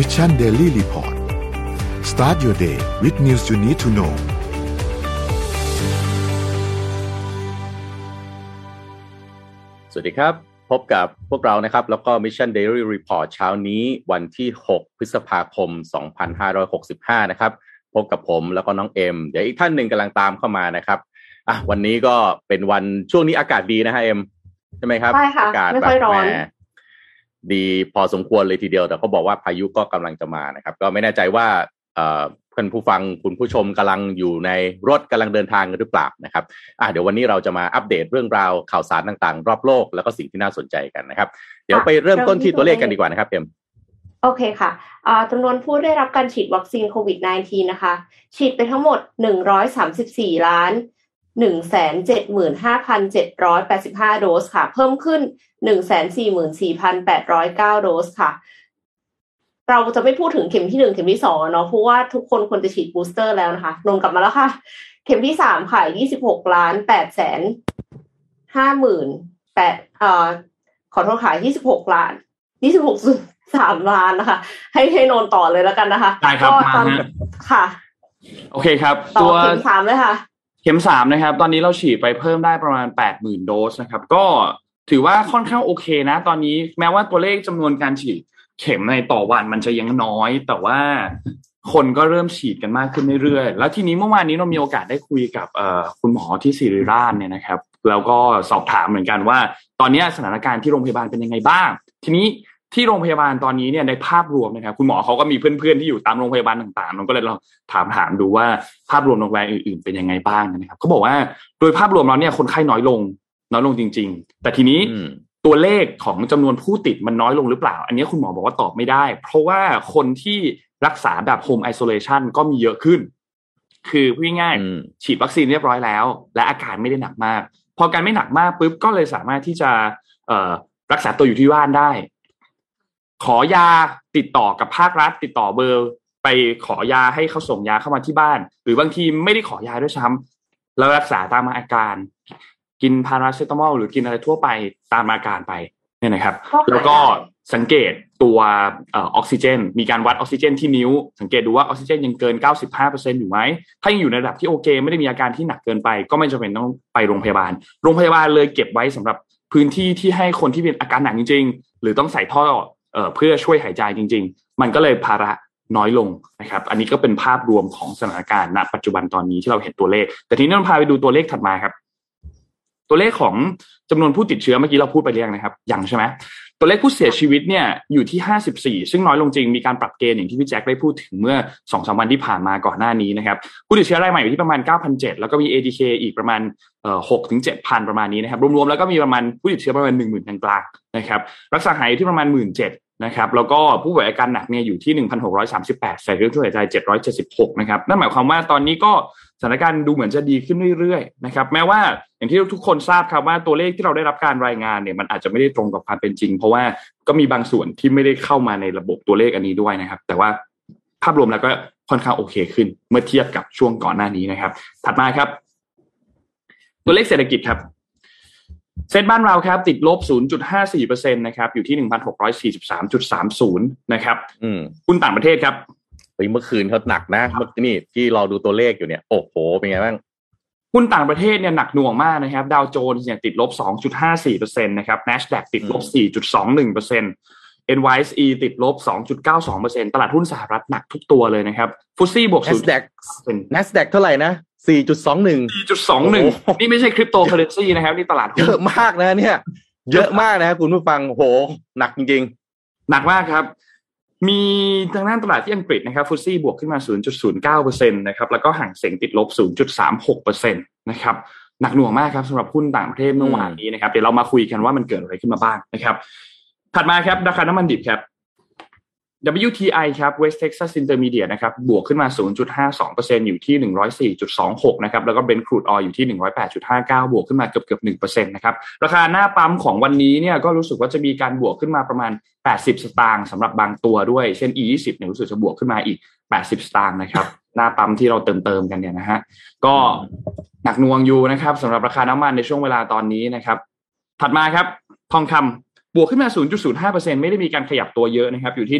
Mission Daily Report start your day with news you need to know สวัสดีครับ พบกับพวกเรานะครับ แล้วก็ Mission Daily Report เช้านี้วันที่ 6 พฤษภาคม 2565 นะครับ พบกับผมแล้วก็น้องเอ็ม เดี๋ยวอีกท่านหนึ่งกำลังตามเข้ามานะครับอะวันนี้ก็เป็นวันช่วงนี้อากาศดีนะฮะเอ็ม ใช่ไหมครับ ใช่ค่ะ อากาศไม่แบค่อยบร้อแหนม ดีพอสมควรเลยทีเดียว แต่เขาบอกว่าพายุก็กำลังจะมานะครับ ก็ไม่แน่ใจว่าเอ่อท่านผู้ฟังคุณผู้ชมกำลังอยู่ในรถกำลังเดินทางกันหรือเปล่านะครับอะเดี๋ยววันนี้เราจะมาอัปเดตเรื่องราวข่าวสารต่างๆ รอบโลกแล้วก็สิ่งที่น่าสนใจกันนะครับ เดี๋ยวไปเริ่มต้นที่ตัวเลขกันดีกว่านะครับเอ็มโอเคค่ะจำนวนผู้ได้รับการฉีดวัคซีนโควิด -19 นะคะ ฉีดไปทั้งหมด 134 ล้าน 175,785 โดสค่ะ เพิ่มขึ้น 144,809 โดสค่ะ เราจะไม่พูดถึงเข็มที่หนึ่งเข็มที่สองอะเนาะเพราะว่าทุกคนควรจะฉีดบูสเตอร์แล้วนะคะนนกลับมาแล้วค่ะ เข็มที่สามค่ะ26ล้าน8แสนห้าหมื่นแปดเอ่อขอโทษค่ะ26ล้าน26สามล้านนะคะ ให้ให้นนต่อเลยแล้วกันนะคะได้ครับก็มาตอนฮะค่ะ โอเคครับต่อตัวเข็มสามเลยค่ะ เข็มสามนะครับ ตอนนี้เราฉีดไปเพิ่มได้ประมาณแปดหมื่นโดสนะครับ ก็ถือว่าค่อนข้างโอเคนะ ตอนนี้แม้ว่าตัวเลขจำนวนการฉีดเข็มในต่อวันมันจะยังน้อย แต่ว่าคนก็เริ่มฉีดกันมากขึ้นเรื่อยๆ แล้วทีนี้เมื่อวานนี้เรามีโอกาสได้คุยกับคุณหมอที่ศิริราชเนี่ยนะครับ แล้วก็สอบถามเหมือนกันว่า ตอนนี้สถานการณ์ที่โรงพยาบาลเป็นยังไงบ้าง ทีนี้ ที่โรงพยาบาลตอนนี้เนี่ยในภาพรวมนะครับคุณหมอเขาก็มีเพื่อนๆที่อยู่ตามโรงพยาบาลต่างๆเราก็เลยลองถามถามดูว่าภาพรวมโรงพยาบาลอื่นๆเป็นยังไงบ้างนะครับเขาบอกว่าโดยภาพรวมแล้วเนี่ยคนไข้น้อยลง น้อยลงจริง ๆ แต่ทีนี้อืมตัวเลขของจำนวนผู้ติดมันน้อยลงหรือเปล่า อันนี้คุณหมอบอกว่าตอบไม่ได้ เพราะว่าคนที่รักษาแบบโฮมไอโซเลชันก็มีเยอะขึ้น คือพูดง่ายๆอืมฉีดวัคซีนเรียบร้อยแล้ว และอาการไม่ได้หนักมาก พออาการไม่หนักมากปุ๊บก็เลยสามารถที่จะเอ่อรักษาตัวอยู่ที่บ้านได้ ขอยาติดต่อกับภาครัฐ ติดต่อเบอร์ไปขอยาให้เขาส่งยาเข้ามาที่บ้าน หรือบางทีไม่ได้ขอยาด้วยซ้ำแล้วรักษาตามอาการ กินพาราเซตามอลหรือกินอะไรทั่วไปตามอาการไปเนี่ยนะครับก็ขายได้แล้วก็สังเกตตัวเออออกซิเจน มีการวัดออกซิเจนที่นิ้ว สังเกตดูว่าออกซิเจนยังเกิน 95%อยู่ไหม ถ้ายังอยู่ในระดับที่โอเค ไม่ได้มีอาการที่หนักเกินไป ก็ไม่จำเป็นต้องไปโรงพยาบาล โรงพยาบาลเลยเก็บไว้สำหรับพื้นที่ที่ให้คนที่เป็นอาการหนักจริง ๆ หรือต้องใส่ท่อ เอ่อเพื่อช่วยหายใจจริง ๆ มันก็เลยภาระน้อยลงนะครับ อันนี้ก็เป็นภาพรวมของสถานการณ์ณปัจจุบันตอนนี้ที่เราเห็นตัวเลข แต่ทีนี้เราพาไปดูตัวเลขถัดมาครับ ตัวเลขของจำนวนผู้ติดเชื้อเมื่อกี้เราพูดไปเรียงนะครับ ยังใช่ไหม ตัวเลขผู้เสียชีวิตเนี่ยอยู่ที่ 54 ซึ่งน้อยลงจริง มีการปรับเกณฑ์อย่างที่พี่แจ็คได้พูดถึงเมื่อ2อสวันที่ผ่านมาก่อนหน้านี้นะครับ ผู้ติดเชื้อรายใหม่อยู่ที่ประมาณ9,700แล้วก็มี ATK อีกประมาณเอ่อ6ถึง7,000ประมาณนี้นะครับ รวมๆ แล้วก็มีประมาณผู้ติดเชื้อประมาณ10,000กลางๆนะครับ รักษาหายอยู่ที่ประมาณ17,000นะครับแล้วก็ผู้ป่วยอาการหนักเนี่ยอยู่ที่ 1,638ใส่เครื่องช่วยหายใจ 776 นะครับ นั่นหมายความว่าตอนนี้ก็ สถานการณ์ดูเหมือนจะดีขึ้นเรื่อยๆนะครับแม้ว่าอย่างที่ทุกคนทราบครับว่าตัวเลขที่เราได้รับการรายงานเนี่ยมันอาจจะไม่ได้ตรงกับความเป็นจริง เพราะว่าก็มีบางส่วนที่ไม่ได้เข้ามาในระบบตัวเลขอันนี้ด้วยนะครับ แต่ว่าภาพรวมแล้วก็ค่อนข้างโอเคขึ้น เมื่อเทียบกับช่วงก่อนหน้านี้นะครับ ถัดมาครับ ตัวเลขเศรษฐกิจครับเซ็นบ้านเราครับติดลบ 0.54%นะครับอยู่ที่ 1,643.30 นะครับอืมหุ้นต่างประเทศครับ เฮ้ยเมื่อคืนเขาหนักนะเมื่อนี่ที่รอดูตัวเลขอยู่เนี่ยโอ้โหเป็นไงบ้างหุ้นต่างประเทศเนี่ยหนักหน่วงมากนะครับ ดาวโจนส์เนี่ยติดลบ 2.54%นะครับ NASDAQ ติดลบ 4.21% NYSE ติดลบ 2.92%ตลาดหุ้นสหรัฐหนักทุกตัวเลยนะครับFTSE บวก NASDAQ 0 NASDAQ เท่าไหร่นะ 4.21 4.21 นี่ไม่ใช่คริปโตเคอเรนซีนะครับ นี่ตลาดเยหุ้นอะมากนะเนี่ย เยอะมากนะครับคุณผู้ฟังโหหนักจริงหนักมากครับ มีทางด้านตลาดที่อังกฤษนะครับ FTSE บวกขึ้นมา 0.09%นะครับแล้วก็ฮั่งเส็งติดลบ 0.36%นะครับหนักหน่วงมากครับสำหรับหุ้นต่างประเทศเมื่อวานนี้นะครับเดี๋ยวเรามาคุยกันว่ามันเกิดอะไรขึ้นมาบ้างนะครับ ถัดมาครับราคาน้ำมันดิบครับ WTI ครับ West Texas Intermediate นะครับบวกขึ้นมา 0.52%อยู่ที่ 104.26 นะครับแล้วก็ Brent crude oil อยู่ที่ 108.59 บวกขึ้นมาเกือบเกือบ1%นะครับราคาหน้าปั๊มของวันนี้เนี่ยก็รู้สึกว่าจะมีการบวกขึ้นมาประมาณ 80 สตางค์สำหรับบางตัวด้วย เช่น E20 เนี่ยรู้สึกจะบวกขึ้นมาอีก 80 สตางค์นะครับหน้าปั๊มที่เราเติมเติมกันเนี่ยนะฮะก็หนักน่วงอยู่นะครับสำหรับราคาน้ำมันในช่วงเวลาตอนนี้นะครับถัดมาครับทองคำ บวกขึ้นมา 0.05%ไม่ได้มีการขยับตัวเยอะนะครับ อยู่ที่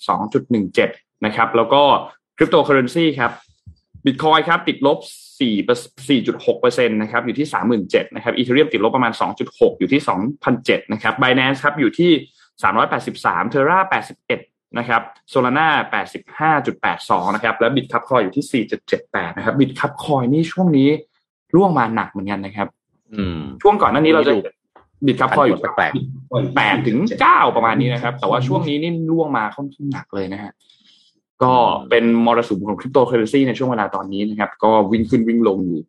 1,882.17 นะครับ แล้วก็คริปโตเคอเรนซีครับบิตคอยครับติดลบ4 4.6%นะครับอยู่ที่ 37,000นะครับ Ethereum ติดลบประมาณ 2.6 อยู่ที่ 2,007นะครับ Binance ครับอยู่ที่ 383 Terra 81นะครับ Solana 85.82นะครับแล้ว Bitkub Coin อยู่ที่ 4.78นะครับ Bitkub Coin นี่ช่วงนี้ร่วงมาหนักเหมือนกันนะครับอืมช่วงก่อนหน้านี้เราจะ บิตคับคอยอยู่แปลกแปดถึงเก้าประมาณนี้นะครับ แต่ว่าช่วงนี้นี่ร่วงมาค่อนข้างหนักเลยนะฮะก็เป็นมรสุมของคริปโตเคอเรนซีในช่วงเวลาตอนนี้นะครับ ก็วิ่งขึ้นวิ่งลงอยู่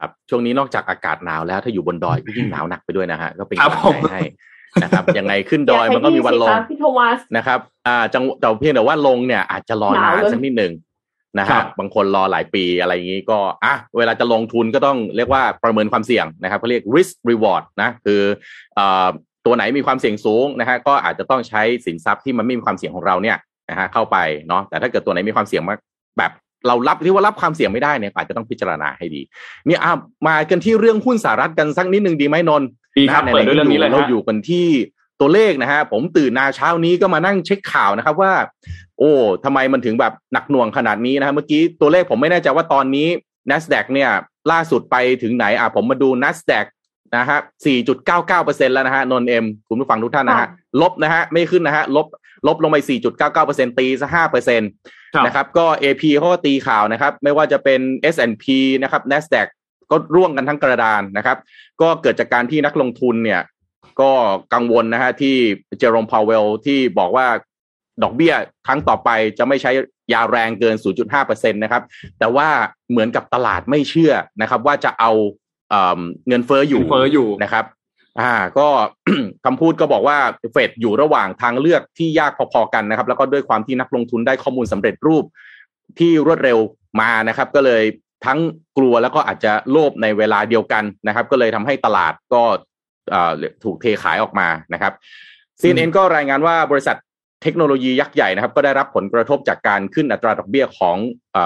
ครับช่วงนี้นอกจากอากาศหนาวแล้วถ้าอยู่บนดอยก็ยิ่งหนาวหนักไปด้วยนะฮะก็เป็นครับกำลังผมใจให้นะครับยังไงขึ้นดอยมันก็มีวันลงอยาให้พี่สิคะพี่โทมัสนะครับ อ่าจังแต่เพียงแต่ว่าลงเนี่ยอาจจะรอหนานานวเลยสักนิดหนึ่ง นะครัฮะบบางคนรอหลายปีอะไรอย่างนี้ก็อะเวลาจะลงทุนก็ต้องเรียกว่าประเมินความเสี่ยงนะครับเขาเรียก risk reward นะคืออ่าตัวไหนมีความเสี่ยงสูงนะฮะก็อาจจะต้องใช้สินทรัพย์ที่มันไม่มีความเสี่ยงของเราเนี่ยนะฮะเข้าไปเนาะแต่ถ้าเกิดตัวไหนมีความเสี่ยงมากแบบเรารับที่ว่ารับความเสี่ยงไม่ได้เนี่ยอาจจะต้องพิจารณาให้ดีเนี่ยอะมากันที่เรื่องหุ้นสหรัฐกันสักนิดหนึ่งดีไหมนนท์ดีครับนะเปิดด้วยเรื่องนี้เลยเราฮะอยู่กันที่ ตัวเลขนะฮะผมตื่นนาเช้านี้ก็มานั่งเช็คข่าวนะครับว่า โอ้ทำไมมันถึงแบบหนักหน่วงขนาดนี้นะฮะเมื่อกี้ตัวเลขผมไม่แน่ใจว่าตอนนี้ NASDAQ เนี่ยล่าสุดไปถึงไหนอะผมมาดู NASDAQ นะฮะ 4.99%แล้วนะฮะ นนเอ็มคุณผู้ฟังทุกท่านนะฮะ ลบนะฮะ ไม่ขึ้นนะฮะ ลบ ลบลงไป 4.99%ตีซะ5%ครับนะครับ ก็ AP เขาก็ตีข่าวนะครับ ไม่ว่าจะเป็น S&P นะครับ NASDAQ ก็ร่วงกันทั้งกระดานนะครับ ก็เกิดจากการที่นักลงทุนเนี่ย ก็กังวลนะฮะที่เจอร์มพาวเวลที่บอกว่าดอกเบี้ยครั้งต่อไปจะไม่ใช้ยาแรงเกิน 0.5%นะครับ แต่ว่าเหมือนกับตลาดไม่เชื่อนะครับ ว่าจะเอาเอิ่มเงินเฟ้ออยู่เฟ้ออยู่นะครับ อ่า ก็คำพูดก็บอกว่าเฟดอยู่ระหว่างทางเลือกที่ยากพอๆกันนะครับ แล้วก็ด้วยความที่นักลงทุนได้ข้อมูลสำเร็จรูปที่รวดเร็วมานะครับ ก็เลยทั้งกลัวแล้วก็อาจจะโลภในเวลาเดียวกันนะครับ ก็เลยทำให้ตลาดก็เอ่อ ถูกเทขายออกมานะครับ CNN ก็รายงานว่าบริษัทเทคโนโลยียักษ์ใหญ่นะครับ ก็ได้รับผลกระทบจากการขึ้นอัตราดอกเบี้ยของอ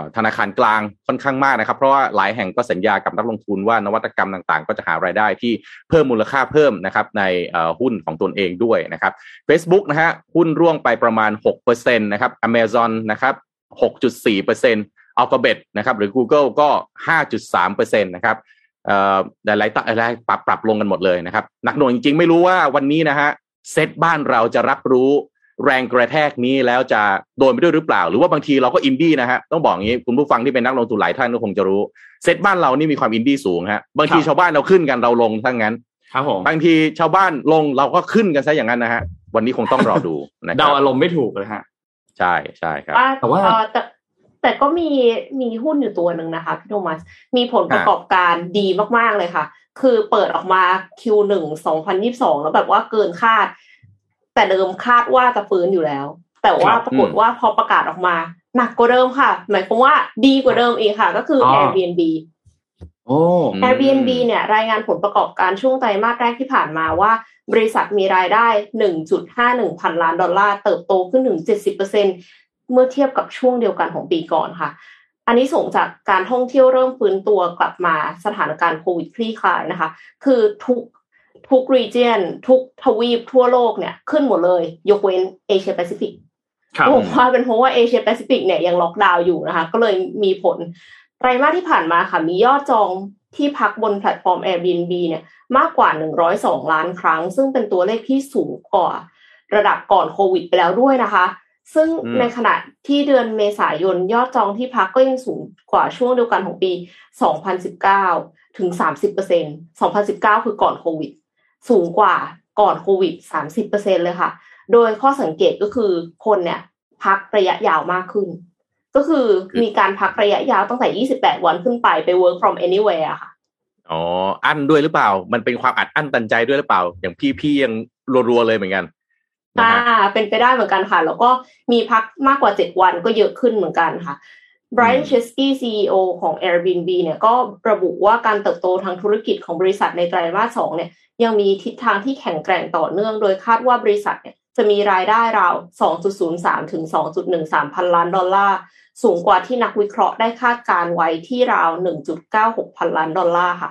อธนาคารกลางค่อนข้างมากนะครับ เพราะว่าหลายแห่งก็สัญญากับนักลงทุนว่านวัตกรรมต่างๆ ก็จะหารายได้ที่เพิ่มมูลค่าเพิ่มนะครับในหุ้นของตนเองด้วยนะครับ Facebook นะฮะหุ้นร่วงไปประมาณ6%นะครับ Amazon นะครับ6.4% Alphabet นะครับหรือ Google ก็ 5.3%นะครับ เอ่อหลายๆตหลายๆปรับปรับลงกันหมดเลยนะครับหนักหน่วงจริงๆ ไม่รู้ว่าวันนี้นะฮะเซตบ้านเราจะรับรู้แรงกระแทกนี้แล้วจะโดนไปด้วยหรือเปล่า หรือว่าบางทีเราก็อินดี้นะฮะต้องบอกอย่างนี้คุณผู้ฟังที่เป็นนักลงทุนหลายท่านก็คงจะรู้เซตบ้านเรานี่มีความอินดี้สูงฮะบางทีครับชาวบ้านเราขึ้นกันเราลงทั้งนั้นครับผมบางทีชาวบ้านลงเราก็ขึ้นกันซะอย่างนั้นนะฮะวันนี้คงต้องรอดูนะคเดารับอารมณ์ไม่ถูกเลยฮะใช่ใช่ครับว่าแต่ว่าเอ่อ แต่แต่ก็มีมีหุ้นอยู่ตัวหนึ่งนะคะพี่โทมัส มีผลประกอบการดีมาก ๆ เลยค่ะ คือเปิดออกมา Q1 2022 แล้วแบบว่าเกินคาด แต่เดิมคาดว่าจะฟื้นอยู่แล้ว แต่ว่าครับปรากฏว่าพอประกาศออกมา หนักกว่าเดิมค่ะ หมายความว่าดีกว่าเดิมอีกค่ะ ก็คือออ Airbnb โอ้อืม Airbnb เนี่ยรายงานผลประกอบการช่วงไตรมาสแรกที่ผ่านมาว่า บริษัทมีรายได้ 1.51 พันล้านดอลลาร์ เติบโตขึ้นถึง 70%เเมื่อเทียบกับช่วงเดียวกันของปีก่อนค่ะ อานิสงส์จากการท่องเที่ยวเริ่มฟื้นตัวกลับมาสถานการณ์โควิดคลี่คลายนะคะ คือทุกทุก region ทุกทวีปทั่วโลกเนี่ยขึ้นหมดเลย ยกเว้นเอเชียแปซิฟิกครับผมว่าเป็นเพราะว่าเอเชียแปซิฟิกเนี่ยยังล็อกดาวน์อยู่นะคะ ก็เลยมีผลไตรมาสที่ผ่านมาค่ะ มียอดจองที่พักบนแพลตฟอร์ม Airbnb เนี่ยมากกว่า 102 ล้านครั้ง ซึ่งเป็นตัวเลขที่สูงกว่าระดับก่อนโควิดไปแล้วด้วยนะคะ ซึ่งอืมในขณะที่เดือนเมษายนยอดจองที่พักก็ยังสูงกว่าช่วงเดียวกันของปี 2019 ถึง 30% 2019 คือก่อนโควิด สูงกว่าก่อนโควิด 30%เลยค่ะ โดยข้อสังเกตก็คือคนเนี่ยพักระยะยาวมากขึ้น ก็คือมีการพักระยะยาวตั้งแต่ 28 วันขึ้นไปไป work from anywhere อะค่ะ อ๋อ อั้นด้วยหรือเปล่า มันเป็นความอัดอั้นตันใจด้วยหรือเปล่า อย่างพี่พี่ยังรัวๆเลยเหมือนกันนะ อ่าฮะเป็นไปได้เหมือนกันค่ะ แล้วก็มีพักมากกว่า7วันก็เยอะขึ้นเหมือนกันค่ะ Brian อืม Chesky CEO ของ Airbnb เนี่ยก็ระบุว่าการเติบโตทางธุรกิจของบริษัทในไตรมาส2เนี่ยยังมีทิศทางที่แข็งแกร่งต่อเนื่อง โดยคาดว่าบริษัทเนี่ยจะมีรายได้ราว 2.03 ถึง 2.13 พันล้านดอลลาร์ สูงกว่าที่นักวิเคราะห์ได้คาดการณ์ไว้ที่ราว 1.96 พันล้านดอลลาร์ค่ะ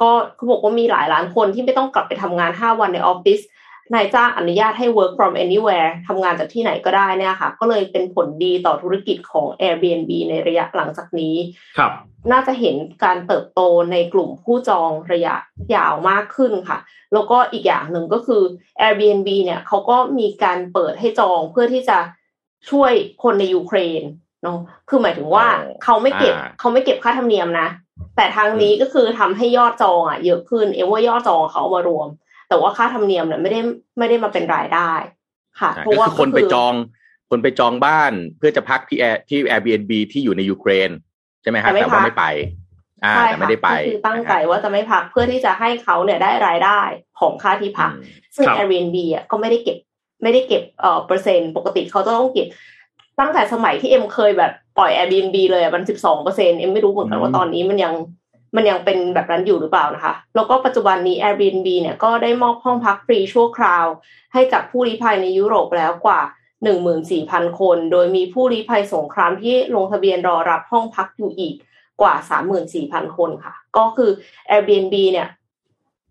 ก็เขาบอกว่ามีหลายล้านคนที่ไม่ต้องกลับไปทำงานห้าวันในออฟฟิศ นายจ้างอนุญาตให้ work from anywhere ทำงานจากที่ไหนก็ได้เนี่ยค่ะ ก็เลยเป็นผลดีต่อธุรกิจของ Airbnb ในระยะหลังจากนี้ ครับ น่าจะเห็นการเติบโตในกลุ่มผู้จองระยะยาวมากขึ้นค่ะ แล้วก็อีกอย่างหนึ่งก็คือ Airbnb เนี่ยเขาก็มีการเปิดให้จองเพื่อที่จะช่วยคนในยูเครนเนาะ คือหมายถึงว่าอ๋อเขาไม่เก็บอ่าเขาไม่เก็บค่าธรรมเนียมนะ แต่ทางนี้ก็คือทำให้ยอดจองอะเยอะขึ้น เอว่ายอดจองเขาเอามารวม แต่ว่าค่าธรรมเนียมเนี่ยไม่ได้ไม่ได้มาเป็นรายได้ค่ะอ่าเพราะก็ว่าคือคนไปจอง คนไปจองบ้านเพื่อจะพักที่แอร์ที่ Airbnb ที่อยู่ในยูเครนใช่ไหมฮะแต่ว่าไม่ไปอ่าใช่แต่ค่ะไม่ได้ไปก็คือตั้งใจว่าจะไม่พักเพื่อที่จะให้เขาเนี่ยได้รายได้ของค่าที่พักอืมซึ่งครับ Airbnb อะก็ไม่ได้เก็บ ไม่ได้เก็บเอ่อเปอร์เซ็นต์ปกติเขาจะต้องเก็บ ตั้งแต่สมัยที่เอ็มเคยแบบปล่อย Airbnb เลยอะมันสิบสองเปอร์เซ็นเอ็มไม่รู้เหมือนกันว่าตอนนี้มันยัง มันยังเป็นแบบนั้นอยู่หรือเปล่านะคะ แล้วก็ปัจจุบันนี้ Airbnb เนี่ยก็ได้มอบห้องพักฟรีชั่วคราว ให้กับผู้ลี้ภัยในยุโรปแล้วกว่า 14,000 คน โดยมีผู้ลี้ภัยสงครามที่ลงทะเบียนรอรับห้องพักอยู่อีกกว่า 34,000 คนค่ะ ก็คือ Airbnb เนี่ย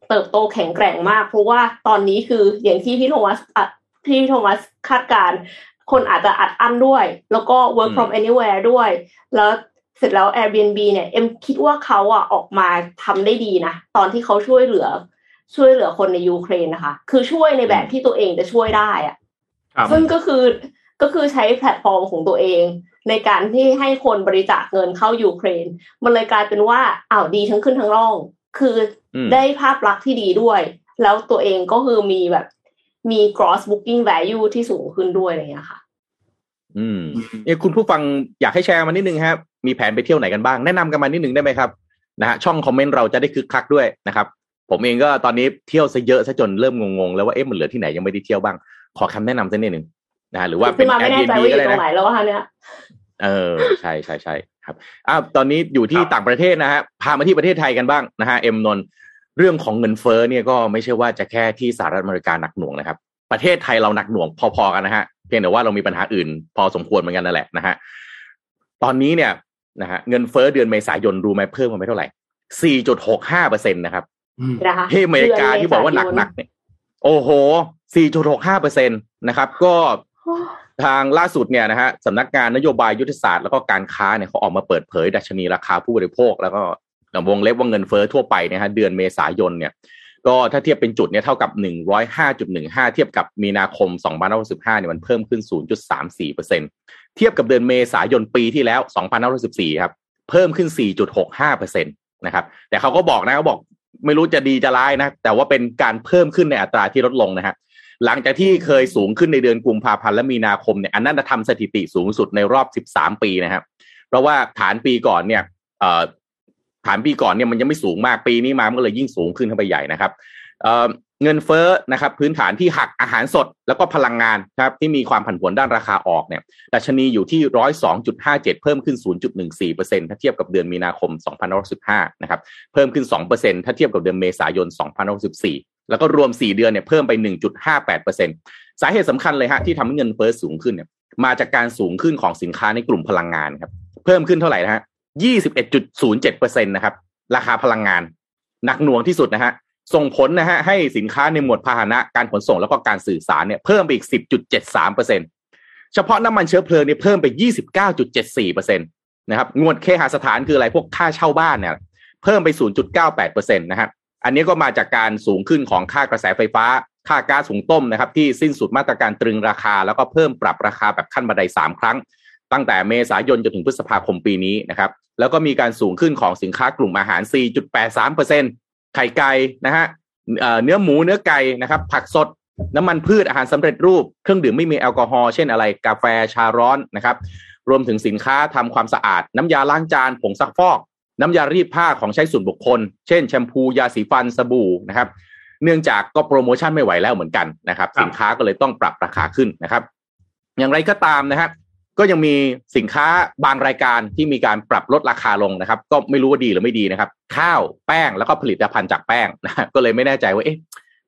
เติบโตแข็งแกร่งมาก เพราะว่าตอนนี้คืออย่างที่พี่โทมัสอะพี่โทมัสคาดการณ์คนอาจจะอัดอั้นด้วย แล้วก็ work อืม from anywhere ด้วย แล้ว เสร็จแล้ว Airbnb เนี่ยเอ็มคิดว่าเขาอะออกมาทำได้ดีนะ ตอนที่เขาช่วยเหลือ ช่วยเหลือคนในยูเครนนะคะ คือช่วยในแบบที่ตัวเองจะช่วยได้อะครับซึ่งก็คือก็คือใช้แพลตฟอร์มของตัวเอง ในการที่ให้คนบริจาคเงินเข้ายูเครน มันเลยกลายเป็นว่าอ้าวดีทั้งขึ้นทั้งร่อง คืออมได้ภาพลักษณ์ที่ดีด้วย แล้วตัวเองก็คือมีแบบมี gross booking value ที่สูงขึ้นด้วยอะไรอย่างเงี้ยค่ะ อืมเนี่ยคุณผู้ฟังอยากให้แชร์มานิดนึงครับ มีแผนไปเที่ยวไหนกันบ้าง แนะนำกันมานิดนึงได้ไหมครับนะฮะช่องคอมเมนต์เราจะได้คึกคักด้วยนะครับ ผมเองก็ตอนนี้เที่ยวซะเยอะซะจนเริ่มงงๆแล้วว่าเอ๊ะมันเหลือที่ไหนยังไม่ได้เที่ยวบ้าง ขอคำแนะนำสักนิดหนึ่งนะฮะหรือว่าขึ้เป็นนมาไม่แน่ใจ Airbnb ว่าอก็ยู่ได้ตรงนะไหนแล้วอะคะเนี่ยเออใช่ใช่ใช่ครับอ้าวตอนนี้อยู่ที่ครับต่างประเทศนะฮะพามาที่ประเทศไทยกันบ้างนะฮะเอ็มนนท์เรื่องของเงินเฟ้อเนี่ยก็ไม่ใช่ว่าจะแค่ที่สหรัฐอเมริกาหนักหน่วงนะครับ ประเทศไทยเราหนักหน่วงพอๆกันนะฮะเพียงแต่ว่าเรามีปัญหาอื่น พอสมควรเหมือนกันนั่นแหละนะฮะตอนนี้เนี่ย นะฮะเงินเฟ้อเดือนเมษายนรู้ไหมเพิ่มมาไม่เท่าไหร่ 4.65เปอร์เซ็นต์นะครับอืมนะคะที่อเมริกาที่บอกว่าหนักๆเนี่ยโอ้โห 4.65เปอร์เซ็นต์นะครับ ก็ทางล่าสุดเนี่ยนะฮะสำนักงานนโยบายยุทธศาสตร์แล้วก็การค้าเนี่ยเขาออกมาเปิดเผยดัชนีราคาผู้บริโภค แล้วก็วงเล็บว่าเงินเฟ้อทั่วไปเนี่ยฮะเดือนเมษายนเนี่ย ก็ถ้าเทียบเป็นจุดเนี่ยเท่ากับ 105.15 เทียบกับมีนาคม 2565เนี่ยมันเพิ่มขึ้น 0.34เปอร์เซ็น เทียบกับเดือนเมษายนปีที่แล้ว 2514 ครับ เพิ่มขึ้น 4.65เปอร์เซ็นตนะครับ แต่เขาก็บอกนะเขาบอกไม่รู้จะดีจะร้ายนะ แต่ว่าเป็นการเพิ่มขึ้นในอัตราที่ลดลงนะฮะหลังจากที่เคยสูงขึ้นในเดือนกุมภาพันธ์และมีนาคมเนี่ยอันนั้นจะทำสถิติสูงสุดในรอบ 13 ปีนะครับ เพราะว่าฐานปีก่อนเนี่ยฐานปีก่อนเนี่ยมันยังไม่สูงมากปีนี้มามันก็เลยยิ่งสูงขึ้นเข้าไปใหญ่นะครับ เงินเฟ้อนะครับพื้นฐานที่หักอาหารสดแล้วก็พลังงานครับที่มีความผันผวนด้านราคาออกเนี่ยดัชนีอยู่ที่ร้อยสองจุดห้าเจ็ดเพิ่มขึ้นศูนย์จุดหนึ่งสี่เปอร์เซ็นถ้าเทียบกับเดือนมีนาคมสองพันสิบห้านะครับเพิ่มขึ้นสองเปอร์เซ็นถ้าเทียบกับเดือนเมษายนสองพันสิบสี่แล้วก็รวมสี่เดือนเนี่ยเพิ่มไปหนึ่งจุดห้าแปดเปอร์เซ็นสาเหตุสำคัญเลยฮะที่ทำให้เงินเฟ้อสูงขึ้นเนี่ยมาจากการสูงขึ้นของสินค้าในกลุ่มพลังงานครับเพิ่มขึ้นเท่าไหร่นะฮะยี่สิบเอ็ดจุดศูนย์เจ็ดเปอร์เซ็นตนะครับราคาพลังงานหนักหน่วงที่สุดนะฮะ ส่งผลนะฮะให้สินค้าในหมวดพาหนะการขนส่งแล้วก็การสื่อสารเนี่ยเพิ่มไปอีก 10.73เปอร์เซ็นเฉพาะน้ำมันเชื้อเพลิงเนี่ยเพิ่มไป 29.74เปอร์เซ็นตนะครับงวดเคหสถานคืออะไรพวกค่าเช่าบ้านเนี่ยเพิ่มไป 0.98เปอร์เซ็นต์นะฮะอันนี้ก็มาจากการสูงขึ้นของค่ากระแสไฟฟ้า ค่าก๊าซหุงต้มนะครับที่สิ้นสุดมาตรการตรึงราคา แล้วก็เพิ่มปรับราคาแบบขั้นบันได 3 ครั้ง ตั้งแต่เมษายนจนถึงพฤษภาคมปีนี้นะครับแล้วก็มีการสูงขึ้นของสินค้ากลุ่มอาหาร 4.83เปอร์เซ็นต์ ไข่ไก่นะฮะเอ่อเนื้อหมูเนื้อไก่นะครับ ผักสดน้ำมันพืชอาหารสำเร็จรูปเครื่องดื่มไม่มีแอลกอฮอล์เช่นอะไร กาแฟชาร้อนนะครับ รวมถึงสินค้าทำความสะอาด น้ำยาล้างจานผงซักฟอก น้ำยารีดผ้าของใช้ส่วนบุคคล เช่นแชมพูยาสีฟันสบู่นะครับ เนื่องจากก็โปรโมชั่นไม่ไหวแล้วเหมือนกันนะครับครับสินค้าก็เลยต้องปรับราคาขึ้นนะครับ อย่างไรก็ตามนะครับ ก็ยังมีสินค้าบางรายการที่มีการปรับลดราคาลงนะครับ ก็ไม่รู้ว่าดีหรือไม่ดีนะครับ ข้าวแป้งแล้วก็ผลิตภัณฑ์จากแป้งนะก็เลยไม่แน่ใจว่าเอ๊ะ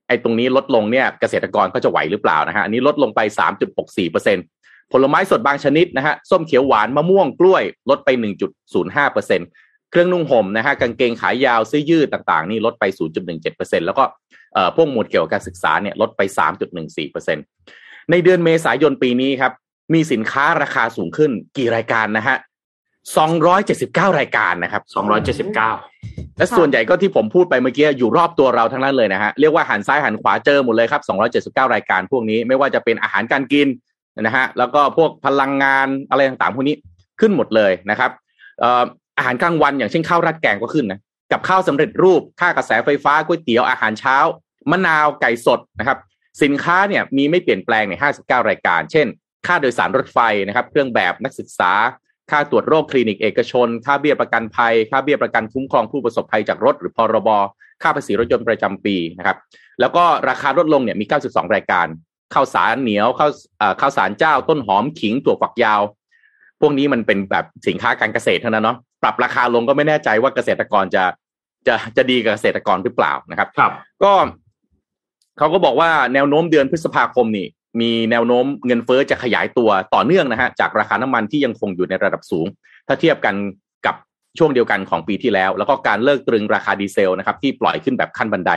ไอ้ตรงนี้ลดลงเนี่ยเกษตรกรก็จะไหวหรือเปล่านะฮะอันนี้ลดลงไป 3.64เปอร์เซ็นผลไม้สดบางชนิดนะฮะส้มเขียวหวานมะม่วงกล้วยลดไป 1.05เปอร์เซ็นเครื่องนุ่งห่มนะฮะกางเกงขายาวเสื้อยืดต่างๆ นี่ลดไป 0.17%แล้วก็เอ่อพวกหมวดเกี่ยวกับการศึกษาเนี่ยลดไป 3.14%ในเดือนเมษายนปีนี้ครับ มีสินค้าราคาสูงขึ้นกี่รายการนะฮะ279รายการนะครับสองร้อยเจ็ดสิบเก้าและส่วนใหญ่ก็ที่ผมพูดไปเมื่อกี้อยู่รอบตัวเราทั้งนั้นเลยนะฮะเรียกว่าหันซ้ายหันขวาเจอหมดเลยครับ279รายการพวกนี้ไม่ว่าจะเป็นอาหารการกินนะฮะแล้วก็พวกพลังงานอะไรต่างๆพวกนี้ขึ้นหมดเลยนะครับเอ่ออาหารกลางวันอย่างเช่นข้าวราดแกงก็ขึ้นนะกับข้าวสำเร็จรูปค่ากระแสไฟฟ้าก๋วยเตี๋ยวอาหารเช้ามะนาวไก่สดนะครับ สินค้าเนี่ยมีไม่เปลี่ยนแปลงใน 59 รายการ เช่น ค่าโดยสารรถไฟนะครับ เครื่องแบบนักศึกษา ค่าตรวจโรคคลินิกเอกชน ค่าเบี้ยประกันภัย ค่าเบี้ยประกันคุ้มครองผู้ประสบภัยจากรถ หรือพรบ ค่าภาษีรถยนต์ประจำปีนะครับ แล้วก็ราคาลดลงเนี่ยมี 92 รายการข้าวสารเหนียวข้าวเอ่อข้าวสารเจ้า ต้นหอมขิงถั่วฝักยาว พวกนี้มันเป็นแบบสินค้าการเกษตรเท่านั้นเนาะปรับราคาลงก็ไม่แน่ใจว่าเกษตรกรจะจะจะดีกับเกษตรกรหรือเปล่านะครับ ครับ ก็เขาก็บอกว่าแนวโน้มเดือนพฤษภาคมนี่ มีแนวโน้มเงินเฟ้อจะขยายตัวต่อเนื่องนะฮะจากราคาน้ำมันที่ยังคงอยู่ในระดับสูง ถ้าเทียบกันกับช่วงเดียวกันของปีที่แล้ว แล้วก็การเลิกตรึงราคาดีเซลนะครับที่ปล่อยขึ้นแบบขั้นบันได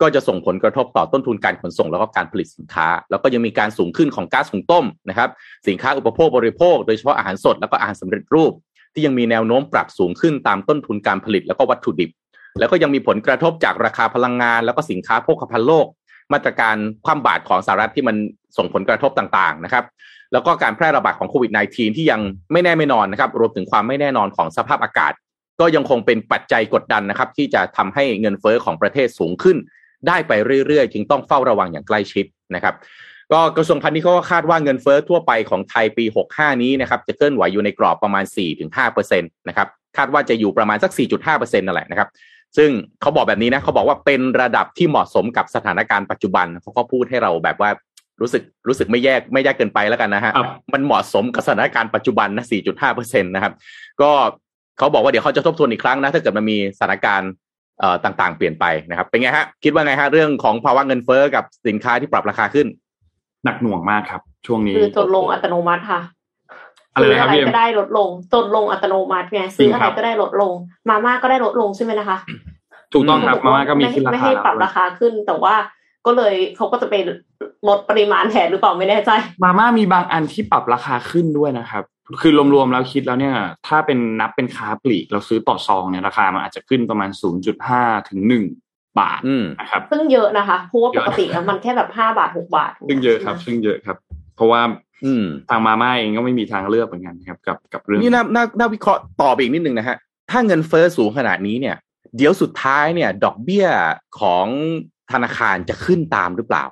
ก็จะส่งผลกระทบต่อต้นทุนการขนส่งแล้วก็การผลิตสินค้า แล้วก็ยังมีการสูงขึ้นของก๊าซหุงต้มนะครับสินค้าอุปโภคบริโภค โดยเฉพาะอาหารสดแล้วก็อาหารสำเร็จรูป ที่ยังมีแนวโน้มปรับสูงขึ้นตามต้นทุนการผลิตแล้วก็วัตถุดิบ แล้วก็ยังมีผลกระทบจากราคาพลังงาน แล้วก็สินค้าโภคภัณฑ์โลกมาตรการคว่ำบาตรของสหรัฐที่มัน ส่งผลกระทบต่างๆนะครับ แล้วก็การแพร่ระบาดของโควิด -19 ที่ยังไม่แน่ไม่นอนนะครับรวมถึงความไม่แน่นอนของสภาพอากาศ ก็ยังคงเป็นปัจจัยกดดันนะครับ ที่จะทำให้เงินเฟ้อของประเทศสูงขึ้น ได้ไปเรื่อยๆ จึงต้องเฝ้าระวังอย่างใกล้ชิดนะครับ ก็กระทรวงพาณิชย์เขาก็คาดว่าเงินเฟ้อทั่วไปของไทยปี 65 นี้นะครับจะเคลื่อนไหวอยู่ในกรอบประมาณ 4-5%นะครับคาดว่าจะอยู่ประมาณสัก 4.5%นั่นแหละนะครับซึ่งเขาบอกแบบนี้นะเขาบอกว่าเป็นระดับที่เหมาะสมกับสถานการณ์ปัจจุบันเขาก็พูดให้เราแบบว่า รู้สึกรู้สึกไม่แยกไม่แยกเกินไปแล้วกันนะฮะครับมันเหมาะสมกับสถานการณ์ปัจจุบันนะ 4.5%นะครับ ก็เขาบอกว่าเดี๋ยวเขาจะทบทวนอีกครั้งนะ ถ้าเกิดมันมีสถานการณ์เอ่อต่างๆ เปลี่ยนไปนะครับ เป็นไงฮะ คิดว่าไงฮะ เรื่องของภาวะเงินเฟ้อกับสินค้าที่ปรับราคาขึ้น หนักหน่วงมากครับ ช่วงนี้คือจดลงอัตโนมัติค่ะอะไรซื้อนะครัอะบไรพี่เอ็มก็ได้ลดลงจดลงอัตโนมัติไงซื้อจริงอะครัไรบก็ได้ลดลง มาม่าก็ได้ลดลงใช่ไหมนะคะ ถูกต้องครับมาม่าก็มีไขึ้นราไม่คาให้แล้วปรับราคาขึ้นแต่ว่า ก็เลยเขาก็จะไปลดปริมาณแทนหรือเปล่าไม่แน่ใจ มาม่ามีบางอันที่ปรับราคาขึ้นด้วยนะครับ คือรวมๆแล้วคิดแล้วเนี่ย ถ้าเป็นนับเป็นค้าปลีกเราซื้อต่อซองเนี่ยราคามันอาจจะขึ้นประมาณ 0.5 ถึง 1 บาทอืมนะครับ ซึ่งเยอะนะคะเพราะว่าเยปอะกติแล้วมันแค่แบบห้าบาทหกบาท ซึ่งเยอะครับ ซึ่งเยอะครับ เพราะว่าอืมทางมาม่าเองก็ไม่มีทางเลือกเหมือนกันครับกับกับเรื่องนี่น่าน่าน่าวิเคราะห์ต่อไปอีกนิดนึงนะฮะถ้าเงินเฟ้อสูงขนาดนี้เนี่ยเดี๋ยวสุดท้ายเนี่ย ดอกเบี้ยของ ธนาคารจะขึ้นตามหรือเปล่า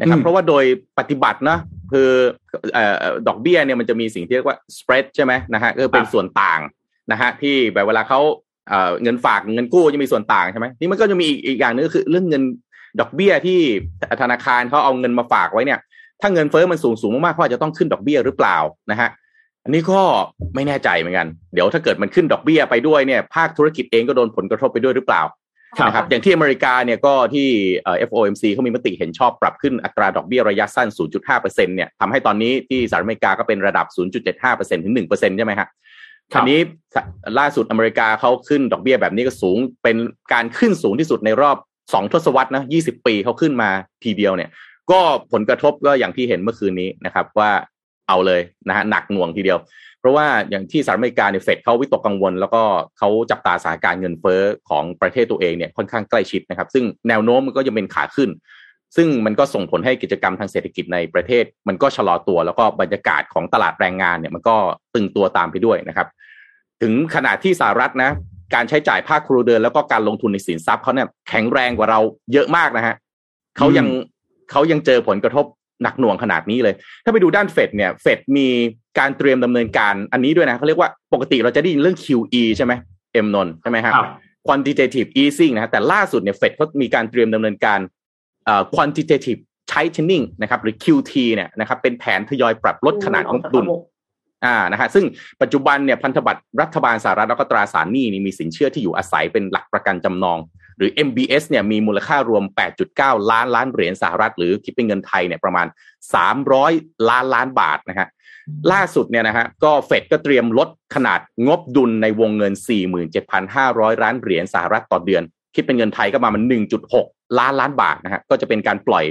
นะครับเพราะว่าโดยปฏิบัตินะคือเอ่อดอกเบี้ยเนี่ยมันจะมีสิ่งที่เรียกว่า spread ใช่ไหมนะฮะก็เป็นส่วนต่างนะฮะที่แบบเวลาเขาเอ่อเงินฝากเงินกู้จะมีส่วนต่างใช่ไหมนี่มันก็จะมีอีกอีกอย่างหนึงก็คือเรื่องเงินดอกเบี้ยที่ธนาคารเขาเอาเงินมาฝากไว้เนี่ย ถ้าเงินเฟ้อมันสูงสูงมากๆเขาอาจจะต้องขึ้นดอกเบี้ยหรือเปล่านะฮะอันนี้ก็ไม่แน่ใจเหมือนกัน เดี๋ยวถ้าเกิดมันขึ้นดอกเบี้ยไปด้วยเนี่ย ภาคธุรกิจเองก็โดนผลกระทบไปด้วยหรือเปล่าครับ นะครับอย่างที่อเมริกาเนี่ยก็ที่เอ่อ FOMC เขามีมติเห็นชอบปรับขึ้นอัตราดอกเบี้ยระยะสั้น 0.5%เนี่ยทำให้ตอนนี้ที่สหรัฐอเมริกาก็เป็นระดับ 0.75%ถึง 1%ใช่ไหมฮะครัอับนนี้ล่าสุดอเมริกาเขาขึ้นดอกเบี้ยแบบนี้ก็สูงเป็นการขึ้นสูงที่สุดในรอบสองทศวรรษนะ20ปีเขาขึ้นมาทีเดียวเนี่ย ก็ผลกระทบก็อย่างที่เห็นเมื่อคืนนี้นะครับ ว่าเอาเลยนะฮะหนักหน่วงทีเดียว เพราะว่าอย่างที่สหรัฐอเมริกาเนี่ยเฟดเขาวิตกกังวล แล้วก็เขาจับตาสถานการณ์เงินเฟ้อของประเทศตัวเองเนี่ยค่อนข้างใกล้ชิดนะครับ ซึ่งแนวโน้มมันก็ยังเป็นขาขึ้น ซึ่งมันก็ส่งผลให้กิจกรรมทางเศรษฐกิจในประเทศ มันก็ชะลอตัว แล้วก็บรรยากาศของตลาดแรงงานเนี่ยมันก็ตึงตัวตามไปด้วยนะครับ ถึงขนาดที่สหรัฐนะการใช้จ่ายภาคครัวเรือนแล้วก็การลงทุนในสินทรัพย์เขาเนี่ยแข็งแรงกว่าเราเยอะมากนะฮะเขายังเขายังเจอผลกระทบ หนักหน่วงขนาดนี้เลย ถ้าไปดูด้านเฟดเนี่ยเฟดมีการเตรียมดำเนินการอันนี้ด้วยนะเขาเรียกว่าปกติเราจะได้ยินเรื่อง QE ใช่ไหมเอ็มนนท์ใช่ไหมฮะครับ quantitative easing นะฮะแต่ล่าสุดเนี่ยเฟดเขามีการเตรียมดำเนินการเอ่อ quantitative tightening นะครับหรือ QT เนี่ยนะครับเป็นแผนทยอยปรับลดขนาดของดุลอ่านะฮะซึ่งปัจจุบันเนี่ยพันธบัตรรัฐบาลสหรัฐแล้วก็ตราสารหนี้นี่มีสินเชื่อที่อยู่อาศัยเป็นหลักประกันจำนอง หรือ MBS เนี่ยมีมูลค่ารวม 8.9 ล้านล้านเหรียญสหรัฐ หรือคิดเป็นเงินไทยเนี่ยประมาณ 300 ล้านล้านบาทนะฮะล่าสุดเนี่ยนะฮะก็เฟดก็เตรียมลดขนาดงบดุลในวงเงิน 47,500 ล้านเหรียญสหรัฐต่อเดือน คิดเป็นเงินไทยก็ประมาณ1.6 ล้านล้านบาทนะฮะก็จะเป็นการปล่อย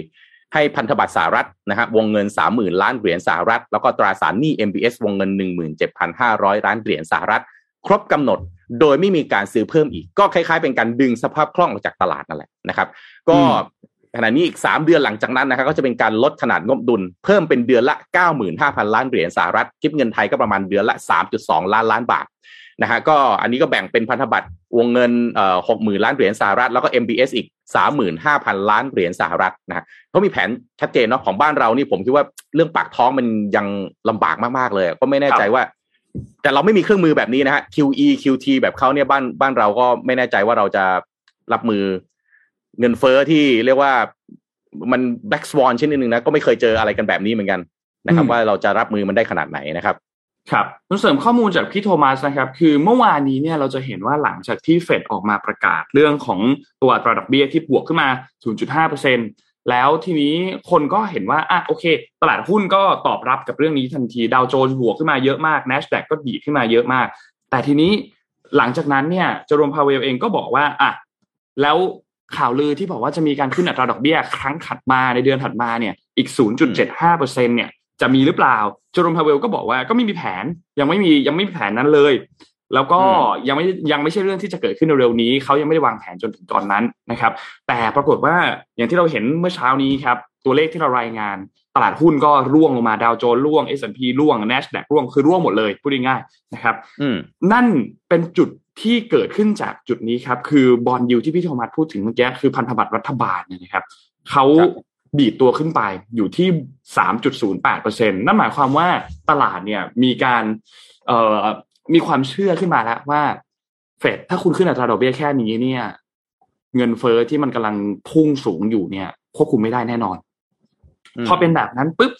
ให้พันธบัตรสหรัฐนะฮะวงเงิน 30,000 ล้านเหรียญสหรัฐ แล้วก็ตราสารหนี้ MBS วงเงิน 17,500 ล้านเหรียญสหรัฐ ครบกำหนดโดยไม่มีการซื้อเพิ่มอีก ก็คล้ายๆ เป็นการดึงสภาพคล่องออกจากตลาดนั่นแหละนะครับ ก็ขณะนี้อีก 3 เดือนหลังจากนั้นนะครับก็จะเป็นการลดขนาดงบดุล เพิ่มเป็นเดือนละ 95,000 ล้านเหรียญสหรัฐคิดเงินไทยก็ประมาณเดือนละ 3.2 ล้านล้านบาทนะฮะก็อันนี้ก็แบ่งเป็นพันธบัตรวงเงินเอ่อหกหมื่นล้านเหรียญสหรัฐแล้วก็ MBS อีกสามหมื่นห้าพันล้านเหรียญสหรัฐนะฮะเขามีแผนชัดเจนเนาะของบ้านเรานี่ผมคิดว่าเรื่องปากท้องมันยังลำบากมากๆเลย ก็ไม่แน่ใจว่า แต่เราไม่มีเครื่องมือแบบนี้นะฮะ QE QT แบบเขาเนี่ยบ้านบ้านเราก็ไม่แน่ใจว่าเราจะรับมือเงินเฟ้อที่เรียกว่ามันแบ็กสวอนเช่นนึงนะก็ไม่เคยเจออะไรกันแบบนี้เหมือนกันนะครับ ว่าเราจะรับมือมันได้ขนาดไหนนะครับครับเสริมข้อมูลจากพี่โทมัสนะครับ คือเมื่อวานนี้เนี่ยเราจะเห็นว่าหลังจากที่เฟดออกมาประกาศเรื่องของตัวอัตราดอกเบี้ยที่บวกขึ้นมา 0.5% แล้วทีนี้คนก็เห็นว่าอะโอเค ตลาดหุ้นก็ตอบรับกับเรื่องนี้ทันทีดาวโจนส์บวกขึ้นมาเยอะมาก NASDAQ ก็ดีขึ้นมาเยอะมาก แต่ทีนี้หลังจากนั้นเนี่ยจอรวมพาเวลเองก็บอกว่าอะแล้วข่าวลือที่บอกว่าจะมีการขึ้นอัตราดอกเบี้ยครั้งถัดมาในเดือนถัดมาเนี่ยอีก 0.75%เนี่ยจะมีหรือเปล่าโจรมพาเวลก็บอกว่าก็ไม่มีแผนยังไม่มียังไม่มีแผนนั้นเลย แล้วก็ยังไม่ยังไม่ใช่เรื่องที่จะเกิดขึ้นเร็วๆนี้เขายังไม่ได้วางแผนจนถึงตอนนั้นนะครับ แต่ปรากฏว่าอย่างที่เราเห็นเมื่อเช้านี้ครับตัวเลขที่เรารายงานตลาดหุ้นก็ร่วงลงมาดาวโจนส์ร่วง S&P ร่วง NASDAQ ร่วงคือร่วงหมดเลยพูดง่ายๆนะครับอืมนั่นเป็นจุดที่เกิดขึ้นจากจุดนี้ครับคือบอลยูที่พี่โทมัสพูดถึงเมื่อกี้คือพันธบัตรรัฐบาลเนี่ยนะครับเขาครับดีดตัวขึ้นไปอยู่ที่ 3.08%นั่นหมายความว่าตลาดเนี่ยมีการเอ่อ มีความเชื่อขึ้นมาแล้วว่า เฟดถ้าคุณขึ้นอัตราดอกเบี้ยแค่นี้เนี่ย เงินเฟอ้อที่มันกำลังพุ่งสูงอยู่เนี่ยควบคุมไม่ได้แน่นอน พอเป็นแบบนั้นปุ๊บ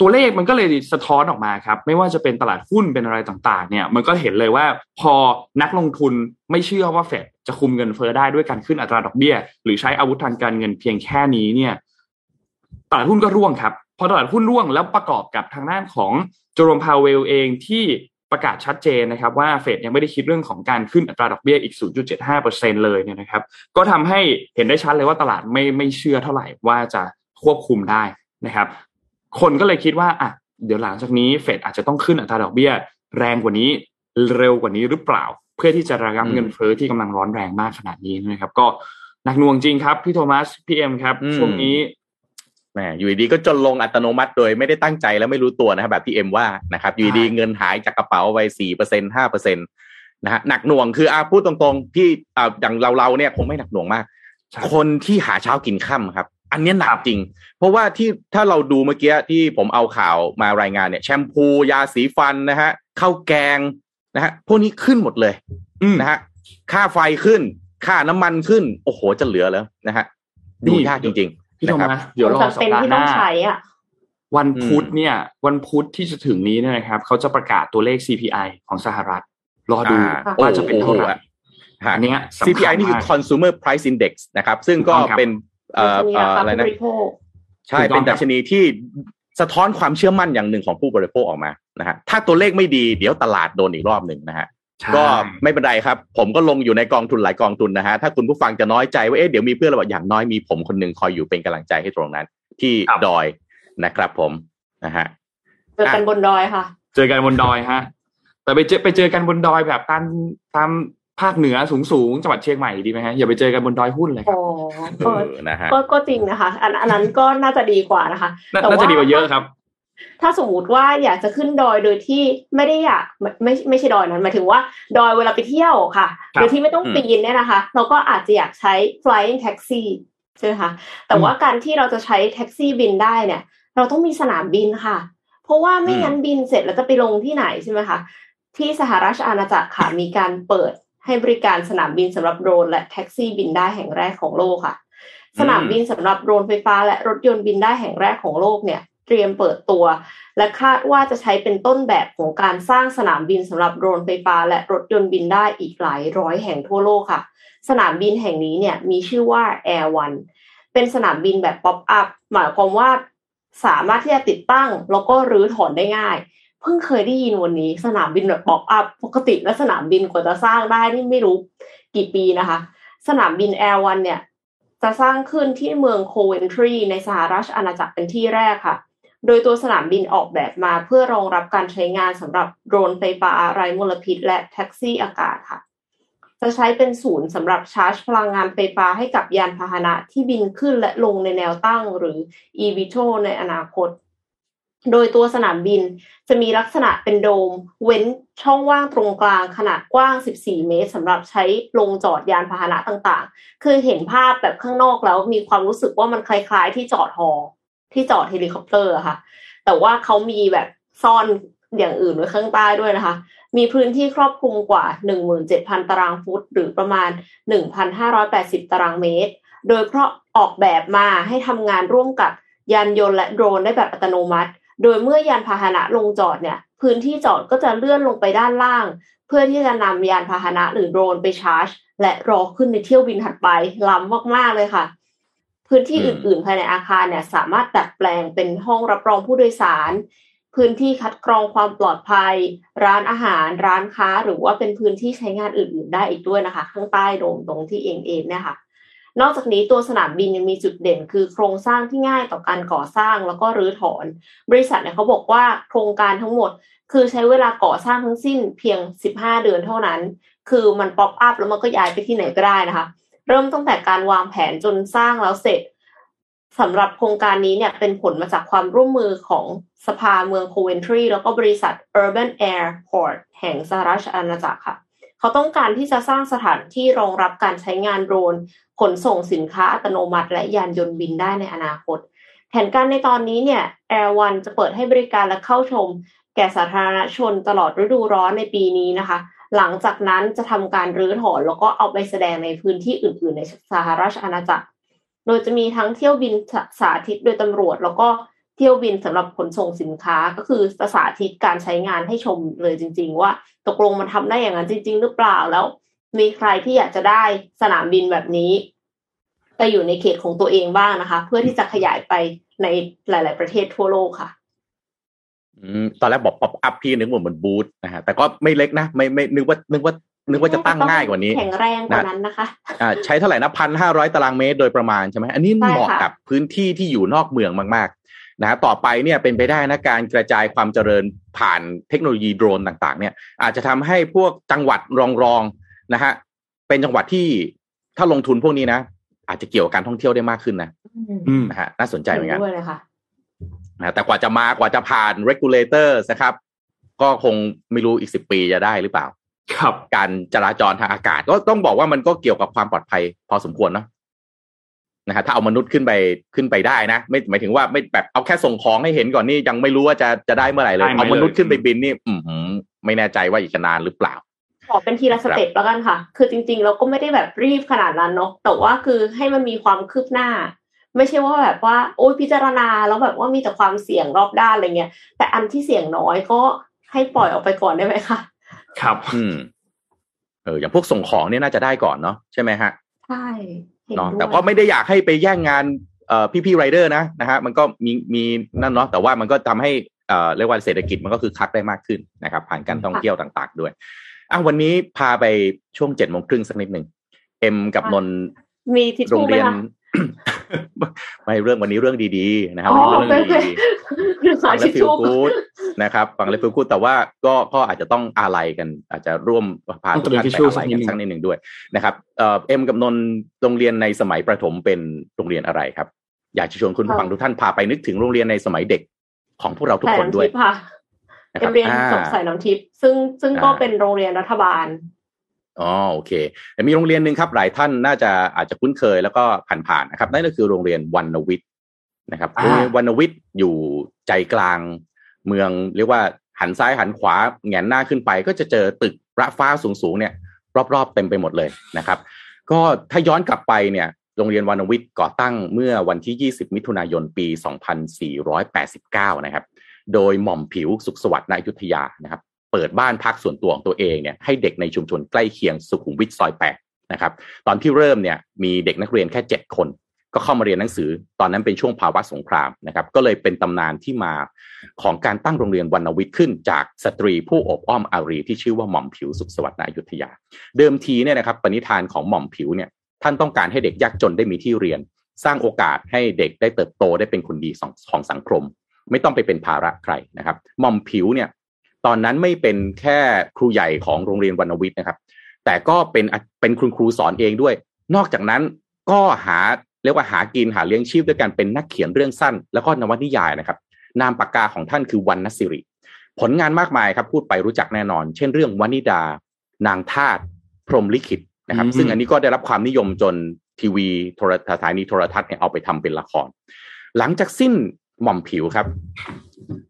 ตัวเลขมันก็เลยสะท้อนออกมาครับ ไม่ว่าจะเป็นตลาดหุ้นเป็นอะไรต่างๆ เนี่ย มันก็เห็นเลยว่าพอนักลงทุนไม่เชื่อว่าเฟดจะคุมเงินเฟ้อได้ด้วยการขึ้นอัตราดอกเบี้ย หรือใช้อาวุธทางการเงินเพียงแค่นี้เนี่ย ตลาดหุ้นก็ร่วงครับ พอตลาดหุ้นร่วงแล้วประกอบกับทางด้านของโจโรมพาวเวลเองที่ ประกาศชัดเจนนะครับว่าเฟดยังไม่ได้คิดเรื่องของการขึ้นอัตราดอกเบี้ยอีก 0.75%เลยเนี่ยนะครับ ก็ทำให้เห็นได้ชัดเลยว่าตลาดไม่ไม่เชื่อเท่าไหร่ว่าจะควบคุมได้นะครับ คนก็เลยคิดว่าอะเดี๋ยวหลังจากนี้เฟดอาจจะต้องขึ้นอัตราดอกเบี้ย แรงกว่านี้เร็วกว่านี้หรือเปล่า เพื่อที่จะระงับอืมเงินเฟ้อที่กำลังร้อนแรงมากขนาดนี้นะครับ ก็หนักหน่วงจริงครับพี่โทมัสพี่เอ็มครับอืมช่วงนี้ แหมอยู่ดีๆก็จนลงอัตโนมัติโดยไม่ได้ตั้งใจและไม่รู้ตัวนะครับแบบที่เอ็มว่านะครับอยู่ดีๆเงินหายจากกระเป๋าไปสี่เปอร์เซ็นห้าเปอร์เซ็นตนะฮะหนักหน่วงคืออาพูดตรงๆที่อ่าอย่างเราเราๆเนี่ยคงไม่หนักหน่วงมากใช่คนที่หาเช้ากินค่ำครับ อันเนี้ยหนักจริง เพราะว่าที่ถ้าเราดูเมื่อกี้ที่ผมเอาข่าวมารายงานเนี่ย แชมพูยาสีฟันนะฮะข้าวแกงนะฮะพวกนี้ขึ้นหมดเลยอืมนะฮะค่าไฟขึ้น ค่าน้ำมันขึ้น โอ้โหจะเหลือแล้วนะฮะดูนี่ยากจริงๆ พี่โทนะครับมัสเดี๋ยวรอจำสัปเป็นดาห์ที่หต้องน้าใช้อะวันพุธเนี่ย วันพุธที่จะถึงนี้เนี่ยนะครับเขาจะประกาศตัวเลข CPI ของสหรัฐ รอดูอ่าว่าจะเป็นเท่าไหร่โอ้โฮะอันเนี้ยสำคัญ CPI นี่คือมาก consumer price index นะครับ ซึ่งก็ถูกต้องครับเป็นเอ่อมีเอ่ราอคาอะไรผู้บนะริโภคใช่ถูกต้องเป็นดัชนีที่สะท้อนความเชื่อมั่นอย่างหนึ่งของผู้บริโภคออกมานะฮะถ้าตัวเลขไม่ดีเดี๋ยวตลาดโดนอีกรอบหนึ่งนะฮะใช่ ก็ไม่เป็นไรครับ ผมก็ลงอยู่ในกองทุนหลายกองทุนนะฮะถ้าคุณผู้ฟังจะน้อยใจว่าเอ๊ะเดี๋ยวมีเพื่อนเราบอกอย่างน้อยมีผมคนหนึ่งคอยอยู่เป็นกำลังใจให้ตรงนั้น ที่ดอยนะครับ ผมนะฮะเจอกันบนดอยค่ะ เจอกันบนดอยฮะ แต่ไปเจอไปเจอกันบนดอยแบบตามตามภาคเหนือสูงสูงๆจังหวัดเชียงใหม่ดีไหมฮะอย่าไปเจอกันบนดอยหุ้นเลยคอ๋รับอเอก็อนะฮะก็ก็จริงนะคะ อันอันนั้นก็น่าจะดีกว่านะคะน่าแต่น่าจะดีกว่าเยอะครับ ถ้าสมมติว่าอยากจะขึ้นดอยโดยที่ไม่ได้อยากไม่ไม่ไม่ใช่ดอยนั้นหมายถึงว่าดอยเวลาไปเที่ยวค่ะครับโดยที่ไม่ต้องอืมปีนเนี่ยนะคะ เราก็อาจจะอยากใช้ flying taxi ใช่ไหมคะแต่ว่าการที่เราจะใช้แท็กซี่บินได้เนี่ย เราต้องมีสนามบินค่ะ เพราะว่าไม่งั้นบินเสร็จแล้วจะไปลงที่ไหนใช่ไหมคะที่สหราชอาณาจักรค่ะมีการเปิดให้บริการสนามบินสำหรับโดรนและแท็กซี่บินได้แห่งแรกของโลกค่ะ สนามบินสำหรับโดรนไฟฟ้าและรถยนต์บินได้แห่งแรกของโลกเนี่ย เตรียมเปิดตัว และคาดว่าจะใช้เป็นต้นแบบของการสร้างสนามบินสำหรับโดรนไฟฟ้า และรถยนต์บินได้อีกหลายร้อยแห่งทั่วโลกค่ะ สนามบินแห่งนี้เนี่ยมีชื่อว่า Air One เป็นสนามบินแบบ pop-up หมายความว่าสามารถที่จะติดตั้งแล้วก็รื้อถอนได้ง่ายเพิ่งเคยได้ยินวันนี้สนามบินแบบ pop-up ปกติแล้วสนามบินกว่าจะสร้างได้นี่ไม่รู้กี่ปีนะคะ สนามบิน Air One เนี่ย จะสร้างขึ้นที่เมืองโคเวนทรีในสหราชอาณาจักรเป็นที่แรกค่ะ โดยตัวสนามบินออกแบบมาเพื่อรองรับการใช้งานสำหรับโดรนไฟฟ้าไร้มลพิษ และแท็กซี่อากาศค่ะ จะใช้เป็นศูนย์สำหรับชาร์จพลังงานไฟฟ้าให้กับยานพาหนะที่บินขึ้นและลงในแนวตั้งหรือ eVTOL ในอนาคต โดยตัวสนามบินจะมีลักษณะเป็นโดม เว้นช่องว่างตรงกลางขนาดกว้าง 14 เมตรสำหรับใช้ลงจอดยานพาหนะต่างๆ คือเห็นภาพแบบข้างนอกแล้วมีความรู้สึกว่ามันคล้าย ๆ ที่จอดฮอ ที่จอดเฮลิคอปเตอร์ค่ะ แต่ว่าเขามีแบบซ่อนอย่างอื่นไว้ข้างใต้ด้วยนะคะ มีพื้นที่ครอบคลุมกว่า 17,000 ตารางฟุต หรือประมาณ 1,580 ตารางเมตร โดยเพราะออกแบบมาให้ทำงานร่วมกับยานยนต์และโดรนได้แบบอัตโนมัติ โดยเมื่อยานพาหนะลงจอดเนี่ย พื้นที่จอดก็จะเลื่อนลงไปด้านล่าง เพื่อที่จะนำยานพาหนะหรือโดรนไปชาร์จ และรอขึ้นในเที่ยวบินถัดไปล้ำมากๆเลยค่ะ พื้นที่อื่น ๆ ภายในอาคารเนี่ยสามารถดัดแปลงเป็นห้องรับรองผู้โดยสาร พื้นที่คัดกรองความปลอดภัย ร้านอาหาร ร้านค้า หรือว่าเป็นพื้นที่ใช้งานอื่น ๆ ได้อีกด้วยนะคะ ข้างใต้โดมตรงที่เองเองเนี่ยค่ะนอกจากนี้ตัวสนามบินยังมีจุดเด่นคือโครงสร้างที่ง่ายต่อการก่อสร้างแล้วก็รื้อถอน บริษัทเนี่ยเขาบอกว่าโครงการทั้งหมด คือใช้เวลาก่อสร้างทั้งสิ้นเพียง 15 เดือนเท่านั้น คือมัน pop-up แล้วมันก็ย้ายไปที่ไหนก็ได้นะคะ เริ่มตั้งแต่การวางแผนจนสร้างแล้วเสร็จสำหรับโครงการนี้เนี่ยเป็นผลมาจากความร่วมมือของสภาเมืองโคเวนทรีแล้วก็บริษัท Urban Airport แห่งสหราชอาณาจักรค่ะ เขาต้องการที่จะสร้างสถานที่รองรับการใช้งานโดรน ขนส่งสินค้าอัตโนมัติ และยานยนต์บินได้ในอนาคต แผนการในตอนนี้เนี่ย Air One จะเปิดให้บริการและเข้าชม แก่สาธารณชนตลอดฤดูร้อนในปีนี้นะคะ หลังจากนั้นจะทำการรื้อถอนแล้วก็เอาไปแสดงในพื้นที่อื่น ๆ ในสหราชอาณาจักร โดยจะมีทั้งเที่ยวบินสาธิตโดยตำรวจ แล้วก็เที่ยวบินสำหรับขนส่งสินค้าก็คือสาธิตการใช้งานให้ชมเลยจริง ๆ ว่าตกลงมันทำได้อย่างนั้นจริง ๆ หรือเปล่าแล้ว มีใครที่อยากจะได้สนามบินแบบนี้ไปอยู่ในเขตของตัวเองบ้างนะคะ เพื่อที่จะขยายไปในหลาย ๆ ประเทศทั่วโลกค่ะ ตอนแรกบอกป๊อปอัพพี่นึกว่าเหมือนบูธนะฮะแต่ก็ไม่เล็กนะไม่ไม่นึกว่านึกว่านึกว่าจะตั้งง่ายกว่านี้แข็งแรงกว่านั้นนะคะอ่าใช้เท่าไหร่นะพันห้าร้อยตารางเมตรโดยประมาณใช่ไหมอันนี้ใช่เหมาะค่ะกับพื้นที่ที่อยู่นอกเมืองมากๆนะฮะต่อไปเนี่ยเป็นไปได้นะการกระจายความเจริญผ่านเทคโนโลยีโดรนต่างๆ เนี่ย อาจจะทำให้พวกจังหวัดรองๆนะฮะเป็นจังหวัดที่ถ้าลงทุนพวกนี้นะ อาจจะเกี่ยวกับการท่องเที่ยวได้มากขึ้นนะอืมนะฮะน่าสนใจเหมือนกัน นะแต่กว่าจะมากว่าจะผ่าน regulator นะครับ ก็คงไม่รู้อีกสิบปีจะได้หรือเปล่า ครับ การจราจรทางอากาศ ก็ต้องบอกว่ามันก็เกี่ยวกับความปลอดภัยพอสมควรเนาะนะฮะถ้าเอามนุษย์ขึ้นไปขึ้นไปได้นะ ไม่หมายถึงว่าไม่แบบเอาแค่ส่งของให้เห็นก่อนนี่ยังไม่รู้ว่าจะจะได้เมื่อไหร่เลยได้ไหมเอามนุษย์เลยขึ้นไปบินนี่ อือหือไม่แน่ใจว่าอีกจะนานหรือเปล่าขอเป็นทีละสเต็ปแล้วกันค่ะ คือจริง ๆ เราก็ไม่ได้แบบรีบขนาดนั้นเนาะแต่ว่าคือให้มันมีความคืบหน้า ไม่ใช่ว่าแบบว่าโอ้ยพิจารณาแล้วแบบว่ามีแต่ความเสี่ยงรอบด้านอะไรเงี้ย แต่อันที่เสี่ยงน้อยก็ให้ปล่อยออกไปก่อนได้ไหมคะครับ อืมเอออย่างพวกส่งของเนี่ยน่าจะได้ก่อนเนาะใช่ไหมฮะใช่เห็นเนาะด้วยแต่ก็ไม่ได้อยากให้ไปแย่งงานเอ่อพี่ๆไรเดอร์นะนะฮะมันก็มีมีนั่นเนาะแต่ว่ามันก็ทำให้เอ่อเรียกว่าเศรษฐกิจมันก็คือคักได้มากขึ้นนะครับ ผ่านการท่องเที่ยวต่าง ๆ ด้วยอะวันนี้พาไปช่วงเจ็ดโมงครึ่งสักนิดหนึ่งเอ็มกับนนท์มีทิชโรงชู่ไหมเรียนคะไม่เรื่องวันนี้เรื่องดีๆนะครับอ๋อวันนี้เรื่องโอเคดีๆหาฟังแล้ทิวชฟิลชู่กูดนะครับฟังแล้วฟิลกูดแต่ว่าก็ก็อาจจะต้องอาลัยกัน อาจจะร่วมพาต้องทุกเตรียมท่านทิชไปชู่อาลัยกันสัสักกนินิดดหหนึ่งนึ่งด้วยนะครับเอ่อเอ็มกับนนท์โรงเรียนในสมัยประถมเป็นโรงเรียนอะไรครับ อยากจะชวนคุณผู้ฟังทุกท่านพาไปนึกถึงโรงเรียนในสมัยเด็กของพวกเราทุกใส่คนน้ำด้วยทิพย์ค่ะนะคเอ็รับมเรียนอ่าจบใส่น้ำทิพย์ซึ่งซึ่งก็อ่าเป็นโรงเรียนรัฐบาล อ๋อโอเคแต่มีโรงเรียนหนึ่งครับ หลายท่านน่าจะอาจจะคุ้นเคยแล้วก็ผ่านๆนะครับนั่นก็คือโรงเรียนวันนวิทย์นะครับอ่าโรงเรียนวันนวิทย์อยู่ใจกลาง เมืองเรียกว่าหันซ้ายหันขวาแหงนหน้าขึ้นไป ก็จะเจอตึกระฟ้าสูงๆเนี่ย รอบๆเต็มไปหมดเลยนะครับ ก็ถ้าย้อนกลับไปเนี่ยโรงเรียนวานวิทย์ก่อตั้งเมื่อวันที่ 20 มิถุนายน ปี 2489 นะครับ โดยหม่อมผิวสุขสวัสดิ์ณอยุธยานะครับ เปิดบ้านพักส่วนตัวของตัวเองเนี่ยให้เด็กในชุมชนใกล้เคียงสุขุมวิทซอย8นะครับตอนที่เริ่มเนี่ยมีเด็กนักเรียนแค่ 7 คน ก็เข้ามาเรียนหนังสือ ตอนนั้นเป็นช่วงภาวะสงครามนะครับก็เลยเป็นตำนานที่มาของการตั้งโรงเรียนวรรณวิทย์ขึ้น จากสตรีผู้อบอ้อมอารีที่ชื่อว่าหม่อมผิวสุขสวัสดิ์ณอยุธยา เดิมทีเนี่ยนะครับปณิธานของหม่อมผิวเนี่ยท่านต้องการให้เด็กยากจนได้มีที่เรียน สร้างโอกาสให้เด็กได้เติบโตได้เป็นคนดีของสังคม ไม่ต้องไปเป็นภาระใครนะครับหม่อมผิวเนี่ย ตอนนั้นไม่เป็นแค่ครูใหญ่ของโรงเรียนวรรณวิทย์นะครับ แต่ก็เป็นเป็นคุณครูสอนเองด้วย นอกจากนั้นก็หาเรียกว่าหากินหาเลี้ยงชีพด้วยการเป็นนักเขียนเรื่องสั้น แล้วก็นวนิยายนะครับ นามปากกาของท่านคือวันนสิริ ผลงานมากมายครับพูดไปรู้จักแน่นอน เช่นเรื่องวนิดา นางทาตพรหมลิขิตนะครับ ซึ่งอันนี้ก็ได้รับความนิยมจนทีวีโทรสถานีโทรทัศน์เนี่ยเอาไปทำเป็นละคร หลังจากสิ้นหม่อมผิวครับ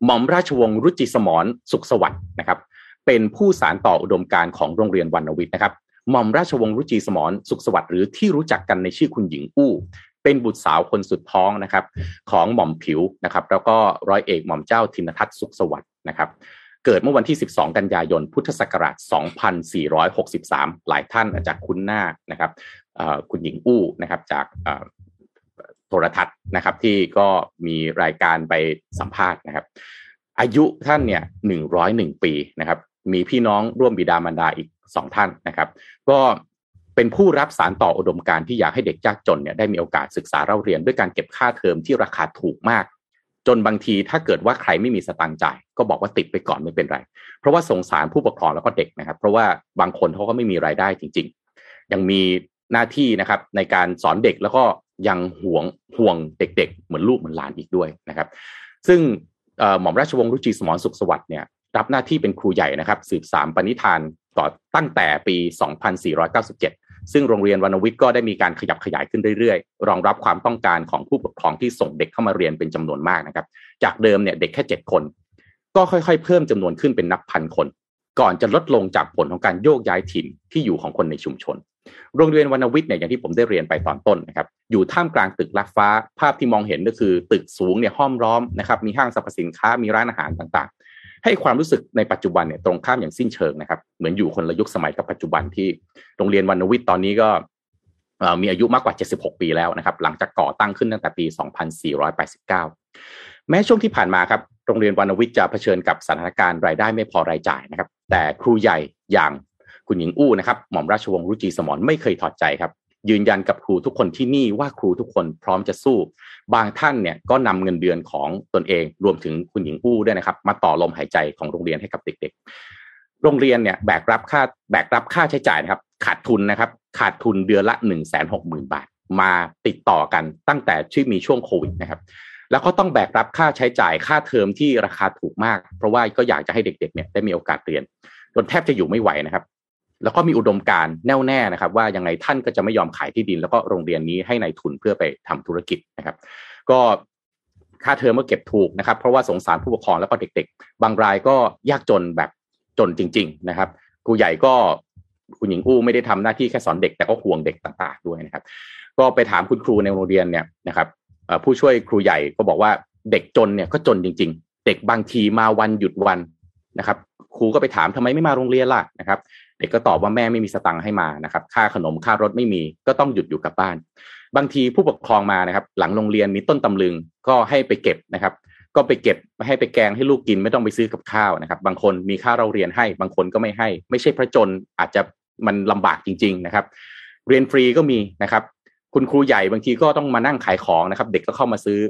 หม่อมราชวงศ์รุจิสมรสุขสวัสดิ์นะครับ เป็นผู้สารต่ออุดมการของโรงเรียนวรรณวิทย์นะครับหม่อมราชวงศ์รุจิสมรสุขสวัสดิ์หรือที่รู้จักกันในชื่อคุณหญิงอู้ เป็นบุตรสาวคนสุดท้องนะครับ ของหม่อมผิวนะครับ แล้วก็ร้อยเอกหม่อมเจ้าทินทัศน์สุขสวัสดิ์นะครับเกิดเมื่อวันที่ 12 กันยายน พุทธศักราช 2463 หลายท่านอาจจะคุ้นหน้านะครับคุณหญิงอู้นะครับจาก รทัศน์นะครับ ที่ก็มีรายการไปสัมภาษณ์นะครับ อายุท่านเนี่ยหนึ่งร้อยหนึ่งปีนะครับ มีพี่น้องร่วมบิดามารดาอีกสองท่านนะครับ ก็เป็นผู้รับสารต่ออุดมการที่อยากให้เด็กยากจนเนี่ยได้มีโอกาสศึกษาเล่าเรียนด้วยการเก็บค่าเทอมที่ราคาถูกมาก จนบางทีถ้าเกิดว่าใครไม่มีสตังค์จ่ายก็บอกว่าติดไปก่อนไม่เป็นไร เพราะว่าสงสารผู้ปกครองแล้วก็เด็กนะครับ เพราะว่าบางคนเขาก็ไม่มีรายได้จริง ๆ ยังมีหน้าที่นะครับในการสอนเด็กแล้วก็ ยังห่วงห่วงเด็ก ๆ เหมือนลูกเหมือนหลานอีกด้วยนะครับ ซึ่งหม่อมราชวงศ์รุจิสมรสุขสวัสดิ์เนี่ยรับหน้าที่เป็นครูใหญ่นะครับสืบสามปณิธานต่อตั้งแต่ปี 2497 ซึ่งโรงเรียนวรรณวิทย์ก็ได้มีการขยับขยายขึ้นเรื่อยๆ รองรับความต้องการของผู้ปกครองที่ส่งเด็กเข้ามาเรียนเป็นจำนวนมากนะครับ จากเดิมเนี่ยเด็กแค่ 7 คน ก็ค่อยๆ เพิ่มจำนวนขึ้นเป็นนับพันคน ก่อนจะลดลงจากผลของการโยกย้ายถิ่นที่อยู่ของคนในชุมชน โรงเรียนวรรณวิทย์เนี่ยอย่างที่ผมได้เรียนไปตอนต้นนะครับอยู่ท่ามกลางตึกลักฟ้า ภาพที่มองเห็นก็คือตึกสูงเนี่ยห้อมร้อมนะครับมีห้างสรรพสินค้ามีร้านอาหารต่างๆ ให้ความรู้สึกในปัจจุบันเนี่ยตรงข้ามอย่างสิ้นเชิงนะครับเหมือนอยู่คนละยุคสมัยกับปัจจุบันที่โรงเรียนวรรณวิทย์ตอนนี้ก็มีอายุมากกว่า 76 ปีแล้วนะครับหลังจากก่อตั้งขึ้นตั้งแต่ปี 2489 แม้ช่วงที่ผ่านมาครับโรงเรียนวรรณวิทย์จะเผชิญกับสถานการณ์รายได้ไม่พอรายจ่ายนะครับแต่ครูใหญ่อย่าง คุณหญิงอู้นะครับหม่อมราชวงศ์รุจีสมรไม่เคยถอดใจครับ ยืนยันกับครูทุกคนที่นี่ว่าครูทุกคนพร้อมจะสู้ บางท่านเนี่ยก็นำเงินเดือนของตนเองรวมถึงคุณหญิงอู้ด้วยนะครับ มาต่อลมหายใจของโรงเรียนให้กับเด็ก ๆ โรงเรียนเนี่ยแบกรับค่าแบกรับค่าใช้จ่ายนะครับ ขาดทุนนะครับ ขาดทุนเดือนละหนึ่งแสนหกหมื่นบาท มาติดต่อกันตั้งแต่ที่มีช่วงโควิดนะครับแล้วก็ต้องแบกรับค่าใช้จ่ายค่าเทอมที่ราคาถูกมาก เพราะว่าก็อยากจะให้เด็กๆเนี่ยได้มีโอกาสเรียนจนแทบจะอยู่ไม่ไหวนะครับ แล้วก็มีอุดมการแน่วแน่นะครับ ว่ายังไงท่านก็จะไม่ยอมขายที่ดิน แล้วก็โรงเรียนนี้ให้ในายทุนเพื่อไปทำธุรกิจนะครับ ก็ค่าเทอมก็เก็บถูกนะครับ เพราะว่าสงสารผู้ปกครองแล้วก็เด็ก ๆ บางรายก็ยากจนแบบจนจริง ๆ นะครับครูใหญ่ก็คุณหญิงอู้ไม่ได้ทำหน้าที่แค่สอนเด็กแต่ก็ห่วงเด็กต่างๆด้วยนะครับ ก็ไปถามคุณครูในโรงเรียนเนี่ยนะครับผู้ช่วยครูใหญ่ก็บอกว่าเด็กจนเนี่ยก็จนจริง ๆ เด็กบางทีมาวันหยุดวันนะครับ ครูก็ไปถามทำไมไม่มาโรงเรียนล่ะนะครับ เด็กก็ตอบว่าแม่ไม่มีสตังค์ให้มานะครับ ค่าขนมค่ารถไม่มีก็ต้องหยุดอยู่กับบ้าน บางทีผู้ปกครองมานะครับ หลังโรงเรียนมีต้นตำลึงก็ให้ไปเก็บนะครับ ก็ไปเก็บให้ไปแกงให้ลูกกินไม่ต้องไปซื้อกับข้าวนะครับ บางคนมีค่าเราเรียนให้ บางคนก็ไม่ให้ ไม่ใช่พระจนอาจจะมันลำบากจริง ๆนะครับ เรียนฟรีก็มีนะครับ คุณครูใหญ่บางทีก็ต้องมานั่งขายของนะครับ เด็กก็เข้ามาซื้อ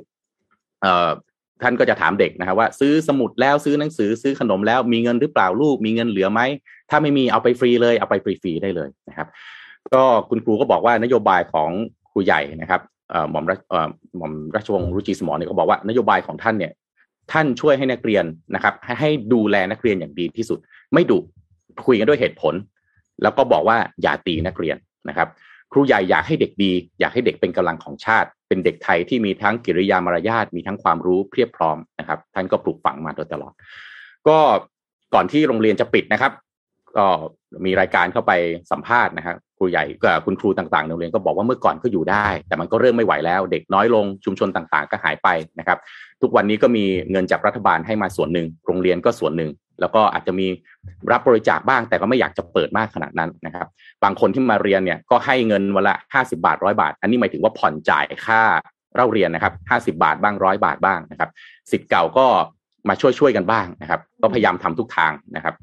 อ ท่านก็จะถามเด็กนะครับว่า ซื้อสมุดแล้วซื้อหนังสือซื้อขนมแล้วมีเงินหรือเปล่าลูก มีเงินเหลือไหม ถ้าไม่มีเอาไปฟรีเลยเอาไปฟรีๆได้เลยนะครับ ก็คุณครูก็บอกว่านโยบายของครูใหญ่นะครับหม่อมรัชหม่อมราชวงศ์รุจิสมรเนี่ยก็บอกว่านโยบายของท่านเนี่ย ท่านช่วยให้นักเรียนนะครับให้ให้ดูแลนักเรียนอย่างดีที่สุด ไม่ดุคุยกันด้วยเหตุผล แล้วก็บอกว่าอย่าตีนักเรียนนะครับ ครูใหญ่อยากให้เด็กดี อยากให้เด็กเป็นกำลังของชาติ เป็นเด็กไทยที่มีทั้งกิริยามารยาทมีทั้งความรู้เพียบพร้อมนะครับ ท่านก็ปลูกฝังมาโดยตลอด ก็ก่อนที่โรงเรียนจะปิดนะครับ ก็มีรายการเข้าไปสัมภาษณ์นะครับครูใหญ่ก็คุณครูต่างๆในโรงเรียนก็บอกว่าเมื่อก่อนก็อยู่ได้ แต่มันก็เริ่มไม่ไหวแล้ว เด็กน้อยลงชุมชนต่างๆ ก็หายไปนะครับ ทุกวันนี้ก็มีเงินจากรัฐบาลให้มาส่วนหนึ่งโรงเรียนก็ส่วนหนึ่ง แล้วก็อาจจะมีรับบริจาคบ้าง แต่ก็ไม่อยากจะเปิดมากขนาดนั้นนะครับ บางคนที่มาเรียนเนี่ยก็ให้เงินวันละห้าสิบาทร้อยบาท อันนี้หมายถึงว่าผ่อนจ่ายค่าเล่าเรียนนะครับห้าสิบาทบ้างร้อยบาทบ้างนะครับสิทธิ์เก่าก็มาช่วยช่วยกันบ้างนะครับ ก็พยายามทำทุกทางนะครับ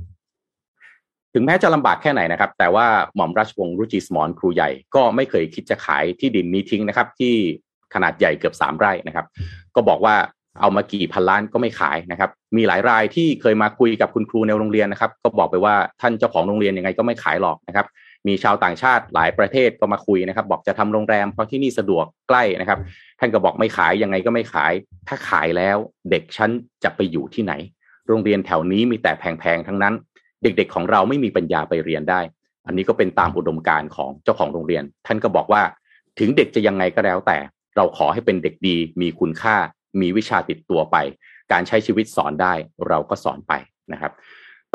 ถึงแม้จะลำบากแค่ไหนนะครับ แต่ว่าหม่อมราชวงศ์รุจิสมรครูใหญ่ก็ไม่เคยคิดจะขายที่ดินนี้ทิ้งนะครับ ที่ขนาดใหญ่เกือบสามไร่นะครับ ก็บอกว่า เอามากี่พันล้านก็ไม่ขายนะครับ มีหลายรายที่เคยมาคุยกับคุณครูในโรงเรียนนะครับ ก็บอกไปว่าท่านเจ้าของโรงเรียนยังไงก็ไม่ขายหรอกนะครับ มีชาวต่างชาติหลายประเทศก็มาคุยนะครับ บอกจะทำโรงแรมเพราะที่นี่สะดวกใกล้นะครับ ท่านก็บอกไม่ขายยังไงก็ไม่ขาย ถ้าขายแล้วเด็กชั้นจะไปอยู่ที่ไหน โรงเรียนแถวนี้มีแต่แพงๆทั้งนั้น เด็กๆของเราไม่มีปัญญาไปเรียนได้ อันนี้ก็เป็นตามอุดมการณ์ของเจ้าของโรงเรียน ท่านก็บอกว่าถึงเด็กจะยังไงก็แล้วแต่เราขอให้เป็นเด็กดีมีคุณค่า มีวิชาติดตัวไป การใช้ชีวิตสอนได้เราก็สอนไปนะครับ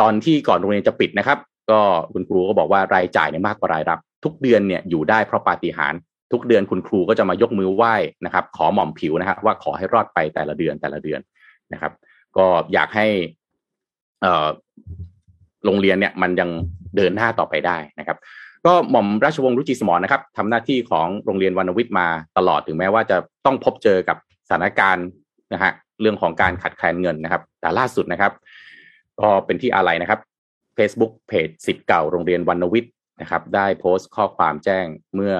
ตอนที่ก่อนโรงเรียนจะปิดนะครับ ก็คุณครูก็บอกว่ารายจ่ายเนี่ยมากกว่ารายรับ ทุกเดือนเนี่ยอยู่ได้เพราะปาฏิหาริย์ทุกเดือนคุณครูก็จะมายกมือไหว้นะครับ ขอหม่อมผิวนะครับว่าขอให้รอดไปแต่ละเดือนแต่ละเดือนนะครับ ก็อยากให้โรงเรียนเนี่ยมันยังเดินหน้าต่อไปได้นะครับ ก็หม่อมราชวงศ์รุจิสมรนะครับทำหน้าที่ของโรงเรียนวรรณวิทย์มาตลอดถึงแม้ว่าจะต้องพบเจอกับ สถานการณ์นะฮะเรื่องของการขัดแคลนเงินนะครับ แต่ล่าสุดนะครับ ก็เป็นที่อะไรนะครับ Facebook เพจสิทธิ์เก่าโรงเรียนวรรณวิทย์นะครับ ได้โพสต์ข้อความแจ้งเมื่อ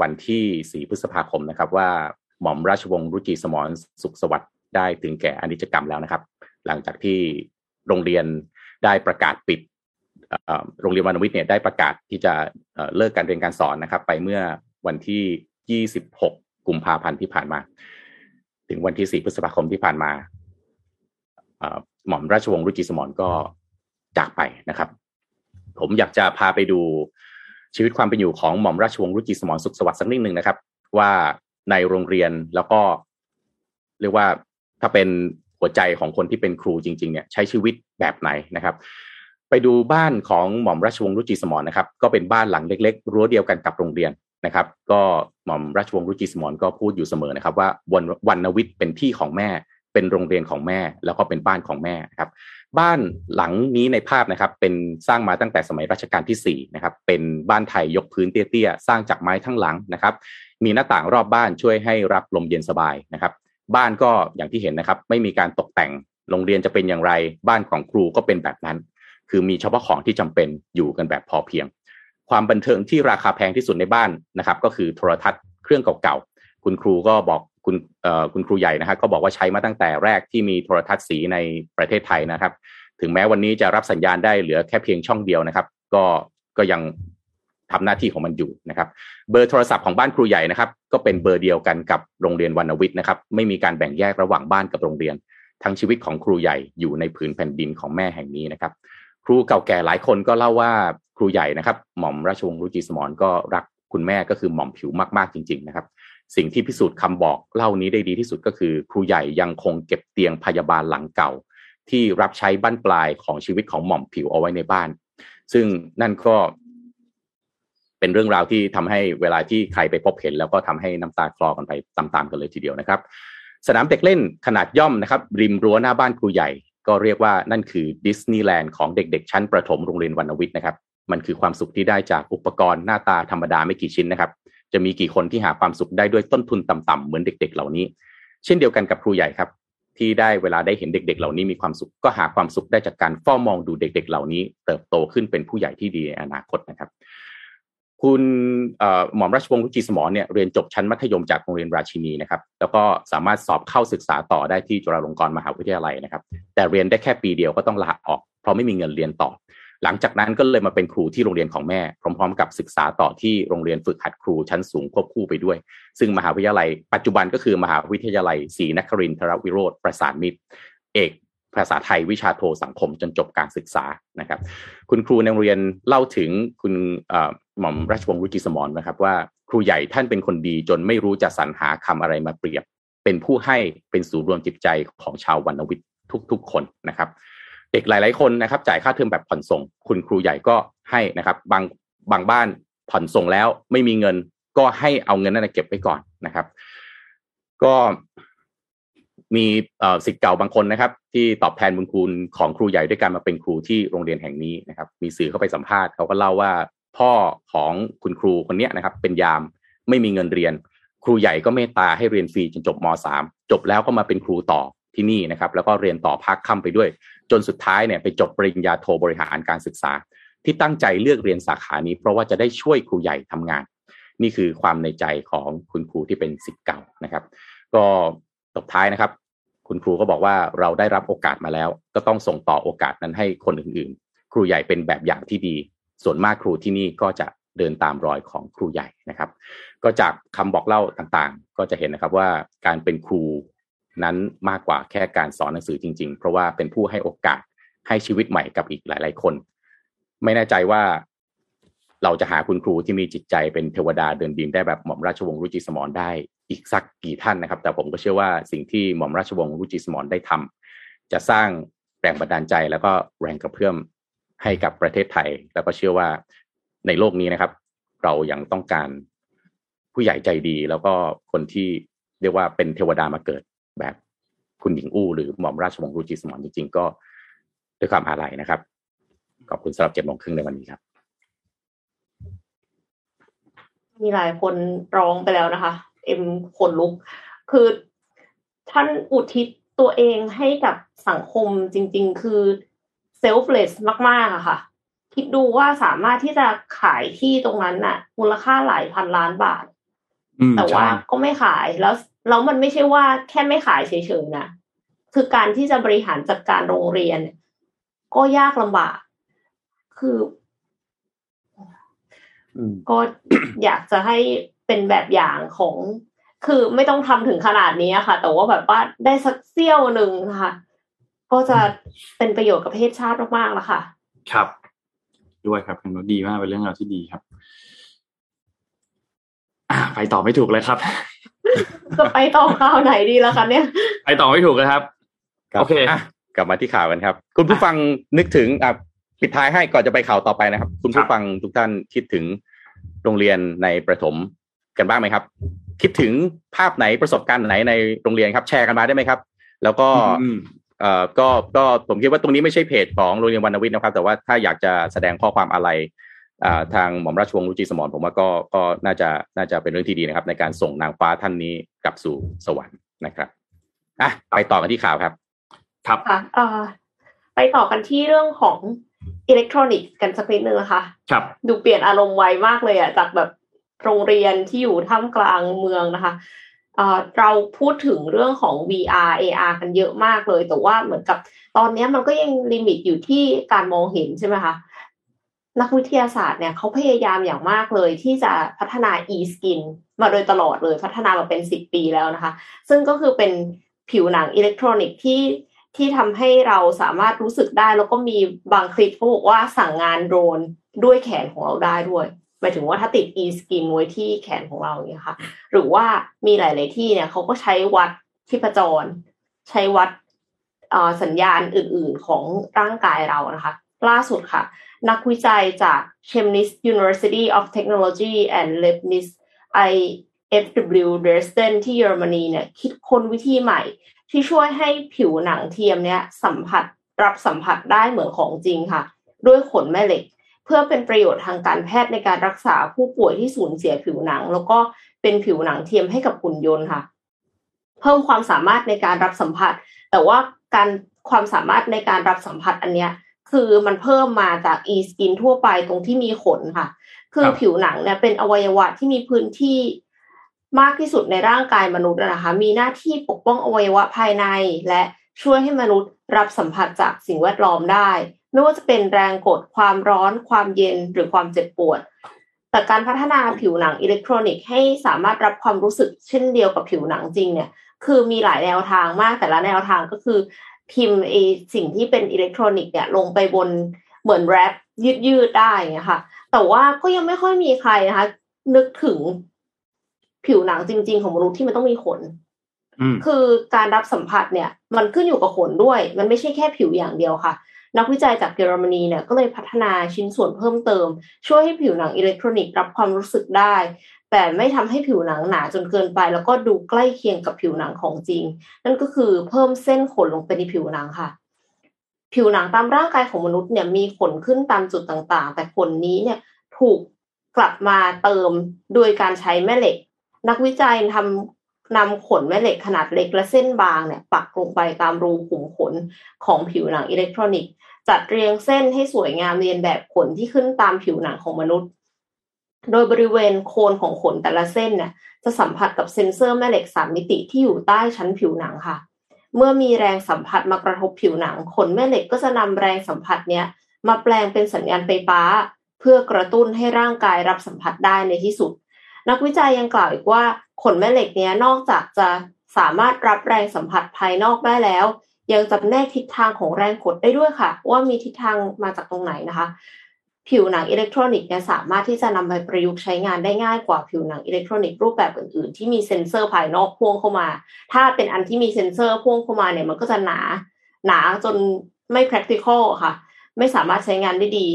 วันที่ 4 พฤษภาคมนะครับ ว่าหม่อมราชวงศ์รุจิสมรสุขสวัสดิ์ได้ถึงแก่อนิจกรรมแล้วนะครับ หลังจากที่โรงเรียนได้ประกาศปิดโรงเรียนวรรณวิทย์เนี่ยได้ประกาศที่จะเลิกการเรียนการสอนนะครับ ไปเมื่อวันที่ 26 กุมภาพันธ์ที่ผ่านมา ถึงวันที่ 4 พฤษภาคมที่ผ่านมาหม่อมราชวงศ์รุจิสมรก็จากไปนะครับ ผมอยากจะพาไปดูชีวิตความเป็นอยู่ของหม่อมราชวงศ์รุจิสมรสุขสวัสดิ์สักนิดหนึ่งนะครับ ว่าในโรงเรียนแล้วก็ เรียกว่าถ้าเป็นหัวใจของคนที่เป็นครูจริง ๆ เนี่ยใช้ชีวิตแบบไหนนะครับ ไปดูบ้านของหม่อมราชวงศ์รุจิสมรนะครับ ก็เป็นบ้านหลังเล็ก ๆ รั้วเดียวกันกับโรงเรียน นะครับ ก็หม่อมราชวงศ์รุจิสมรก็พูดอยู่เสมอนะครับ ว่าวันวันนวิทย์เป็นที่ของแม่ เป็นโรงเรียนของแม่ แล้วก็เป็นบ้านของแม่ครับ บ้านหลังนี้ในภาพนะครับ เป็นสร้างมาตั้งแต่สมัยรัชกาลที่4นะครับ เป็นบ้านไทยยกพื้นเตี้ยๆสร้างจากไม้ทั้งหลังนะครับ มีหน้าต่างรอบบ้านช่วยให้รับลมเย็นสบายนะครับ บ้านก็อย่างที่เห็นนะครับ ไม่มีการตกแต่งโรงเรียนจะเป็นอย่างไร บ้านของครูก็เป็นแบบนั้น คือมีเฉพาะของที่จำเป็นอยู่กันแบบพอเพียง ความบันเทิงที่ราคาแพงที่สุดในบ้านนะครับ ก็คือโทรทัศน์เครื่องเก่าๆ คุณครูก็บอกคุณเอ่อคุณครูใหญ่นะครับก็บอกว่าใช้มาตั้งแต่แรกที่มีโทรทัศน์สีในประเทศไทยนะครับ ถึงแม้วันนี้จะรับสัญญาณได้เหลือแค่เพียงช่องเดียวนะครับ ก็ก็ยังทำหน้าที่ของมันอยู่นะครับ เบอร์โทรศัพท์ของบ้านครูใหญ่นะครับ ก็เป็นเบอร์เดียวกันกับโรงเรียนวรรณวิทย์นะครับ ไม่มีการแบ่งแยกระหว่างบ้านกับโรงเรียน ทั้งชีวิตของครูใหญ่อยู่ในผืนแผ่นดินของแม่แห่งนี้นะครับ ครูเก่าแก่หลายคนก็เล่าว่า ครูใหญ่นะครับ หม่อมราชวงศ์รุจิสมรก็รักคุณแม่ก็คือหม่อมผิวมากๆจริง ๆ นะครับ สิ่งที่พิสูจน์คำบอกเล่านี้ได้ดีที่สุดก็คือ ครูใหญ่ยังคงเก็บเตียงพยาบาลหลังเก่า ที่รับใช้บั้นปลายของชีวิตของหม่อมผิวเอาไว้ในบ้าน ซึ่งนั่นก็เป็นเรื่องราวที่ทำให้เวลาที่ใครไปพบเห็น แล้วก็ทำให้น้ำตาคลอกันไปตามๆกันเลยทีเดียวนะครับ สนามเด็กเล่นขนาดย่อมนะครับ ริมรั้วหน้าบ้านครูใหญ่ ก็เรียกว่านั่นคือดิสนีย์แลนด์ของเด็กๆ ชั้นประถมโรงเรียนวรรณวิทย์นะครับ มันคือความสุขที่ได้จากอุปกรณ์หน้าตาธรรมดาไม่กี่ชิ้นนะครับ จะมีกี่คนที่หาความสุขได้ด้วยต้นทุนต่ำๆเหมือนเด็ก ๆ เหล่านี้ เช่นเดียวกันกับครูใหญ่ครับที่ได้เวลาได้เห็นเด็ก ๆ เหล่านี้มีความสุขก็หาความสุขได้จากการเฝ้ามองดูเด็ก ๆ เหล่านี้ เติบโตขึ้นเป็นผู้ใหญ่ที่ดีในอนาคตนะครับ คุณหม่อมราชวงศ์รุจิสมรเนี่ยเรียนจบชั้นมัธยมจากโรงเรียนราชินีนะครับ แล้วก็สามารถสอบเข้าศึกษาต่อได้ที่จุฬาลงกรณ์มหาวิทยาลัยนะครับ แต่เรียนได้แค่ปีเดียวก็ต้องลาออก เพราะไม่มีเงินเรียนต่อ หลังจากนั้นก็เลยมาเป็นครูที่โรงเรียนของแม่ พร้อม ๆ กับศึกษาต่อที่โรงเรียนฝึกหัดครูชั้นสูงควบคู่ไปด้วย ซึ่งมหาวิทยาลัย ปัจจุบันก็คือมหาวิทยาลัยศรีนครินทรวิโรธประสานมิตร เอกภาษาไทยวิชาโทสังคมจนจบการศึกษานะครับ คุณครูในโรงเรียนเล่าถึงคุณหม่อมราชวงศ์รุจิสมรนะครับว่าครูใหญ่ท่านเป็นคนดีจนไม่รู้จะสรรหาคำอะไรมาเปรียบ เป็นผู้ให้เป็นศูนย์รวมจิตใจของชาววรรณวิทย์ทุกๆคนนะครับ เด็กหลาย ๆคนนะครับ จ่ายค่าเทอมแบบผ่อนส่ง คุณครูใหญ่ก็ให้นะครับ บางบางบ้านผ่อนส่งแล้วไม่มีเงินก็ให้เอาเงินนั้นเก็บไว้ก่อนนะครับ ก็มีสิทธิ์เก่าบางคนนะครับ ที่ตอบแทนบุญคุณของครูใหญ่ด้วยการมาเป็นครูที่โรงเรียนแห่งนี้นะครับ มีสื่อเข้าไปสัมภาษณ์เขาก็เล่าว่าพ่อของคุณครูคนนี้นะครับ เป็นยามไม่มีเงินเรียน ครูใหญ่ก็เมตตาให้เรียนฟรีจนจบม .3 จบแล้วก็มาเป็นครูต่อที่นี่นะครับ แล้วก็เรียนต่อภาคค่ำไปด้วย จนสุดท้ายเนี่ยไปจบปริญญาโทบริหารการศึกษา ที่ตั้งใจเลือกเรียนสาขานี้ เพราะว่าจะได้ช่วยครูใหญ่ทำงาน นี่คือความในใจของคุณครูที่เป็นสิทธิ์เก่านะครับ ก็ตบท้ายนะครับ คุณครูก็บอกว่าเราได้รับโอกาสมาแล้ว ก็ต้องส่งต่อโอกาสนั้นให้คนอื่นๆ ครูใหญ่เป็นแบบอย่างที่ดี ส่วนมากครูที่นี่ก็จะเดินตามรอยของครูใหญ่นะครับ ก็จากคำบอกเล่าต่างๆ ก็จะเห็นนะครับว่าการเป็นครู นั้นมากกว่าแค่การสอนหนังสือจริง ๆ เพราะว่าเป็นผู้ให้โอกาสให้ชีวิตใหม่กับอีกหลาย ๆ คน ไม่แน่ใจว่าเราจะหาคุณครูที่มีจิตใจเป็นเทวดาเดินดินได้แบบหม่อมราชวงศ์รุจิสมรได้อีกสักกี่ท่านนะครับ แต่ผมก็เชื่อว่าสิ่งที่หม่อมราชวงศ์รุจิสมรได้ทำจะสร้างแรงบันดาลใจแล้วก็แรงกระเพื่อมให้กับประเทศไทย แล้วก็เชื่อว่าในโลกนี้นะครับ เรายัางต้องการผู้ใหญ่ใจดี แล้วก็คนที่เรียกว่าเป็นเทวดามาเกิด แบบคุณหญิงอู้หรือหม่อมราชวงศ์รุจิสมรจริง ๆ ก็ด้วยความอาลัยนะครับ ขอบคุณสำหรับเจ็ดโมงครึ่งในวันนี้ครับ มีหลายคนร้องไปแล้วนะคะ เอ็มขนลุก คือท่านอุทิศตัวเองให้กับสังคมจริง ๆ คือเซลฟ์เลสมากๆอะค่ะ คิดดูว่าสามารถที่จะขายที่ตรงนั้นน่ะ มูลค่าหลายพันล้านบาท แต่ว่าก็ไม่ขายแล้ว แล้วมันไม่ใช่ว่าแค่ไม่ขายเฉยๆนะคือการที่จะบริหารจัดการโรงเรียน ก็ยากลำบาก คือก็อยากจะให้เป็นแบบอย่างของ คือไม่ต้องทำถึงขนาดนี้ค่ะ แต่ว่าแบบว่าได้สักเสี้ยวหนึ่งค่ะ ก็จะเป็นประโยชน์กับประเทศชาติมากๆแล้วค่ะ ครับ ด้วยครับเป็นดีมากเป็นเรื่องราวที่ดีครับ อ่า ไปต่อไม่ถูกเลยครับ จะไปต่อข่าวไหนดีล่ะคะเนี่ย ไปต่อไม่ถูกเลยครับ โอเคกลับมาที่ข่าวกันครับ คุณผู้ฟังนึกถึงอะปิดท้ายให้ก่อนจะไปข่าวต่อไปนะครับ คุณผู้ฟังทุกท่านคิดถึงโรงเรียนในประถมกันบ้างไหมครับ คิดถึงภาพไหนประสบการณ์ไหนในโรงเรียนครับ แชร์กันมาได้ไหมครับ แล้วก็เอ่อก็ก็ผมคิดว่าตรงนี้ไม่ใช่เพจของโรงเรียนวรรณวิทย์นะครับ แต่ว่าถ้าอยากจะแสดงข้อความอะไร ทางหม่อมราชวงศ์รุจิสมรผมว่าก็ก็น่าจะน่าจะเป็นเรื่องที่ดีนะครับ ในการส่งนางฟ้าท่านนี้กลับสู่สวรรค์นะครับอะไปต่อกันที่ข่าวครับ ครับค่ะไปต่อกันที่เรื่องของอิเล็กทรอนิกส์กันสักนิดนึงนะคะครับ ดูเปลี่ยนอารมณ์ไวมากเลยอะจากแบบโรงเรียนที่อยู่ท่ามกลางเมืองนะคะเราพูดถึงเรื่องของ VR AR กันเยอะมากเลย แต่ว่าเหมือนกับตอนนี้มันก็ยัง limit อยู่ที่การมองเห็นใช่ไหมคะ นักวิทยาศาสตร์เนี่ยเขาพยายามอย่างมากเลยที่จะพัฒนา e-skin มาโดยตลอดเลยพัฒนามาเป็นสิบปีแล้วนะคะ ซึ่งก็คือเป็นผิวหนังอิเล็กทรอนิกส์ที่ที่ทำให้เราสามารถรู้สึกได้ แล้วก็มีบางคลิปเขาบอกว่าสั่งงานโดรนด้วยแขนของเราได้ด้วยหมายถึงว่าถ้าติด e-skin ไว้ที่แขนของเราเนี่ยค่ะ หรือว่ามีหลาย ๆ ที่เนี่ยเขาก็ใช้วัดชีพจร ใช้วัดสัญญาณอื่น ๆ ของร่างกายเรานะคะ ล่าสุดค่ะ นักวิจัยจาก Chemnitz University of Technology and Leibniz IFW Dresden ที่เยอรมนีเนี่ยคิดค้นวิธีใหม่ ที่ช่วยให้ผิวหนังเทียมเนี่ยสัมผัสรับสัมผัสได้เหมือนของจริงค่ะ ด้วยขนแม่เหล็ก เพื่อเป็นประโยชน์ทางการแพทย์ในการรักษาผู้ป่วยที่สูญเสียผิวหนัง แล้วก็เป็นผิวหนังเทียมให้กับหุ่นยนต์ค่ะ เพิ่มความสามารถในการรับสัมผัส แต่ว่าการความสามารถในการรับสัมผัสอันเนี้ย คือมันเพิ่มมาจาก e skin ทั่วไปตรงที่มีขนค่ะ คือผิวหนังเนี่ยเป็นอวัยวะที่มีพื้นที่มากที่สุดในร่างกายมนุษย์นะคะ มีหน้าที่ปกป้องอวัยวะภายใน และช่วยให้มนุษย์รับสัมผัสจากสิ่งแวดล้อมได้ ไม่ว่าจะเป็นแรงกดความร้อน ความเย็นหรือความเจ็บปวด แต่การพัฒนาผิวหนังอิเล็กทรอนิกส์ให้สามารถรับความรู้สึกเช่นเดียวกับผิวหนังจริงเนี่ย คือมีหลายแนวทางมากแต่ละแนวทางก็คือ พิมพ์ไอสิ่งที่เป็นอิเล็กทรอนิกส์เนี่ยลงไปบนเหมือนแรปยืดยืดได้เงี้ยค่ะแต่ว่าก็ยังไม่ค่อยมีใครนะคะ นึกถึงผิวหนังจริง ๆ ของมนุษย์ที่มันต้องมีขนคือการรับสัมผัสเนี่ย มันขึ้นอยู่กับขนด้วย มันไม่ใช่แค่ผิวอย่างเดียวค่ะ นักวิจัยจากเยอรมนีเนี่ยก็เลยพัฒนาชิ้นส่วนเพิ่มเติม ช่วยให้ผิวหนังอิเล็กทรอนิกส์รับความรู้สึกได้ แต่ไม่ทำให้ผิวหนังหนาจนเกินไป แล้วก็ดูใกล้เคียงกับผิวหนังของจริง นั่นก็คือเพิ่มเส้นขนลงไปในผิวหนังค่ะ ผิวหนังตามร่างกายของมนุษย์เนี่ยมีขนขึ้นตามจุดต่างๆ แต่ขนนี้เนี่ยถูกกลับมาเติมโดยการใช้แม่เหล็ก นักวิจัยทำนำขนแม่เหล็กขนาดเล็กและเส้นบางเนี่ยปักลงไปตามรูขุมขนของผิวหนังอิเล็กทรอนิกส์จัดเรียงเส้นให้สวยงามเรียนแบบขนที่ขึ้นตามผิวหนังของมนุษย์ โดยบริเวณโคนของขนแต่ละเส้นเนี่ยจะสัมผัสกับเซ็นเซอร์แม่เหล็กสามมิติที่อยู่ใต้ชั้นผิวหนังค่ะ เมื่อมีแรงสัมผัสมากระทบผิวหนัง ขนแม่เหล็กก็จะนำแรงสัมผัสเนี้ยมาแปลงเป็นสัญญาณไฟฟ้า เพื่อกระตุ้นให้ร่างกายรับสัมผัสได้ในที่สุด นักวิจัยยังกล่าวอีกว่าขนแม่เหล็กเนี้ยนอกจากจะสามารถรับแรงสัมผัสภายนอกได้แล้ว ยังจำแนกทิศทางของแรงกดได้ด้วยค่ะ ว่ามีทิศทางมาจากตรงไหนนะคะ ผิวหนังอิเล็กทรอนิกส์เนี่ยสามารถที่จะนำไปประยุกต์ใช้งานได้ง่ายกว่าผิวหนังอิเล็กทรอนิกส์รูปแบบอื่นๆ ที่มีเซ็นเซอร์ภายนอกพ่วงเข้ามา ถ้าเป็นอันที่มีเซ็นเซอร์พ่วงเข้ามาเนี่ยมันก็จะหนา หนาจนไม่ practical ค่ะ ไม่สามารถใช้งานได้ดี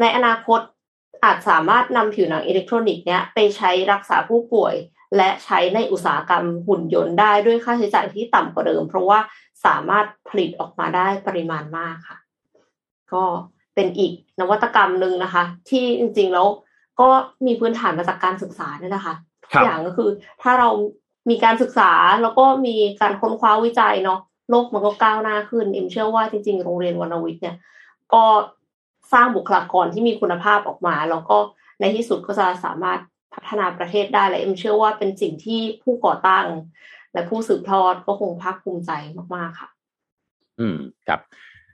ในอนาคตอาจสามารถนำผิวหนังอิเล็กทรอนิกส์เนี้ยไปใช้รักษาผู้ป่วย และใช้ในอุตสาหกรรมหุ่นยนต์ได้ด้วยค่าใช้จ่ายที่ต่ำกว่าเดิม เพราะว่าสามารถผลิตออกมาได้ปริมาณมากค่ะ ก็ เป็นอีกนวัตกรรมหนึ่งนะคะ ที่จริงๆแล้วก็มีพื้นฐานมาจากการศึกษาเนี่ยนะคะทุกอย่างก็คือ ถ้าเรามีการศึกษาแล้วก็มีการค้นคว้าวิจัยเนาะโลกมันก็ก้าวหน้าขึ้น เอ็มเชื่อว่าจริงๆ โรงเรียนวรรณวิทย์เนี่ย ก็สร้างบุคลากรที่มีคุณภาพออกมา แล้วก็ในที่สุดก็จะสามารถพัฒนาประเทศได้และเอ็มเชื่อว่าเป็นสิ่งที่ผู้ก่อตั้ง และผู้สืบทอดก็คงภาคภูมิใจมากๆค่ะ อืมครับ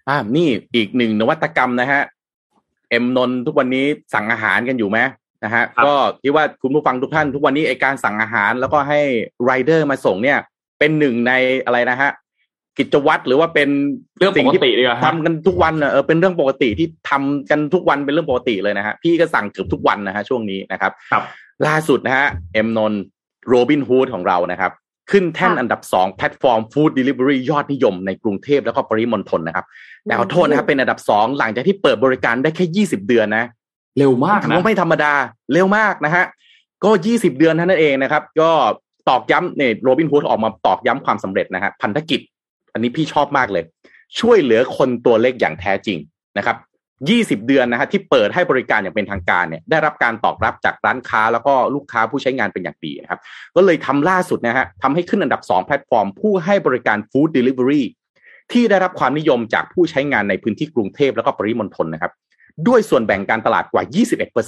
อ่านี่อีกหนึ่งนวัตกรรมนะฮะเอ็มนนทุกวันนี้สั่งอาหารกันอยู่ไหมนะฮะก็คิดว่าคุณผู้ฟังทุกท่าน ทุกวันนี้ไอการสั่งอาหารแล้วก็ให้ไรเดอร์มาส่งเนี่ย เป็นหนึ่งในอะไรนะฮะกิจวัตรหรือว่าเป็นเรื่องปกติเลยครับทำกันทุกวันเออเป็นเรื่องปกติที่ทำกันทุกวันเป็นเรื่องปกติเลยนะฮะพี่ก็สั่งเกือบทุกวันนะฮะช่วงนี้นะครับ ครับ ล่าสุดนะฮะเอ็มนนโรบินฮูดของเรานะครับ ขึ้นแท่นค่ะอันดับสองแพลตฟอร์ม food delivery ยอดนิยมในกรุงเทพแล้วก็ปริมณฑลนะครับแต่ขอโทษนะครับเป็นอันดับสองหลังจากที่เปิดบริการได้แค่ยี่สิบเดือนนะ เร็วมากถือนะว่าไม่ธรรมดาเร็วมากนะฮะก็ยี่สิบเดือนเท่านั้นเองนะครับ ก็ตอกย้ำเนี่ยโรบินฮูดออกมาตอกย้ำความสำเร็จนะฮะพันธกิจ อันนี้พี่ชอบมากเลย ช่วยเหลือคนตัวเล็กอย่างแท้จริงนะครับ 20 เดือนนะฮะที่เปิดให้บริการอย่างเป็นทางการเนี่ยได้รับการตอบรับจากร้านค้าแล้วก็ลูกค้าผู้ใช้งานเป็นอย่างดีนะครับ ก็เลยทำล่าสุดนะฮะทำให้ขึ้นอันดับ 2 แพลตฟอร์ม ผู้ให้บริการฟู้ดเดลิเวอรี่ที่ได้รับความนิยมจากผู้ใช้งานในพื้นที่กรุงเทพแล้วก็ปริมณฑลนะครับ ด้วยส่วนแบ่งการตลาดกว่า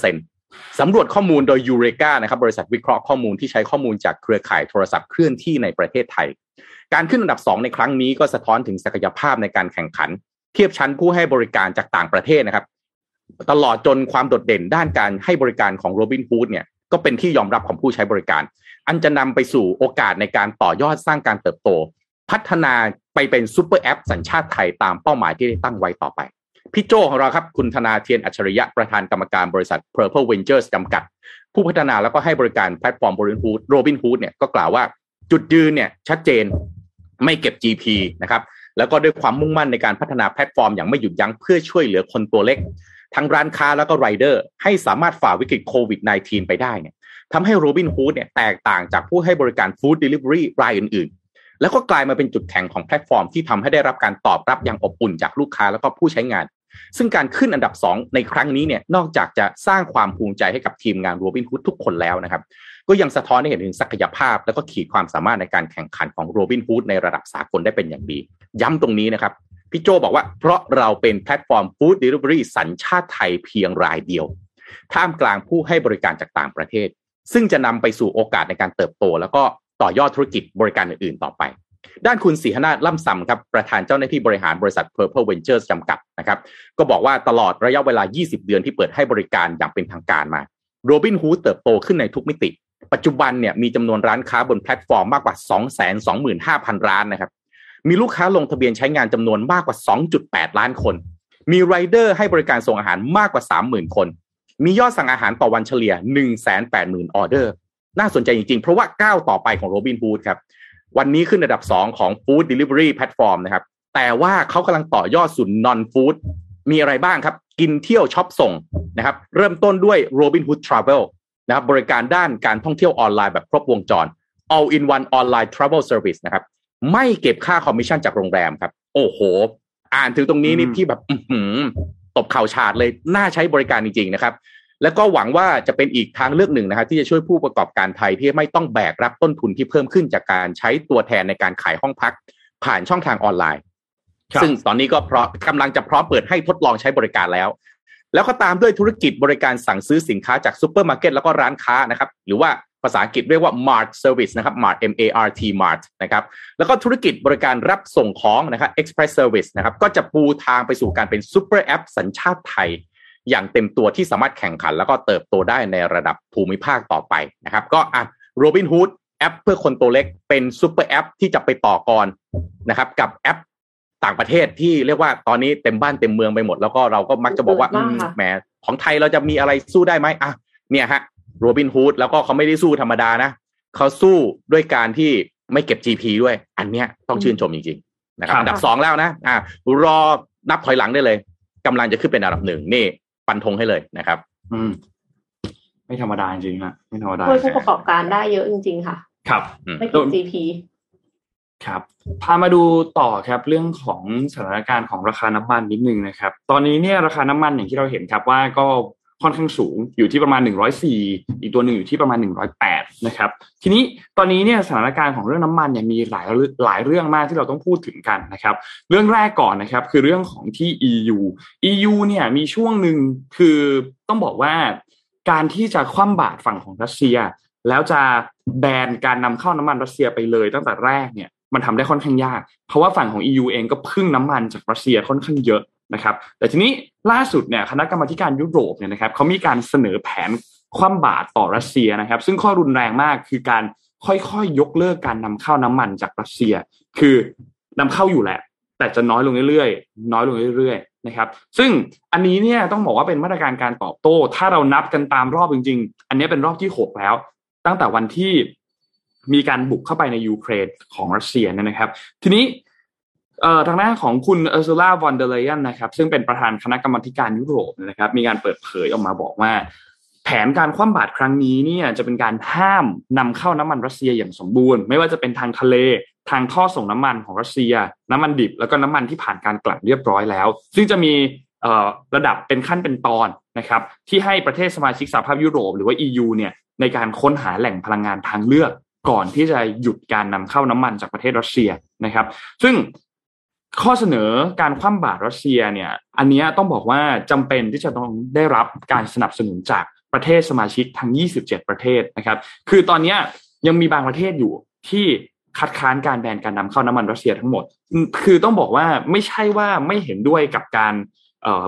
21%สำรวจข้อมูลโดยยูเรกานะครับ บริษัทวิเคราะห์ข้อมูลที่ใช้ข้อมูลจากเครือข่ายโทรศัพท์เคลื่อนที่ในประเทศไทย การขึ้นอันดับ 2 ในครั้งนี้ก็สะท้อนถึงศักยภาพในการแข่งขัน เทียบชั้นผู้ให้บริการจากต่างประเทศนะครับ ตลอดจนความโดดเด่นด้านการให้บริการของโรบิน h ูดเนี่ยก็เป็นที่ยอมรับของผู้ใช้บริการ อันจะนำไปสู่โอกาสในการต่อยอดสร้างการเติบโต พัฒนาไปเป็นซูเปอร์แอปสัญชาติไทยตามเป้าหมายที่ได้ตั้งไว้ต่อไป พี่โจของเราครับ คุณธนาเธียรอัจฉริยะประธานกรรมการบริษัท Purple Ventures จำกัด ผู้พัฒนาแล้วก็ให้บริการแพลตฟอร์ม Robin Hood Robin Hood เนี่ยก็กล่าวว่าจุดยืนเนี่ยชัดเจนไม่เก็บ GP นะครับ แล้วก็ด้วยความมุ่งมั่นในการพัฒนาแพลตฟอร์มอย่างไม่หยุดยั้งเพื่อช่วยเหลือคนตัวเล็ก ทั้งร้านค้าแล้วก็ไรเดอร์ ให้สามารถฝ่าวิกฤตโควิด -19 ไปได้เนี่ยทำให้ Robin Hood เนี่ยแตกต่างจากผู้ให้บริการฟู้ดเดลิเวอรี่รายอื่น ๆ แล้วก็กลายมาเป็นจุดแข็งของแพลตฟอร์มที่ทำให้ได้รับการตอบรับอย่างอบอุ่นจากลูกค้าแล้วก็ผู้ใช้งาน ซึ่งการขึ้นอันดับ 2 ในครั้งนี้เนี่ยนอกจากจะสร้างความภูมิใจให้กับทีมงาน Robin Hood ทุกคนแล้วนะครับ ก็ยังสะท้อนให้เห็นถึงศักยภาพ แล้วก็ขีดความสามารถในการแข่งขันของ Robin Hood ในระดับสากลได้เป็นอย่างดี ย้ำตรงนี้นะครับพี่โจบอกว่าเพราะเราเป็นแพลตฟอร์มฟู้ดเดลิเวอรี่สัญชาติไทยเพียงรายเดียว ท่ามกลางผู้ให้บริการจากต่างประเทศ ซึ่งจะนำไปสู่โอกาสในการเติบโต แล้วก็ต่อยอดธุรกิจบริการอื่นๆต่อไป ด้านคุณศรีหนาถล่ำซำครับประธานเจ้าหน้าที่บริหารบริษัท Purple Ventures จำกัดนะครับก็บอกว่าตลอดระยะเวลา 20 เดือนที่เปิดให้บริการอย่างเป็นทางการมา Robin Hood เติบโตขึ้นในทุกมิติ ปัจจุบันเนี่ยมีจำนวนร้านค้าบนแพลตฟอร์มมากกว่า 225,000 ร้านนะครับมีลูกค้าลงทะเบียนใช้งานจำนวนมากกว่า 2.8 ล้านคน มีไรเดอร์ให้บริการส่งอาหารมากกว่า 30,000 คน มียอดสั่งอาหารต่อวันเฉลี่ย 180,000 ออเดอร์ น่าสนใจจริงๆ เพราะว่าก้าวต่อไปของ Robin Hood ครับ วันนี้ขึ้นอันดับ 2 ของ Food Delivery Platform นะครับ แต่ว่าเขากำลังต่อยอดสู่นอนฟู้ดมีอะไรบ้างครับ กินเที่ยวช็อปส่งนะครับ เริ่มต้นด้วย Robinhood Travel นะครับบริการด้านการท่องเที่ยวออนไลน์แบบครบวงจร all in one online travel service นะครับ ไม่เก็บค่าคอมมิชชั่นจากโรงแรมครับ โอ้โห อ่านถึงตรงนี้นี่พี่แบบอื้อหือตบเข่าฉาดเลยน่าใช้บริการจริงๆนะครับ แล้วก็หวังว่าจะเป็นอีกทางเลือกหนึ่งนะครับที่จะช่วยผู้ประกอบการไทยที่ไม่ต้องแบกรับต้นทุนที่เพิ่มขึ้นจากการใช้ตัวแทนในการขายห้องพัก ผ่านช่องทางออนไลน์ครับซึ่งตอนนี้ก็เพราะกำลังจะพร้อมเปิดให้ทดลองใช้บริการแล้ว แล้วก็ตามด้วยธุรกิจบริการสั่งซื้อสินค้าจากซูเปอร์มาร์เก็ตแล้วก็ร้านค้านะครับหรือว่าภาษาอังกฤษเรียกว่า Mart Service นะครับ Mart M A R T Mart นะครับ แล้วก็ธุรกิจบริการรับส่งของนะครับ Express Service นะครับ ก็จะปูทางไปสู่การเป็นซูเปอร์แอปสัญชาติไทย อย่างเต็มตัวที่สามารถแข่งขัน แล้วก็เติบโตได้ในระดับภูมิภาคต่อไปนะครับ ก็อะ Robinhood แอปเพื่อคนตัวเล็กเป็นซูเปอร์แอปที่จะไปต่อกรนะครับกับแอปต่างประเทศที่เรียกว่าตอนนี้เต็มบ้านเต็มเมืองไปหมด แล้วก็เราก็มักจะบอกว่าเปิดมากค่ะอืมแหมของไทยเราจะมีอะไรสู้ได้ไหมอะเนี่ยฮะโรบินฮูดแล้วก็เขาไม่ได้สู้ธรรมดานะเขาสู้ด้วยการที่ไม่เก็บ GP ด้วย อันเนี้ยต้องชื่นชมจริงๆนะครับครับอันดับสองแล้วนะอะรอนับถอยหลังได้เลยกำลังจะขึ้นเป็นอันดับหนึ่งนี่ ปันธงให้เลยนะครับ อืม ไม่ธรรมดาจริงๆฮะไม่ธรรมดาช่วยผู้ประกอบการได้เยอะจริง ๆ ค่ะ ครับไม่กิน GP ครับ พามาดูต่อครับเรื่องของสถานการณ์ของราคาน้ำมันนิดนึงนะครับ ตอนนี้เนี่ยราคาน้ำมันอย่างที่เราเห็นครับว่าก็ ค่อนข้างสูงอยู่ที่ประมาณ 104 อีกตัวหนึ่งอยู่ที่ประมาณ 108 นะครับ ทีนี้ตอนนี้เนี่ยสถานการณ์ของเรื่องน้ำมันเนี่ยมีหลายหลายเรื่องมากที่เราต้องพูดถึงกันนะครับ เรื่องแรกก่อนนะครับคือเรื่องของที่ EU EU เนี่ยมีช่วงหนึ่งคือต้องบอกว่าการที่จะคว่ำบาตรฝั่งของรัสเซีย แล้วจะแบนการนำเข้าน้ำมันรัสเซียไปเลยตั้งแต่แรกเนี่ยมันทำได้ค่อนข้างยาก เพราะว่าฝั่งของ EU เองก็พึ่งน้ำมันจากรัสเซียค่อนข้างเยอะ นะครับ แต่ทีนี้ล่าสุดเนี่ยคณะกรรมาการยุโรปเนี่ยนะครับเขามีการเสนอแผนคว่ำบาตรต่อรัสเซียนะครับ ซึ่งข้อรุนแรงมากคือการค่อยๆยกเลิกการนำเข้าน้ำมันจากรัสเซีย คือนำเข้าอยู่แหละ แต่จะน้อยลงเรื่อยๆ น้อยลงเรื่อยๆนะครับ ซึ่งอันนี้เนี่ยต้องบอกว่าเป็นมาตรการการตอบโต้ ถ้าเรานับกันตามรอบจริง ๆ อันนี้เป็นรอบที่หกแล้ว ตั้งแต่วันที่มีการบุกเข้าไปในยูเครนของรัสเซียเนี่ยนะครับ ทีนี้ เอ่อทางด้านของคุณเออร์ซูล่าวอนเดอ เลเยนนะครับ ซึ่งเป็นประธานคณะกรรมการยุโรปนะครับ มีการเปิดเผยออกมาบอกว่า แผนการคว่ำบาตรครั้งนี้เนี่ยจะเป็นการห้ามนำเข้าน้ำมันรัสเซียอย่างสมบูรณ์ ไม่ว่าจะเป็นทางทะเลทางท่อส่งน้ำมันของรัสเซีย น้ำมันดิบแล้วก็น้ำมันที่ผ่านการกลั่นเรียบร้อยแล้ว ซึ่งจะมีระดับเป็นขั้นเป็นตอนนะครับ ที่ให้ประเทศสมาชิกสหภาพยุโรป หรือว่า EU เนี่ยในการค้นหาแหล่งพลังงานทางเลือก ก่อนที่จะหยุดการนำเข้าน้ำมันจากประเทศรัสเซียนะครับ ซึ่ง ข้อเสนอการคว่ำบาตรรัสเซียเนี่ย อันนี้ต้องบอกว่าจำเป็นที่จะต้องได้รับการสนับสนุนจากประเทศสมาชิกทั้ง 27 ประเทศนะครับ คือตอนนี้ยังมีบางประเทศอยู่ที่คัดค้านการแบนการนำเข้าน้ำมันรัสเซียทั้งหมด คือต้องบอกว่าไม่ใช่ว่าไม่เห็นด้วยกับการ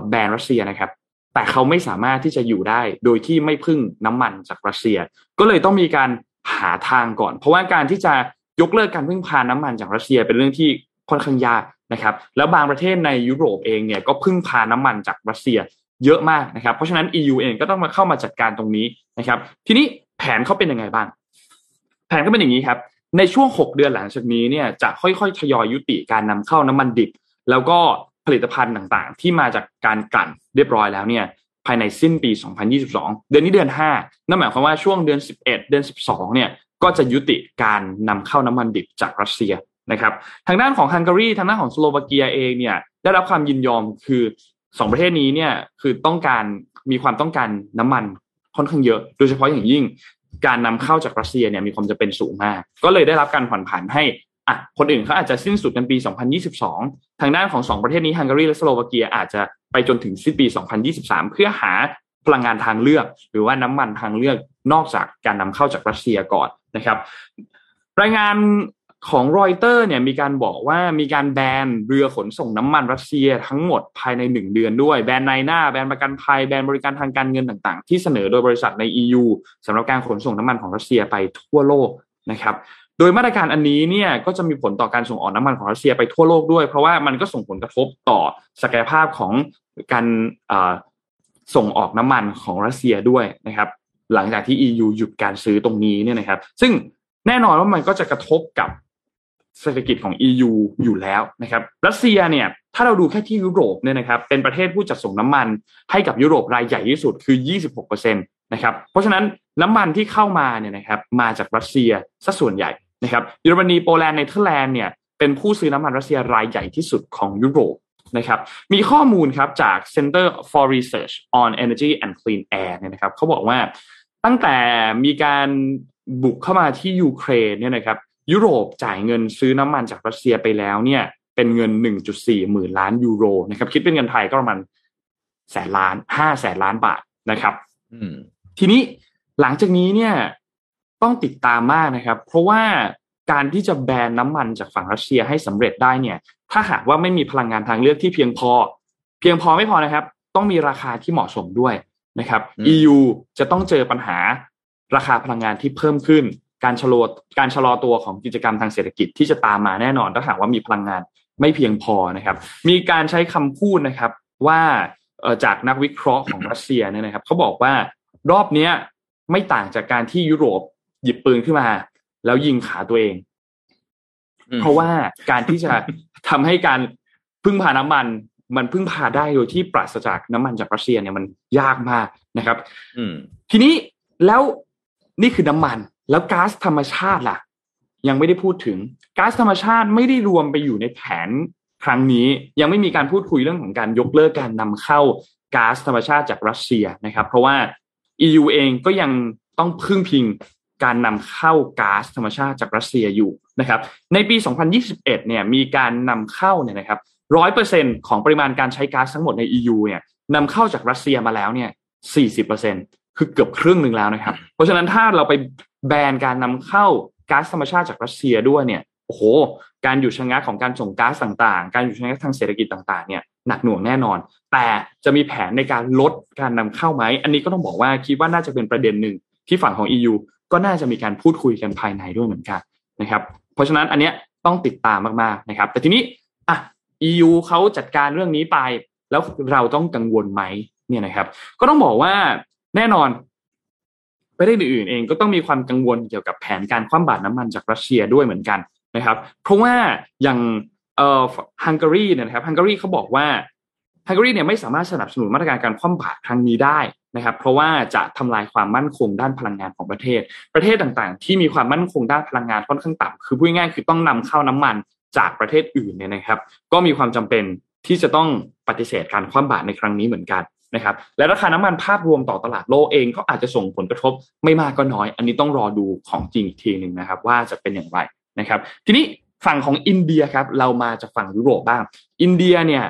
แบนรัสเซียนะครับ แต่เขาไม่สามารถที่จะอยู่ได้โดยที่ไม่พึ่งน้ำมันจากรัสเซีย ก็เลยต้องมีการหาทางก่อน เพราะว่าการที่จะยกเลิกการพึ่งพาน้ำมันจากรัสเซียเป็นเรื่องที่ค่อนข้างยาก นะครับแล้วบางประเทศในยุโรปเองเนี่ยก็พึ่งพาน้ำมันจากรัสเซียเยอะมากนะครับ เพราะฉะนั้น EU เองก็ต้องมาเข้ามาจัดการตรงนี้นะครับ ทีนี้แผนเขาเป็นยังไงบ้าง แผนก็เป็นอย่างนี้ครับ ในช่วง 6 เดือนหลังจากนี้เนี่ยจะค่อยๆทยอยยุติการนำเข้าน้ำมันดิบ แล้วก็ผลิตภัณฑ์ต่างๆ ที่มาจากการกลั่นเรียบร้อยแล้วเนี่ยภายในสิ้นปี 2022 เดือนนี้เดือน 5 นั่นหมายความว่าช่วงเดือน 11 เดือน 12 เนี่ยก็จะยุติการนำเข้าน้ำมันดิบจากรัสเซีย นะครับทางด้านของฮังการีทางด้านของสโลวาเกียเองเนี่ยได้รับความยินยอมคือสองประเทศนี้เนี่ยคือต้องการมีความต้องการน้ำมันค่อนข้างเยอะ โดยเฉพาะอย่างยิ่งการนำเข้าจากรัสเซียเนี่ยมีความจำเป็นสูงมาก ก็เลยได้รับการผ่อนผันให้อะคนอื่นเขาอาจจะสิ้นสุดกันปี 2022 ทางด้านของสองประเทศนี้ฮังการีและสโลวาเกียอาจจะไปจนถึงสิ้นปี 2023 เพื่อหาพลังงานทางเลือก หรือว่าน้ำมันทางเลือกนอกจากการนำเข้าจากรัสเซียก่อนนะครับ รายงาน ของรอยเตอร์เนี่ยมีการบอกว่ามีการแบนเรือขนส่งน้ำมันรัสเซียทั้งหมดภายในหนึ่งเดือนด้วย แบนในหน้า แบนประกันภัย แบนบริการทางการเงินต่าง ๆ ที่เสนอโดยบริษัทใน EU สำหรับการขนส่งน้ำมันของรัสเซียไปทั่วโลกนะครับโดยมาตรการอันนี้เนี่ยก็จะมีผลต่อการส่งออกน้ำมันของรัสเซียไปทั่วโลกด้วย เพราะว่ามันก็ส่งผลกระทบต่อศักยภาพของการส่งออกน้ำมันของรัสเซียด้วยนะครับหลังจากที่ EU หยุดการซื้อตรงนี้เนี่ยนะครับ ซึ่งแน่นอนว่ามันก็จะกระทบกับ เศรษฐกิจของ EU อยู่แล้วนะครับรัสเซียเนี่ยถ้าเราดูแค่ที่ยุโรปเนี่ยนะครับเป็นประเทศผู้จัดส่งน้ำมันให้กับยุโรปรายใหญ่ที่สุดคือ 26%นะครับเพราะฉะนั้นน้ำมันที่เข้ามาเนี่ยนะครับมาจากรัสเซียซะส่วนใหญ่นะครับเยอรมนีโปแลนด์เนเธอร์แลนด์เนี่ยเป็นผู้ซื้อน้ำมันรัสเซียรายใหญ่ที่สุดของยุโรปนะครับมีข้อมูลครับจาก Center for Research on Energy and Clean Air เนี่ยนะครับเขาบอกว่าตั้งแต่มีการบุกเข้ามาที่ยูเครนเนี่ยนะครับ ยุโรปจ่ายเงินซื้อน้ำมันจากรัสเซียไปแล้วเนี่ยเป็นเงิน 1.4 หมื่นล้านยูโรนะครับคิดเป็นเงินไทยก็ประมาณแสนล้านห้าแสนล้านบาทนะครับอืมทีนี้หลังจากนี้เนี่ยต้องติดตามมากนะครับ เพราะว่าการที่จะแบนน้ำมันจากฝั่งรัสเซียให้สำเร็จได้เนี่ย ถ้าหากว่าไม่มีพลังงานทางเลือกที่เพียงพอ เพียงพอไม่พอนะครับ ต้องมีราคาที่เหมาะสมด้วยนะครับอืม EU จะต้องเจอปัญหาราคาพลังงานที่เพิ่มขึ้น การชะลอการชะลอตัวของกิจกรรมทางเศรษฐกิจที่จะตามมาแน่นอนถ้าหากว่ามีพลังงานไม่เพียงพอนะครับ มีการใช้คำพูดนะครับว่าเอ่อจากนักวิเคราะห์ของรัสเซียเนี่ยนะครับเขาบอกว่ารอบเนี้ยไม่ต่างจากการที่ยุโรปหยิบปืนขึ้นมา แล้วยิงขาตัวเองอืมเพราะว่าการที่จะทำให้การพึ่งพาน้ำมัน มันพึ่งพาได้โดยที่ปราศจากน้ำมันจากรัสเซียเนี่ยมันยากมากนะครับ อืมทีนี้แล้วนี่คือน้ำมัน แล้วก๊าซธรรมชาติล่ะ ยังไม่ได้พูดถึงก๊าซธรรมชาติไม่ได้รวมไปอยู่ในแผนครั้งนี้ยังไม่มีการพูดคุยเรื่องของการยกเลิกการนำเข้าก๊าซธรรมชาติจากรัสเซียนะครับ เพราะว่า EU เองก็ยังต้องพึ่งพิงการนำเข้าก๊าซธรรมชาติจากรัสเซียอยู่นะครับ ในปี 2021 เนี่ยมีการนำเข้าเนี่ยนะครับร้อยเปอร์เซ็นของปริมาณการใช้ก๊าซทั้งหมดใน EU เนี่ยนำเข้าจากรัสเซียมาแล้วเนี่ยสี่สิบเปอร์เซ็นคือเกือบครึ่งหนึ่งแล้วนะครับ เพราะฉะนั้นถ้าเราไป แบนการนำเข้าก๊าซธรรมชาติจากรัสเซียด้วยเนี่ยโอ้โห การหยุดชะงักของการส่งก๊าซต่างๆ การหยุดชะงักทางเศรษฐกิจต่างๆเนี่ยหนักหน่วงแน่นอน แต่จะมีแผนในการลดการนำเข้าไหม อันนี้ก็ต้องบอกว่าคิดว่าน่าจะเป็นประเด็นหนึ่งที่ฝั่งของ EU ก็น่าจะมีการพูดคุยกันภายในด้วยเหมือนกันนะครับ เพราะฉะนั้นอันเนี้ยต้องติดตามมากๆนะครับ แต่ทีนี้อะ EU เขาจัดการเรื่องนี้ไป แล้วเราต้องกังวลไหมเนี่ยนะครับ ก็ต้องบอกว่าแน่นอน ประเทศอื่นๆเองก็ต้องมีความกังวลเกี่ยวกับแผนการคว่ำบาตรน้ำมันจากรัสเซียด้วยเหมือนกันนะครับ เพราะว่าอย่างเอ่อฮังการีเนี่ยนะครับฮังการีเขาบอกว่าฮังการีเนี่ยไม่สามารถสนับสนุนมาตรการการคว่ำบาตรครั้งนี้ได้นะครับ เพราะว่าจะทำลายความมั่นคงด้านพลังงานของประเทศ ประเทศต่างๆ ที่มีความมั่นคงด้านพลังงานค่อนข้างต่ำคือพูดง่ายๆคือต้องนำเข้าน้ำมันจากประเทศอื่นเนี่ยนะครับ ก็มีความจำเป็นที่จะต้องปฏิเสธการคว่ำบาตรในครั้งนี้เหมือนกัน นะครับและราคาน้ำมันภาพรวมต่อตลาดโลกเองก็อาจจะส่งผลกระทบไม่มากก็น้อย อันนี้ต้องรอดูของจริงอีกทีหนึ่งนะครับ ว่าจะเป็นอย่างไรนะครับ ทีนี้ฝั่งของอินเดียครับ เรามาจากฝั่งยุโรปบ้าง อินเดียเนี่ย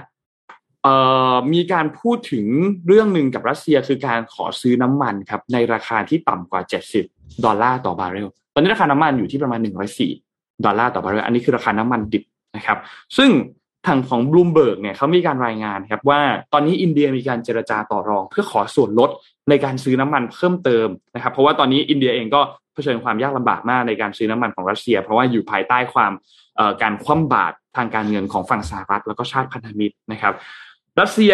มีการพูดถึงเรื่องหนึ่งกับรัสเซียคือการขอซื้อน้ำมันครับในราคาที่ต่ำกว่า 70 ดอลลาร์ต่อบาร์เรลตอนนี้ราคาน้ำมันอยู่ที่ประมาณ 104 ดอลลาร์ต่อบาร์เรลอันนี้คือราคาน้ำมันดิบนะครับ ซึ่ง ทางของบลูมเบิร์กเนี่ยเขามีการรายงานครับว่าตอนนี้อินเดียมีการเจรจาต่อรอง เพื่อขอส่วนลดในการซื้อน้ำมันเพิ่มเติมนะครับ เพราะว่าตอนนี้อินเดียเองก็เผชิญความยากลำบากมากในการซื้อน้ำมันของรัสเซีย เพราะว่าอยู่ภายใต้ความการคว่ำบาตรทางการเงินของฝั่งสหรัฐแล้วก็ชาติพันธมิตรนะครับรัสเซีย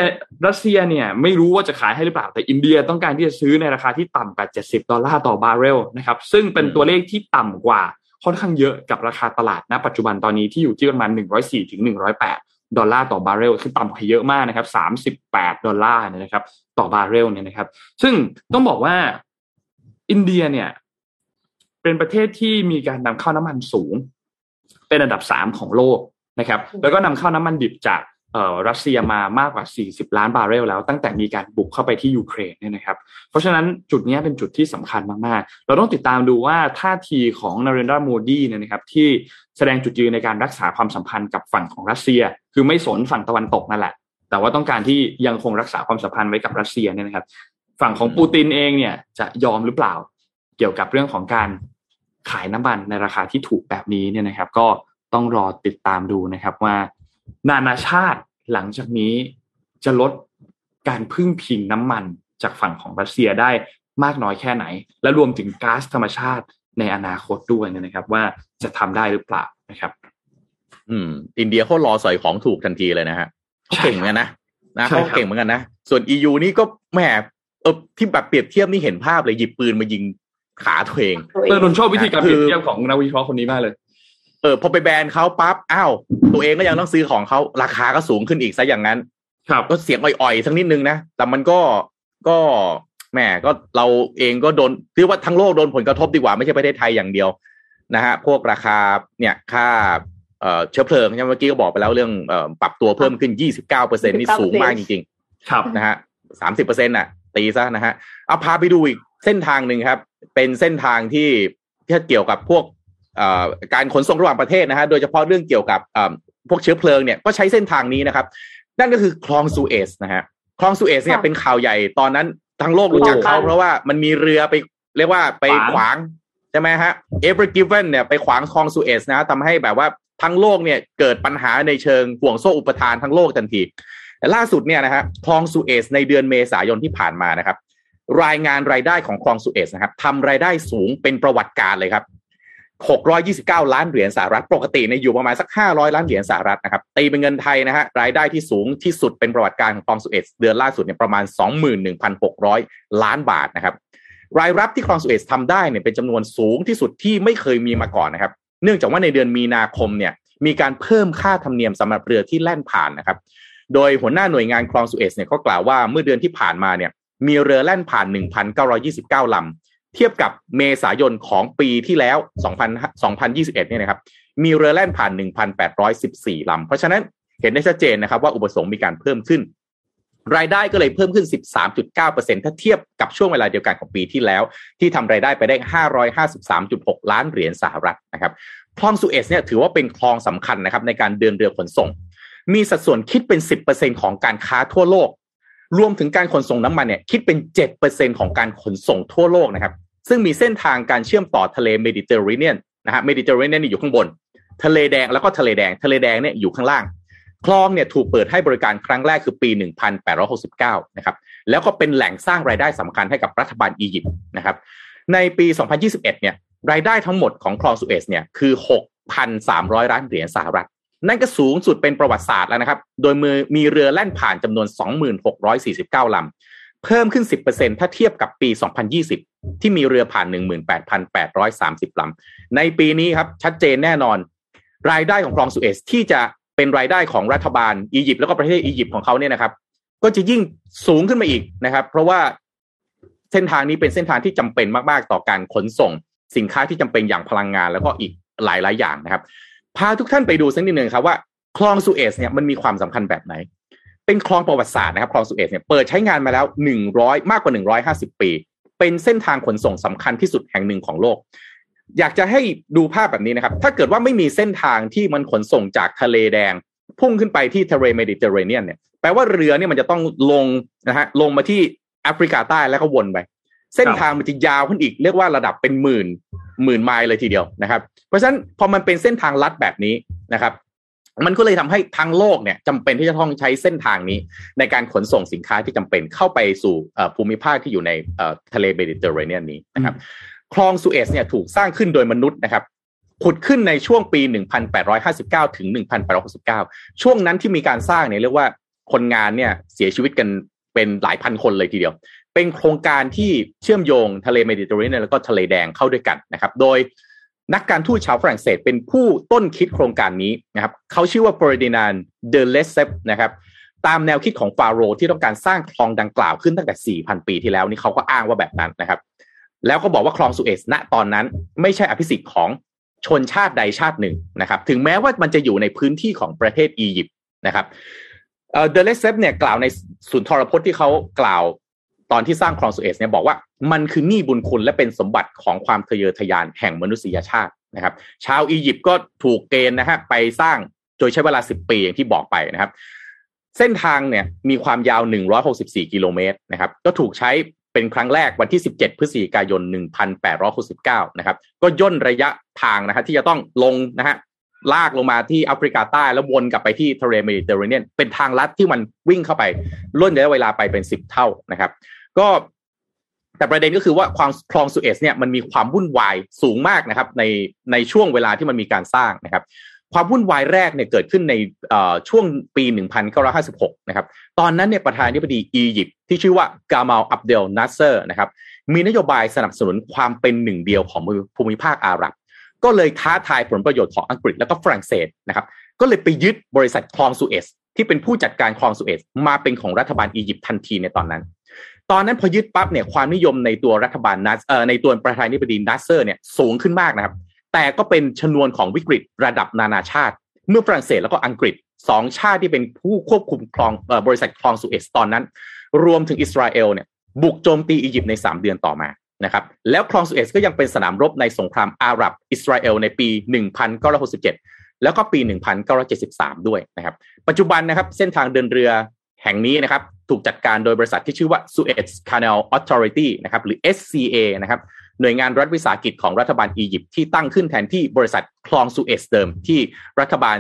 รัสเซียเนี่ยไม่รู้ว่าจะขายให้หรือเปล่า แต่อินเดียต้องการที่จะซื้อในราคาที่ต่ำกว่า70 ดอลลาร์ต่อบาร์เรลนะครับซึ่งเป็นตัวเลขที่ต่ำกว่า ค่อนข้างเยอะกับราคาตลาดณปัจจุบันตอนนี้ที่อยู่ที่ประมาณ 104ถึง108 ดอลลาร์ต่อบาร์เรลคือต่ำกว่าเยอะมากนะครับ38 ดอลลาร์นะครับ ต่อบาร์เรลเนี่ยนะครับ ซึ่งต้องบอกว่าอินเดียเนี่ยเป็นประเทศที่มีการนำเข้าน้ำมันสูง เป็นอันดับสามของโลกนะครับ แล้วก็นำเข้าน้ำมันดิบจาก รัสเซียมามากกว่า 40 ล้านบาร์เรลแล้ว ตั้งแต่มีการบุกเข้าไปที่ยูเครนเนี่ยนะครับ เพราะฉะนั้นจุดนี้เป็นจุดที่สำคัญมาก ๆ เราต้องติดตามดูว่าท่าทีของนาเรนดราโมดีเนี่ยนะครับที่แสดงจุดยืนในการรักษาความสัมพันธ์กับฝั่งของรัสเซีย คือไม่สนฝั่งตะวันตกนั่นแหละ แต่ว่าต้องการที่ยังคงรักษาความสัมพันธ์ไว้กับรัสเซียเนี่ยนะครับ ฝั่งของปูตินเองเนี่ยจะยอมหรือเปล่าเกี่ยวกับเรื่องของการขายน้ำมันในราคาที่ถูกแบบนี้เนี่ยนะครับ ก็ต้องรอติดตามดูนะครับว่า นานาชาติหลังจากนี้จะลดการพึ่งพิงน้ำมันจากฝั่งของรัสเซียได้มากน้อยแค่ไหน และรวมถึงก๊าซธรรมชาติในอนาคตด้วยนะครับ ว่าจะทำได้หรือเปล่านะครับ อืม อินเดียเขารอสอยของถูกทันทีเลยนะฮะเขาเก่งเหมือนกันนะนะใช่เขาครับเก่งเหมือนกันนะส่วน EU นี่ก็แหมเออที่แบบเปรียบเทียบนี่เห็นภาพเลยหยิบปืนมายิงขาตัวเองเออนนท์ชอบวิธีการเปรียบคือเทียบของนักวิเคราะห์คนนี้มากเลย เออพอไปแบนเขาปั๊บอ้าวตัวเองก็ยังต้องซื้อของเขาราคาก็สูงขึ้นอีกซะอย่างนั้น ครับก็เสียงอ่อยๆสักนิดนึงนะแต่มันก็ก็แหมก็เราเองก็โดนเรียกว่าทั้งโลกโดนผลกระทบดีกว่าไม่ใช่ประเทศไทยอย่างเดียวนะฮะพวกราคาเนี่ยค่าเอ่อเชื้อเพลิงใช่ไหมเมื่อกี้ก็บอกไปแล้วเรื่องเอ่อปรับตัวเพิ่มขึ้น 29เปอร์เซ็นนี่สูงมากจริงครับๆนะฮะสามสิบเปอร์เซ็นต์น่ะ ตีซะนะฮะเอาพาไปดูอีกเส้นทางหนึ่งครับ เป็นเส้นทางที่ที่เกี่ยวกับพวกเอ่อ การขนส่งระหว่างประเทศนะฮะโดยเฉพาะเรื่องเกี่ยวกับเอ่อพวกเชื้อเพลิงเนี่ยก็ใช้เส้นทางนี้นะครับ นั่นก็คือคลองซูเอซนะฮะคลองซูเอซเนี่ยค่ะเป็นข่าวใหญ่ตอนนั้นทั้งโลกรู้จักเขาโอ้เพราะว่ามันมีเรือไปเรียกว่าไปขวางขวางใช่ไหมฮะ Ever Given เนี่ยไปขวางคลองซูเอซนะทำให้แบบว่าทั้งโลกเนี่ยเกิดปัญหาในเชิงห่วงโซ่อุปทานทั้งโลกทันที แต่ล่าสุดเนี่ยนะฮะคลองซูเอซในเดือนเมษายนที่ผ่านมานะครับ รายงานรายได้ของคลองซูเอซนะครับทำรายได้สูงเป็นประวัติการเลยครับ 629 ล้านเหรียญสหรัฐปกติเนี่ยอยู่ประมาณสัก 500 ล้านเหรียญสหรัฐนะครับตีเป็นเงินไทยนะฮะรายได้ที่สูงที่สุดเป็นประวัติการของคลองสุเอซเดือนล่าสุดเนี่ยประมาณ 21,600 ล้านบาทนะครับรายรับที่คลองสุเอซทำได้เนี่ยเป็นจำนวนสูงที่สุดที่ไม่เคยมีมาก่อนนะครับ เนื่องจากว่าในเดือนมีนาคมเนี่ยมีการเพิ่มค่าธรรมเนียมสำหรับเรือที่แล่นผ่านนะครับ โดยหัวหน้าหน่วยงานคลองสุเอซเนี่ยก็กล่าวว่าเมื่อเดือนที่ผ่านมาเนี่ยมีเรือแล่นผ่าน 1,929 ลำ เทียบกับเมษายนของปีที่แล้ว 2021 เนี่ยนะครับ มีเรือแล่นผ่าน 1,814 ลำ เพราะฉะนั้นเห็นได้ชัดเจนนะครับว่าอุปสงค์มีการเพิ่มขึ้น รายได้ก็เลยเพิ่มขึ้น 13.9%ถ้าเทียบกับช่วงเวลาเดียวกันของปีที่แล้ว ที่ทำรายได้ไปได้ 553.6 ล้านเหรียญสหรัฐนะครับ คลองสุเอซเนี่ยถือว่าเป็นคลองสำคัญนะครับในการเดินเรือขนส่ง มีสัดส่วนคิดเป็น 10%ของการค้าทั่วโลกรวมถึงการขนส่งน้ำมันเนี่ยคิดเป็น 7%ของการขนส่งทั่วโลกนะครับ ซึ่งมีเส้นทางการเชื่อมต่อทะเลเมดิเตอร์เรเนียนนะฮะเมดิเตอร์เรเนียนนี่อยู่ข้างบน ทะเลแดงแล้วก็ทะเลแดง ทะเลแดงเนี่ยอยู่ข้างล่าง คลองเนี่ยถูกเปิดให้บริการครั้งแรกคือปี 1869 นะครับ แล้วก็เป็นแหล่งสร้างรายได้สำคัญให้กับรัฐบาลอียิปต์นะครับ ในปี 2021 เนี่ยรายได้ทั้งหมดของคลองสุเอซเนี่ยคือ 6,300 ล้านเหรียญสหรัฐ นั่นก็สูงสุดเป็นประวัติศาสตร์แล้วนะครับ โดยมือมีเรือแล่นผ่านจำนวน 2649ลำเพิ่มขึ้น 10%ถ้าเทียบกับปี 2020 ที่มีเรือผ่าน 18,830ลำในปีนี้ครับชัดเจนแน่นอน รายได้ของคลองสุเอซที่จะเป็นรายได้ของรัฐบาลอียิปต์แล้วก็ประเทศอียิปต์ของเขาเนี่ยนะครับ ก็จะยิ่งสูงขึ้นมาอีกนะครับ เพราะว่าเส้นทางนี้เป็นเส้นทางที่จำเป็นมาก ๆ ต่อการขนส่ง สินค้าที่จำเป็นอย่างพลังงานแล้วก็อีกหลายๆอย่างนะครับ พาทุกท่านไปดูสักนิดหนึ่งครับว่าคลองสุเอซเนี่ยมันมีความสำคัญแบบไหน เป็นคลองประวัติศาสตร์นะครับคลองสุเอซเนี่ยเปิดใช้งานมาแล้วหนึ่งร้อยมากกว่าหนึ่งร้อยห้าสิบปี เป็นเส้นทางขนส่งสำคัญที่สุดแห่งหนึ่งของโลก อยากจะให้ดูภาพแบบนี้นะครับ ถ้าเกิดว่าไม่มีเส้นทางที่มันขนส่งจากทะเลแดง พุ่งขึ้นไปที่ทะเลเมดิเตอร์เรเนียนเนี่ยแปลว่าเรือเนี่ยมันจะต้องลงนะฮะลงมาที่แอฟริกาใต้แล้วก็วนไป เส้นทางมันจะยาวขึ้นอีกเรียกว่าระดับเป็นหมื่นหมื่นไมล์เลยทีเดียวนะครับ เพราะฉะนั้นพอมันเป็นเส้นทางลัดแบบนี้นะครับ มันก็เลยทำให้ทั้งโลกเนี่ยจำเป็นที่จะต้องใช้เส้นทางนี้ ในการขนส่งสินค้าที่จำเป็นเข้าไปสู่เอ่อภูมิภาคที่อยู่ในเอ่อทะเลเมดิเตอร์เรเนียนนี้นะครับคลองสุเอซเนี่ยถูกสร้างขึ้นโดยมนุษย์นะครับขุดขึ้นในช่วงปี 1859 ถึง 1869 ช่วงนั้นที่มีการสร้างเนี่ยเรียกว่าคนงานเนี่ยเสียชีวิตกันเป็นหลายพันคนเลยทีเดียว เป็นโครงการที่เชื่อมโยงทะเลเมดิเตอร์เรเนียนแล้วก็ทะเลแดงเข้าด้วยกันนะครับ โดย นักการทูตชาวฝรั่งเศสเป็นผู้ต้นคิดโครงการนี้นะครับเขาชื่อว่า Ferdinand de Lesseps นะครับตามแนวคิดของฟาโรห์ที่ต้องการสร้างคลองดังกล่าวขึ้นตั้งแต่ 4,000 ปีที่แล้วนี่เขาก็อ้างว่าแบบนั้นนะครับ แล้วก็บอกว่าคลองสุเอซณตอนนั้นไม่ใช่อภิสิทธิ์ของชนชาติใดชาติหนึ่งนะครับ ถึงแม้ว่ามันจะอยู่ในพื้นที่ของประเทศอียิปต์นะครับเดเลสเซฟเนี่ยกล่าวในสุนทรพจน์ที่เขากล่าว ตอนที่สร้างคลองสุเอซเนี่ยบอกว่ามันคือหนี้บุญคุณและเป็นสมบัติของความทะเยอทะยานแห่งมนุษยชาตินะครับ ชาวอียิปต์ก็ถูกเกณฑ์นะฮะไปสร้างโดยใช้เวลา 10 ปีอย่างที่บอกไปนะครับ เส้นทางเนี่ยมีความยาว 164 กิโลเมตรนะครับ ก็ถูกใช้เป็นครั้งแรกวันที่ 17 พฤศจิกายน 1869 นะครับ ก็ย่นระยะทางนะฮะที่จะต้องลงนะฮะลากลงมาที่แอฟริกาใต้แล้ววนกลับไปที่ทะเลเมดิเตอร์เรเนียนเป็นทางลัดที่มันวิ่งเข้าไปล่นระยะเวลาไปเป็น 10 เท่านะครับ ก็แต่ประเด็นก็คือว่าความคลองสุเอซเนี่ยมันมีความวุ่นวายสูงมากนะครับ ในในช่วงเวลาที่มันมีการสร้างนะครับ ความวุ่นวายแรกเนี่ยเกิดขึ้นในช่วงปี 1956 นะครับ ตอนนั้นเนี่ยประธานาธิบดีอียิปต์ที่ชื่อว่ากามาลอับเดลนัสเซอร์นะครับ มีนโยบายสนับสนุนความเป็นหนึ่งเดียวของภูมิภาคอาหรับ ก็เลยท้าทายผลประโยชน์ของอังกฤษแล้วก็ฝรั่งเศสนะครับ ก็เลยไปยึดบริษัทคลองสุเอซที่เป็นผู้จัดการคลองสุเอซมาเป็นของรัฐบาลอียิปต์ทันทีในตอนนั้น ตอนนั้นพอยึดปั๊บเนี่ยความนิยมในตัวรัฐบาลนัสเอ่อในตัวประธานาธิบดีนัสเซอร์เนี่ยสูงขึ้นมากนะครับ แต่ก็เป็นชนวนของวิกฤตระดับนานาชาติ เมื่อฝรั่งเศสแล้วก็อังกฤษสองชาติที่เป็นผู้ควบคุมคลองบริษัทคลองสุเอซตอนนั้น รวมถึงอิสราเอลเนี่ยบุกโจมตีอียิปต์ใน 3 เดือนต่อมานะครับแล้วคลองสุเอซก็ยังเป็นสนามรบในสงครามอาหรับอิสราเอลในปี 1967 แล้วก็ปี 1973 ด้วยนะครับ ปัจจุบันนะครับเส้นทางเดินเรือ แห่งนี้นะครับถูกจัดการโดยบริษัทที่ชื่อว่า Suez Canal Authority นะครับหรือ SCA นะครับหน่วยงานรัฐวิสาหกิจของรัฐบาลอียิปต์ที่ตั้งขึ้นแทนที่บริษัทคลองสุเอซเดิมที่รัฐบาล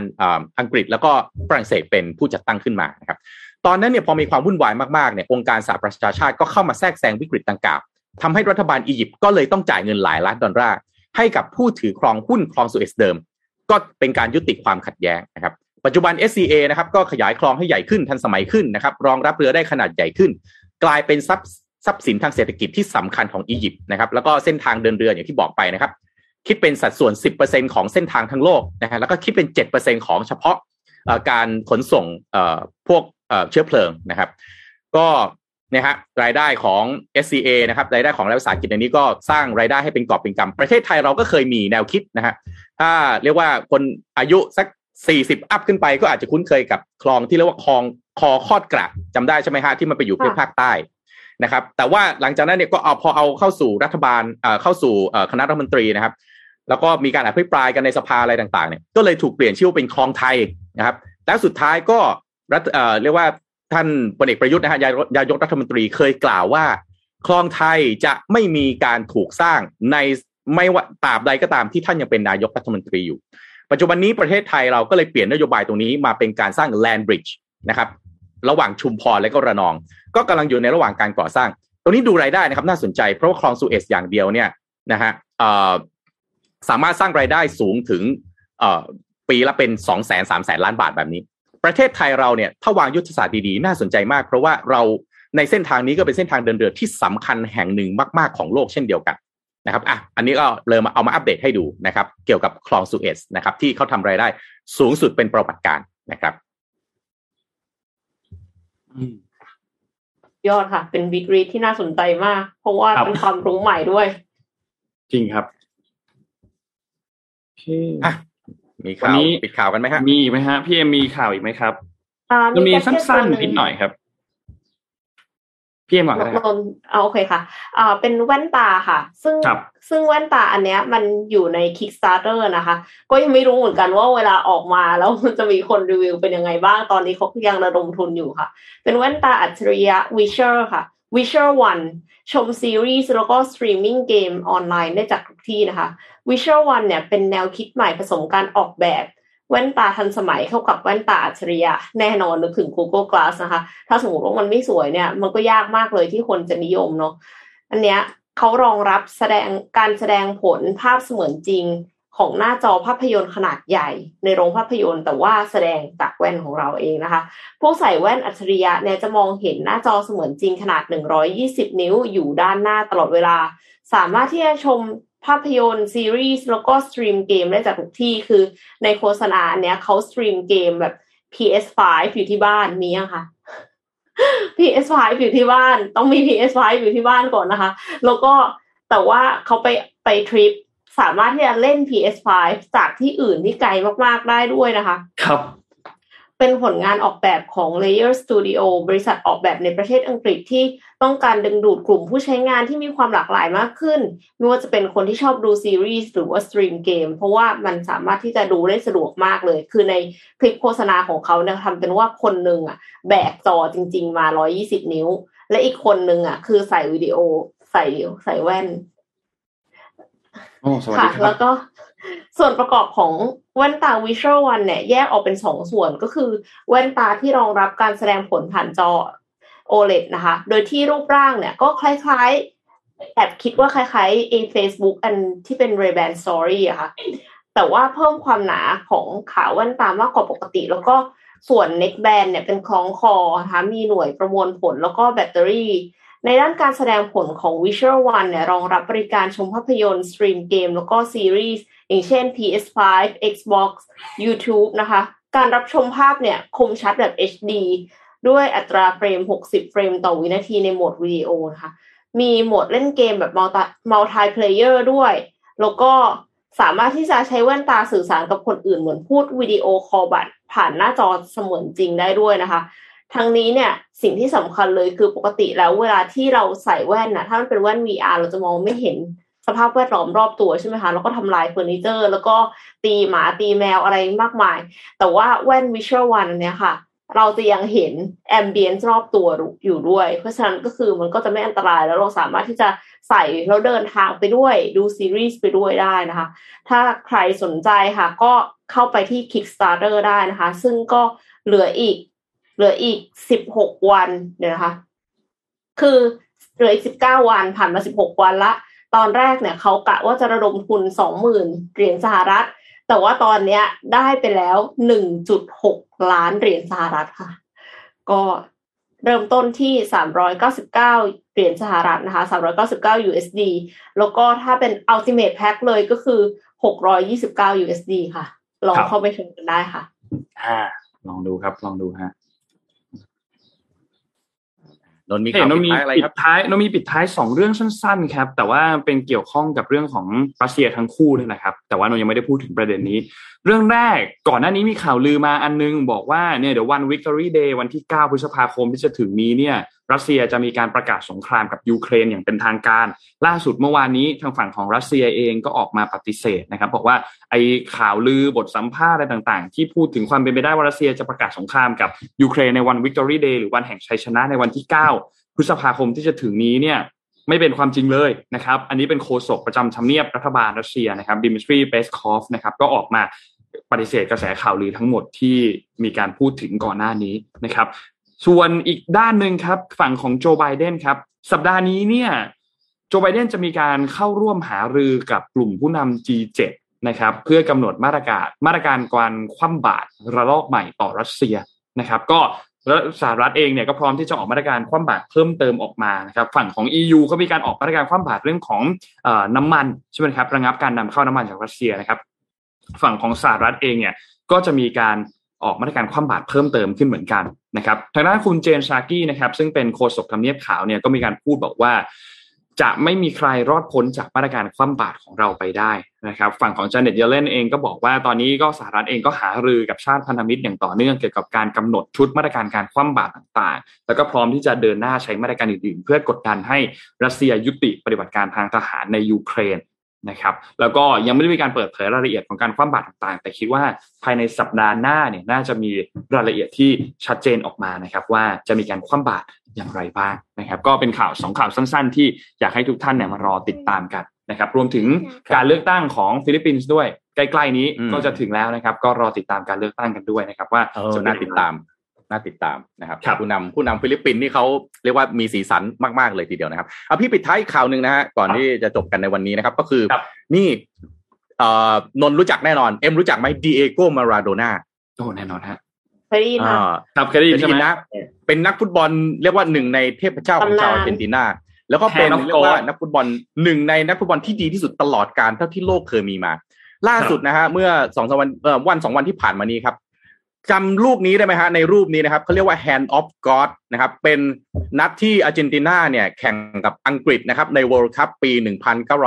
อังกฤษ แล้วก็ฝรั่งเศสเป็นผู้จัดตั้งขึ้นมานะครับตอนนั้นเนี่ยพอมีความวุ่นวายมากๆเนี่ยองค์การสหประชาชาติก็เข้ามาแทรกแซงวิกฤตดังกล่าวทำให้รัฐบาลอียิปต์ก็เลยต้องจ่ายเงินหลายล้านดอลลาร์ให้กับผู้ถือครองหุ้นคลองสุเอซเดิม ก็เป็นการยุติความขัดแย้งนะครับ ปัจจุบัน SCA นะครับก็ขยายคลองให้ใหญ่ขึ้นทันสมัยขึ้นนะครับ รองรับเรือได้ขนาดใหญ่ขึ้น กลายเป็นทรัพย์ทรัพย์สินทางเศรษฐกิจที่สำคัญของอียิปต์นะครับ แล้วก็เส้นทางเดินเรืออย่างที่บอกไปนะครับ คิดเป็นสัดส่วน 10%ของเส้นทางทั้งโลกนะฮะแล้วก็คิดเป็น 7%ของเฉพาะการขนส่งพวกเชื้อเพลิงนะครับ ก็นะฮะรายได้ของ SCA นะครับรายได้ของรัฐวิสาหกิจในนี้ก็สร้างรายได้ให้เป็นกอบเป็นกำประเทศไทยเราก็เคยมีแนวคิดนะฮะถ้าเรียกว่าคนอายุสัก 40 อัพขึ้นไปก็อาจจะคุ้นเคยกับคลองที่เรียกว่าคลองคอคอดกระจำได้ใช่ไหมฮะที่มันไปอยู่ภาคใต้นะครับ แต่ว่าหลังจากนั้นเนี่ยก็เอาพอเอาเข้าสู่รัฐบาลเข้าสู่คณะรัฐมนตรีนะครับ แล้วก็มีการอภิปรายกันในสภาอะไรต่างๆเนี่ยก็เลยถูกเปลี่ยนชื่อเป็นคลองไทยนะครับ แล้วสุดท้ายก็รัฐเรียกว่าท่านพลเอกประยุทธ์นะฮะยายกรัฐมนตรีเคยกล่าวว่า คลองไทยจะไม่มีการถูกสร้างในไม่ว่าตราบใดก็ตามที่ท่านยังเป็นนายกรัฐมนตรีอยู่ ปัจจุบันนี้ประเทศไทยเราก็เลยเปลี่ยนนโยบายตรงนี้มาเป็นการสร้าง land bridge นะครับระหว่างชุมพรและก็ระนอง ก็กำลังอยู่ในระหว่างการก่อสร้าง ตรงนี้ดูรายได้นะครับ น่าสนใจเพราะว่าคลองสุเอซอย่างเดียวเนี่ยนะฮะสามารถสร้างรายได้สูงถึงปีละเป็นสองแสนสามแสนล้านบาทแบบนี้ ประเทศไทยเราเนี่ยถ้าวางยุทธศาสตร์ดีๆ น่าสนใจมาก เพราะว่าเราในเส้นทางนี้ก็เป็นเส้นทางเดินเรือที่สำคัญแห่งหนึ่งมาก ๆของโลกเช่นเดียวกัน นะครับอะอันนี้ก็เลยมาเอามาอัปเดตให้ดูนะครับ เกี่ยวกับคลองสุเอซนะครับ ที่เขาทำรายได้สูงสุดเป็นประวัติการนะครับยอดค่ะ เป็นวิกฤตที่น่าสนใจมาก เพราะว่าเป็นความรู้ใหม่ด้วย จริงครับอะมีข่าวปิดข่าวกันไหมครับมีไหมฮะพี่เอ็มมีข่าวอีกไหมครับมันมีสั้นๆนิดหน่อยครับ พี่เอ็มก่อนก็ได้เอาโอเคค่ะอ่าเป็นแว่นตาค่ะ ซึ่งซึ่งแว่นตาอันเนี้ยมันอยู่ใน Kickstarter นะคะ ก็ยังไม่รู้เหมือนกันว่าเวลาออกมาแล้วจะมีคนรีวิวเป็นยังไงบ้างตอนนี้เขายังระดมทุนอยู่ค่ะ เป็นแว่นตาอัจฉริยะ Viture ค่ะ Viture One ชมซีรีส์แล้วก็สตรีมมิ่งเกมออนไลน์ได้จากทุกที่นะคะ Viture One เนี่ยเป็นแนวคิดใหม่ผสมการออกแบบ แว่นตาทันสมัยเข้ากับแว่นตาอัจฉริยะแน่นอนนึกถึง Google Glass นะคะ ถ้าสมมติว่ามันไม่สวยเนี่ย มันก็ยากมากเลยที่คนจะนิยมเนาะอันเนี้ยเขารองรับแสดงการแสดงผลภาพเสมือนจริงของหน้าจอภาพยนตร์ขนาดใหญ่ ในโรงภาพยนตร์แต่ว่าแสดงจากแว่นของเราเองนะคะผู้ใส่แว่นอัจฉริยะเนี่ยจะมองเห็นหน้าจอเสมือนจริงขนาด 120 นิ้วอยู่ด้านหน้าตลอดเวลา สามารถที่จะชม ภาพยนตร์ซีรีส์แล้วก็สตรีมเกมได้จากทุกที่คือในโฆษณาเนี้ยเขาสตรีมเกมแบบ PS5 อยู่ที่บ้านมียังคะ PS5 อยู่ที่บ้าน ต้องมี PS5 อยู่ที่บ้านก่อนนะคะ แล้วก็แต่ว่าเขาไปไปทริปสามารถที่จะเล่น PS5 จากที่อื่นที่ไกลมากๆได้ด้วยนะคะ ครับ เป็นผลงานออกแบบของ Layer Studio บริษัทออกแบบในประเทศอังกฤษที่ต้องการดึงดูดกลุ่มผู้ใช้งานที่มีความหลากหลายมากขึ้น ไม่ว่าจะเป็นคนที่ชอบดูซีรีส์หรือว่าสตรีมเกม เพราะว่ามันสามารถที่จะดูได้สะดวกมากเลย คือในคลิปโฆษณาของเขาเนี่ยทำเป็นว่าคนหนึ่งอะแบกจอจริง ๆ มา 120 นิ้ว และอีกคนหนึ่งอะ คือใส่วิดีโอ ใส่ใส่แว่นค่ะแล้วก็ ส่วนประกอบของแว่นตา Visual One เนี่ยแยกออกเป็นสองส่วนก็คือ แว่นตาที่รองรับการแสดงผลผ่านจอ OLED นะคะ โดยที่รูปร่างเนี่ยก็คล้ายๆแอบคิดว่าคล้ายๆ อะ Facebook อันที่เป็น Ray-Ban Story อะค่ะแต่ว่าเพิ่มความหนาของขาแว่นตามากกว่าปกติ แล้วก็ส่วน neckband เนี่ยเป็นคล้องคอนะคะมีหน่วยประมวลผลแล้วก็แบตเตอรี่ ในด้านการแสดงผลของ Viture One เนี่ยรองรับบริการชมภาพยนตร์สตรีมเกมแล้วก็ซีรีส์ อย่างเช่น PS5 Xbox YouTube นะคะ การรับชมภาพเนี่ยคมชัดแบบ HD ด้วยอัตราเฟรม 60 เฟรมต่อวินาทีในโหมดวิดีโอนะคะ มีโหมดเล่นเกมแบบมัลติ multi-player ด้วย แล้วก็สามารถที่จะใช้แว่นตาสื่อสารกับคนอื่นเหมือนพูดวิดีโอคอลแบบผ่านหน้าจอเสมือนจริงได้ด้วยนะคะทั้งนี้เนี่ยสิ่งที่สำคัญเลยคือปกติแล้วเวลาที่เราใส่แว่นนะถ้ามันเป็นแว่น VR เราจะมองไม่เห็น สภาพแวดล้อมรอบตัวใช่ไหมคะแล้วก็ทำลายเฟอร์นิเจอร์ แล้วก็ตีหมาตีแมวอะไรมากมาย แต่ว่าแว่น Visual One เนี่ยค่ะ เราจะยังเห็นแอมเบียนรอบตัวอยู่ด้วย เพราะฉะนั้นก็คือมันก็จะไม่อันตรายแล้วเราสามารถที่จะใส่แล้วเดินทางไปด้วย ดูซีรีส์ไปด้วยได้นะคะ ถ้าใครสนใจค่ะ ก็เข้าไปที่ Kickstarter ได้นะคะ ซึ่งก็เหลืออีก เหลืออีกสิบหกวันเดี๋ยนะคะ คือเหลืออีกสิบเก้าวันผ่านมาสิบหกวันละ ตอนแรกเนี่ยเขากะว่าจะระดมทุนสองหมื่นเหรียญสหรัฐ แต่ว่าตอนเนี้ยได้ไปแล้วหนึ่งจุดหกล้านเหรียญสหรัฐค่ะ ก็เริ่มต้นที่สามร้อยเก้าสิบเก้าเหรียญสหรัฐนะคะสามร้อยเก้าสิบเก้า USD แล้วก็ถ้าเป็น Ultimate Pack เลยก็คือหกร้อยยี่สิบเก้า USD ค่ะ ลองเข้าไปชมกันได้ค่ะ อ่า ลองดูครับ ลองดูฮะ นนท์มีเห็ข่าวนเราปิดมีท้ายอะไรปิครัดบท้ายเรามีปิดท้ายสองเรื่องสั้น ๆ ครับ แต่ว่าเป็นเกี่ยวข้องกับเรื่องของรัสเซียทั้งคู่นี่แหละครับ แต่ว่าเรายังไม่ได้พูดถึงประเด็นนี้ เรื่องแรกก่อนหน้านี้มีข่าวลือมาอันนึง บอกว่าเนี่ยเดี๋ยววัน Victory Day วันที่ 9 พฤษภาคมที่จะถึงนี้เนี่ยรัสเซียจะมีการประกาศสงครามกับยูเครนอย่างเป็นทางการ ล่าสุดเมื่อวานนี้ทางฝั่งของรัสเซียเองก็ออกมาปฏิเสธนะครับ บอกว่าไอ้ข่าวลือบทสัมภาษณ์อะไรต่างๆ ที่พูดถึงความเป็นไปได้ว่ารัสเซียจะประกาศสงครามกับยูเครนในวัน Victory Day หรือวันแห่งชัยชนะในวันที่ 9 พฤษภาคมที่จะถึงนี้เนี่ยไม่เป็นความจริงเลยนะครับ อันนี้เป็นโฆษกประจำทำเนียบรัฐบาลรัสเซียนะครับดิมิทรีเปสคอฟนะครับก็ออกมาปฏิเสธกระแสข่าวลือทั้งหมดที่มีการพูดถึงก่อนหน้านี้นะครับ ส่วนอีกด้านหนึ่งครับ ฝั่งของโจไบเดนครับ สัปดาห์นี้เนี่ยโจไบเดนจะมีการเข้าร่วมหารือกับกลุ่มผู้นำ G7 นะครับ เพื่อกำหนดมาตรการมาตรการการคว่ำบาตรระลอกใหม่ต่อรัสเซียนะครับ ก็สหรัฐเองเนี่ยก็พร้อมที่จะออกมาตรการคว่ำบาตรเพิ่มเติมออกมานะครับฝั่งของ EU ก็มีการออกมาตรการคว่ำบาตรเรื่องของอน้ำมันใช่ไหมครับระงับการนำเข้าน้ำมันจากรัสเซียนะครับ ฝั่งของสหรัฐเองเนี่ยก็จะมีการ ออกมาตรการคว่ำบาตรเพิ่มเติมขึ้นเหมือนกันนะครับทางด้านคุณเจนชากี้นะครับ ซึ่งเป็นโฆษกทำเนียบขาวเนี่ยก็มีการพูดบอกว่า จะไม่มีใครรอดพ้นจากมาตรการคว่ำบาตรของเราไปได้นะครับ ฝั่งของจาเน็ตเยเลนเองก็บอกว่าตอนนี้ก็สหรัฐเองก็หารือกับชาติพันธมิตรอย่างต่อเนื่องเกี่ยวกับการกำหนดชุดมาตรการการคว่ำบาตรต่างๆ แล้วก็พร้อมที่จะเดินหน้าใช้มาตรการอื่นๆ เพื่อกดดันให้รัสเซียยุติปฏิบัติการทางทหารในยูเครน นะครับแล้วก็ยังไม่ได้มีการเปิดเผยรายละเอียดของการคว่ำบาตรต่างๆ แต่คิดว่าภายในสัปดาห์หน้าเนี่ยน่าจะมีรายละเอียดที่ชัดเจนออกมานะครับว่าจะมีการคว่ำบาตรอย่างไรบ้างนะครับ ก็เป็นข่าวสองข่าวสั้น ๆ ที่อยากให้ทุกท่านเนี่ยมารอติดตามกันนะครับรวมถึงการเลือกตั้งของฟิลิปปินส์ด้วยใกล้ ๆ นี้ก็จะถึงแล้วนะครับ ก็รอติดตามการเลือกตั้งกันด้วยนะครับ ว่าจะน่าติดตาม น่าติดตามนะครับครับผู้นำผู้นำฟิลิปปินส์นี่เขาเรียกว่ามีสีสันมากๆเลยทีเดียวนะครับเอาพี่ปิดท้ายอีกข่าวหนึ่งนะฮะก่อนที่จะจบกันในวันนี้นะครับ ก็คือครับนี่เอ่อนนท์รู้จักแน่นอน เอ็มรู้จักไหมดีเอโกมาราโดน่าโอ้แน่นอนฮะเคยได้ยินอ่าค่ะครับเคยได้ยินใช่ไหมนะเป็นนักฟุตบอลเรียกว่าหนึ่งในเทพเจ้าของชาวตำนานอาร์เจนตินาแล้วก็เป็น Hand of เรียกว่า God นักฟุตบอลหนึ่งในนักฟุตบอลที่ดีที่สุดตลอดการเท่าที่โลกเคยมีมา ล่าสุดนะฮะเมื่อสองสามวันเอ่อวันสองวันที่ผ่านมานี้ครับ จำลูกนี้ได้ไหมฮะในรูปนี้นะครับเขาเรียกว่า Hand of God นะครับ เป็นนัดที่อาร์เจนตินาเนี่ยแข่งกับอังกฤษนะครับ ใน World Cup ปี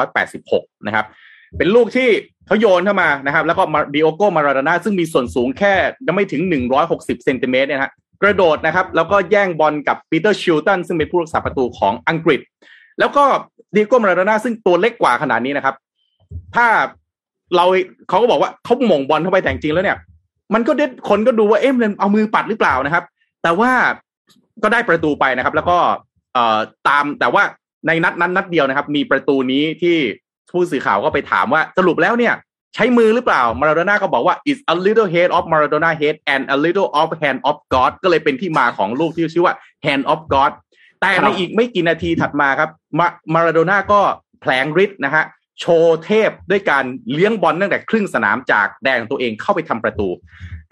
1986 นะครับ เป็นลูกที่เขาโยนเข้ามานะครับ แล้วก็ดิโอโกมาราดน่าซึ่งมีส่วนสูงแค่ยังไม่ถึง 160เซนติเมตรเนี่ยฮะกระโดดนะครับ แล้วก็แย่งบอลกับปีเตอร์ชิลตันซึ่งเป็นผู้รักษาประตูของอังกฤษ แล้วก็ดิเอโกมาราโดน่าซึ่งตัวเล็กกว่าขนาดนี้นะครับ ถ้าเราเขาก็บอกว่าเขาโหม่งบอลเข้าไปแต่จริงแล้วเนี่ย มันก็เด็ดคนก็ดูว่าเอ๊ะมันเอามือปัดหรือเปล่านะครับ แต่ว่าก็ได้ประตูไปนะครับ แล้วก็เอ่อตามแต่ว่าในนัดนั้นนัดเดียวนะครับ มีประตูนี้ที่ผู้สื่อข่าวก็ไปถามว่าสรุปแล้วเนี่ย ใช้มือหรือเปล่ามาราโดน่าก็บอกว่า is a little head of Maradona head and a little of hand of God ก็เลยเป็นที่มาของลูกที่ชื่อว่า hand of God แต่ในอีกไม่กี่นาทีถัดมาครับมามาราโดน่าก็แผลงฤทธิ์นะฮะ โชว์เทพด้วยการเลี้ยงบอลตั้งแต่ครึ่งสนามจากแดนของตัวเองเข้าไปทำประตู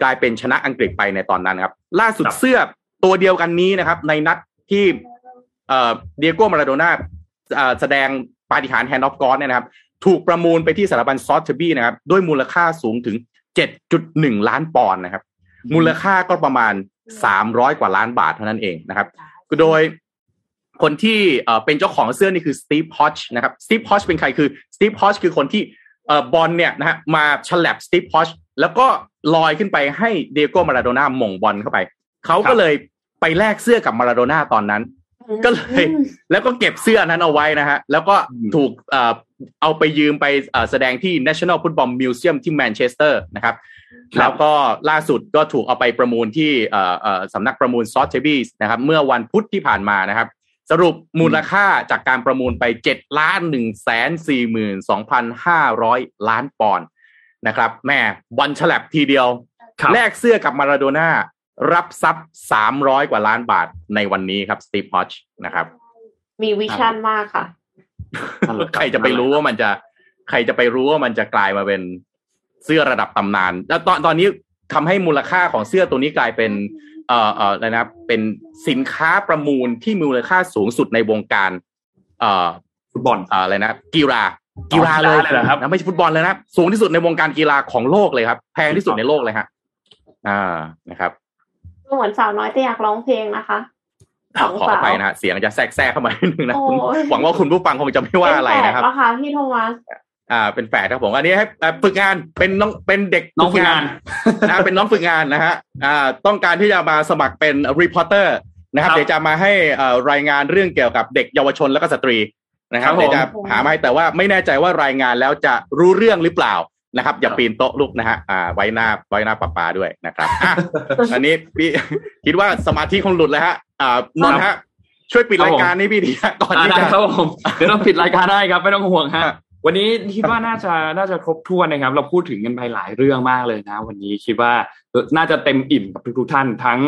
กลายเป็นชนะอังกฤษไปในตอนนั้นครับ ล่าสุดครับเสื้อตัวเดียวกันนี้นะครับ ในนัดที่เอ่อเดียโก้มาราโดน่าเอ่อแสดงปาฏิหาริย์ Hand of God เนี่ยนะครับ ถูกประมูลไปที่สถาบัน Sotheby's นะครับ ด้วยมูลค่าสูงถึง 7.1 ล้านปอนด์นะครับ มูลค่าก็ประมาณ 300 กว่าล้านบาทเท่านั้นเองนะครับ โดย คนที่เป็นเจ้าของเสื้อนี่คือสตีฟฮอดจ์นะครับสตีฟฮอดจ์เป็นใครคือสตีฟฮอดจ์คือคนที่บอลเนี่ยนะฮะมาแฉลบสตีฟฮอดจ์แล้วก็ลอยขึ้นไปให้ดิเอโกมาราโดน่าโหม่งบอลเข้าไป เขาก็เลยไปแลกเสื้อกับมาราโดน่าตอนนั้น ก็เลยแล้วก็เก็บเสื้อนั้นเอาไว้นะฮะ แล้วก็ถูกเอาไปยืมไปแสดงที่ National Football Museum ที่แมนเชสเตอร์นะครับ แล้วก็ล่าสุดก็ถูกเอาไปประมูลที่สำนักประมูล Sotheby's นะครับ เมื่อวันพุธที่ผ่านมานะครับ สรุปมูลค่าจากการประมูลไปเจ็ดล้านหนึ่งแสนสี่หมื่นสองพันห้าร้อยล้านปอนด์นะครับแม่บอลฉลับทีเดียวแลกเสื้อกับมาราโดน่ารับทรัพย์สามร้อยกว่าล้านบาทในวันนี้ครับสตีฟฮอชนะครับ มีวิชั่นมากค่ะ ใครจะไปรู้ว่ามันจะ ใครจะไปรู้ว่ามันจะกลายมาเป็นเสื้อระดับตำนาน แล้วตอนตอนนี้ทำให้มูลค่าของเสื้อตัวนี้กลายเป็น เอ่อเอ่ออะไรนะเป็นสินค้าประมูลที่มูลค่าสูงสุดในวงการ เอ่อฟุตบอลอะไรนะกีฬากีฬาเลยนะครับไม่ใช่ฟุตบอลเลยนะสูงที่สุดในวงการกีฬาของโลกเลยครับ แพงที่สุดในโลกเลยฮะอ่านะครับเหมือนสาวน้อยแต่อยากร้องเพลงนะคะขออภัยนะเสียงจะแทรกแทรกเข้ามาหนึ่งนะหวังว่าคุณผู้ฟังคงจะไม่ว่าอะไรนะครับเป็นแฝดคะพี่โทมัส อ่าเป็นแฝดครับผมอันนี้ให้ฝึกงานเป็นน้องเป็นเด็กน้องฝึกงานนะเป็นน้องฝึกงานนะฮะอ่าต้องการที่จะมาสมัครเป็น reporter นะครับเดี๋ยวจะมาให้รายงานเรื่องเกี่ยวกับเด็กเยาวชนและก็สตรีนะครับเดี๋ยวจะหามาให้แต่ว่าไม่แน่ใจว่ารายงานแล้วจะรู้เรื่องหรือเปล่านะครับ อย่าปีนโต๊ะลูกนะฮะอ่าไว้หน้าไว้หน้าปาปาด้วยนะครับอันนี้พี่คิดว่าสมาธิคงหลุดแล้วฮะอ่านนฮะช่วยปิดรายการนี้พี่ดีก่อนที่จะครับผมเดี๋ยวต้องปิดรายการได้ครับไม่ต้องห่วงฮะ วันนี้คิดว่าน่าจะน่าจะครบถ้วนนะครับ เราพูดถึงกันไปหลายเรื่องมากเลยนะ วันนี้คิดว่าน่าจะเต็มอิ่มกับทุกท่านทั้ง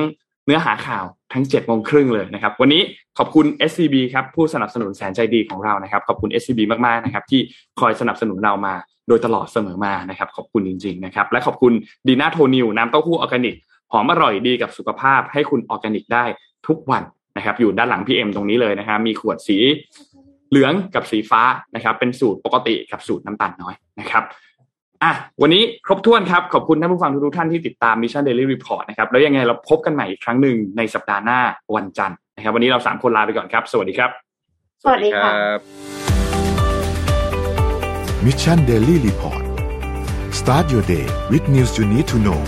เนื้อหาข่าวถึงเจ็ดโมงครึ่งเลยนะครับ วันนี้ขอบคุณ SCB ครับผู้สนับสนุนแสนใจดีของเรานะครับ ขอบคุณ SCB มากๆนะครับ ที่คอยสนับสนุนเรามาโดยตลอดเสมอมานะครับ ขอบคุณจริง ๆ นะครับ และขอบคุณดีน่าโทนิวน้ำเต้าหู้ออร์แกนิกหอมอร่อยดีกับสุขภาพให้คุณออร์แกนิกได้ทุกวันนะครับ อยู่ด้านหลังพี่เอ็มตรงนี้เลยนะครับมีขวดสี เหลืองกับสีฟ้านะครับ เป็นสูตรปกติกับสูตรน้ำตาลน้อยนะครับอะวันนี้ครบถ้วนครับ ขอบคุณท่านผู้ฟังทุกท่านที่ติดตาม Mission Daily Report นะครับแล้วยังไงเราพบกันใหม่อีกครั้งหนึ่งในสัปดาห์หน้าวันจันทร์นะครับ วันนี้เราสามคนลาไปก่อนครับ สวัสดีครับ สวัสดีครับ Mission Daily Report start your day with news you need to know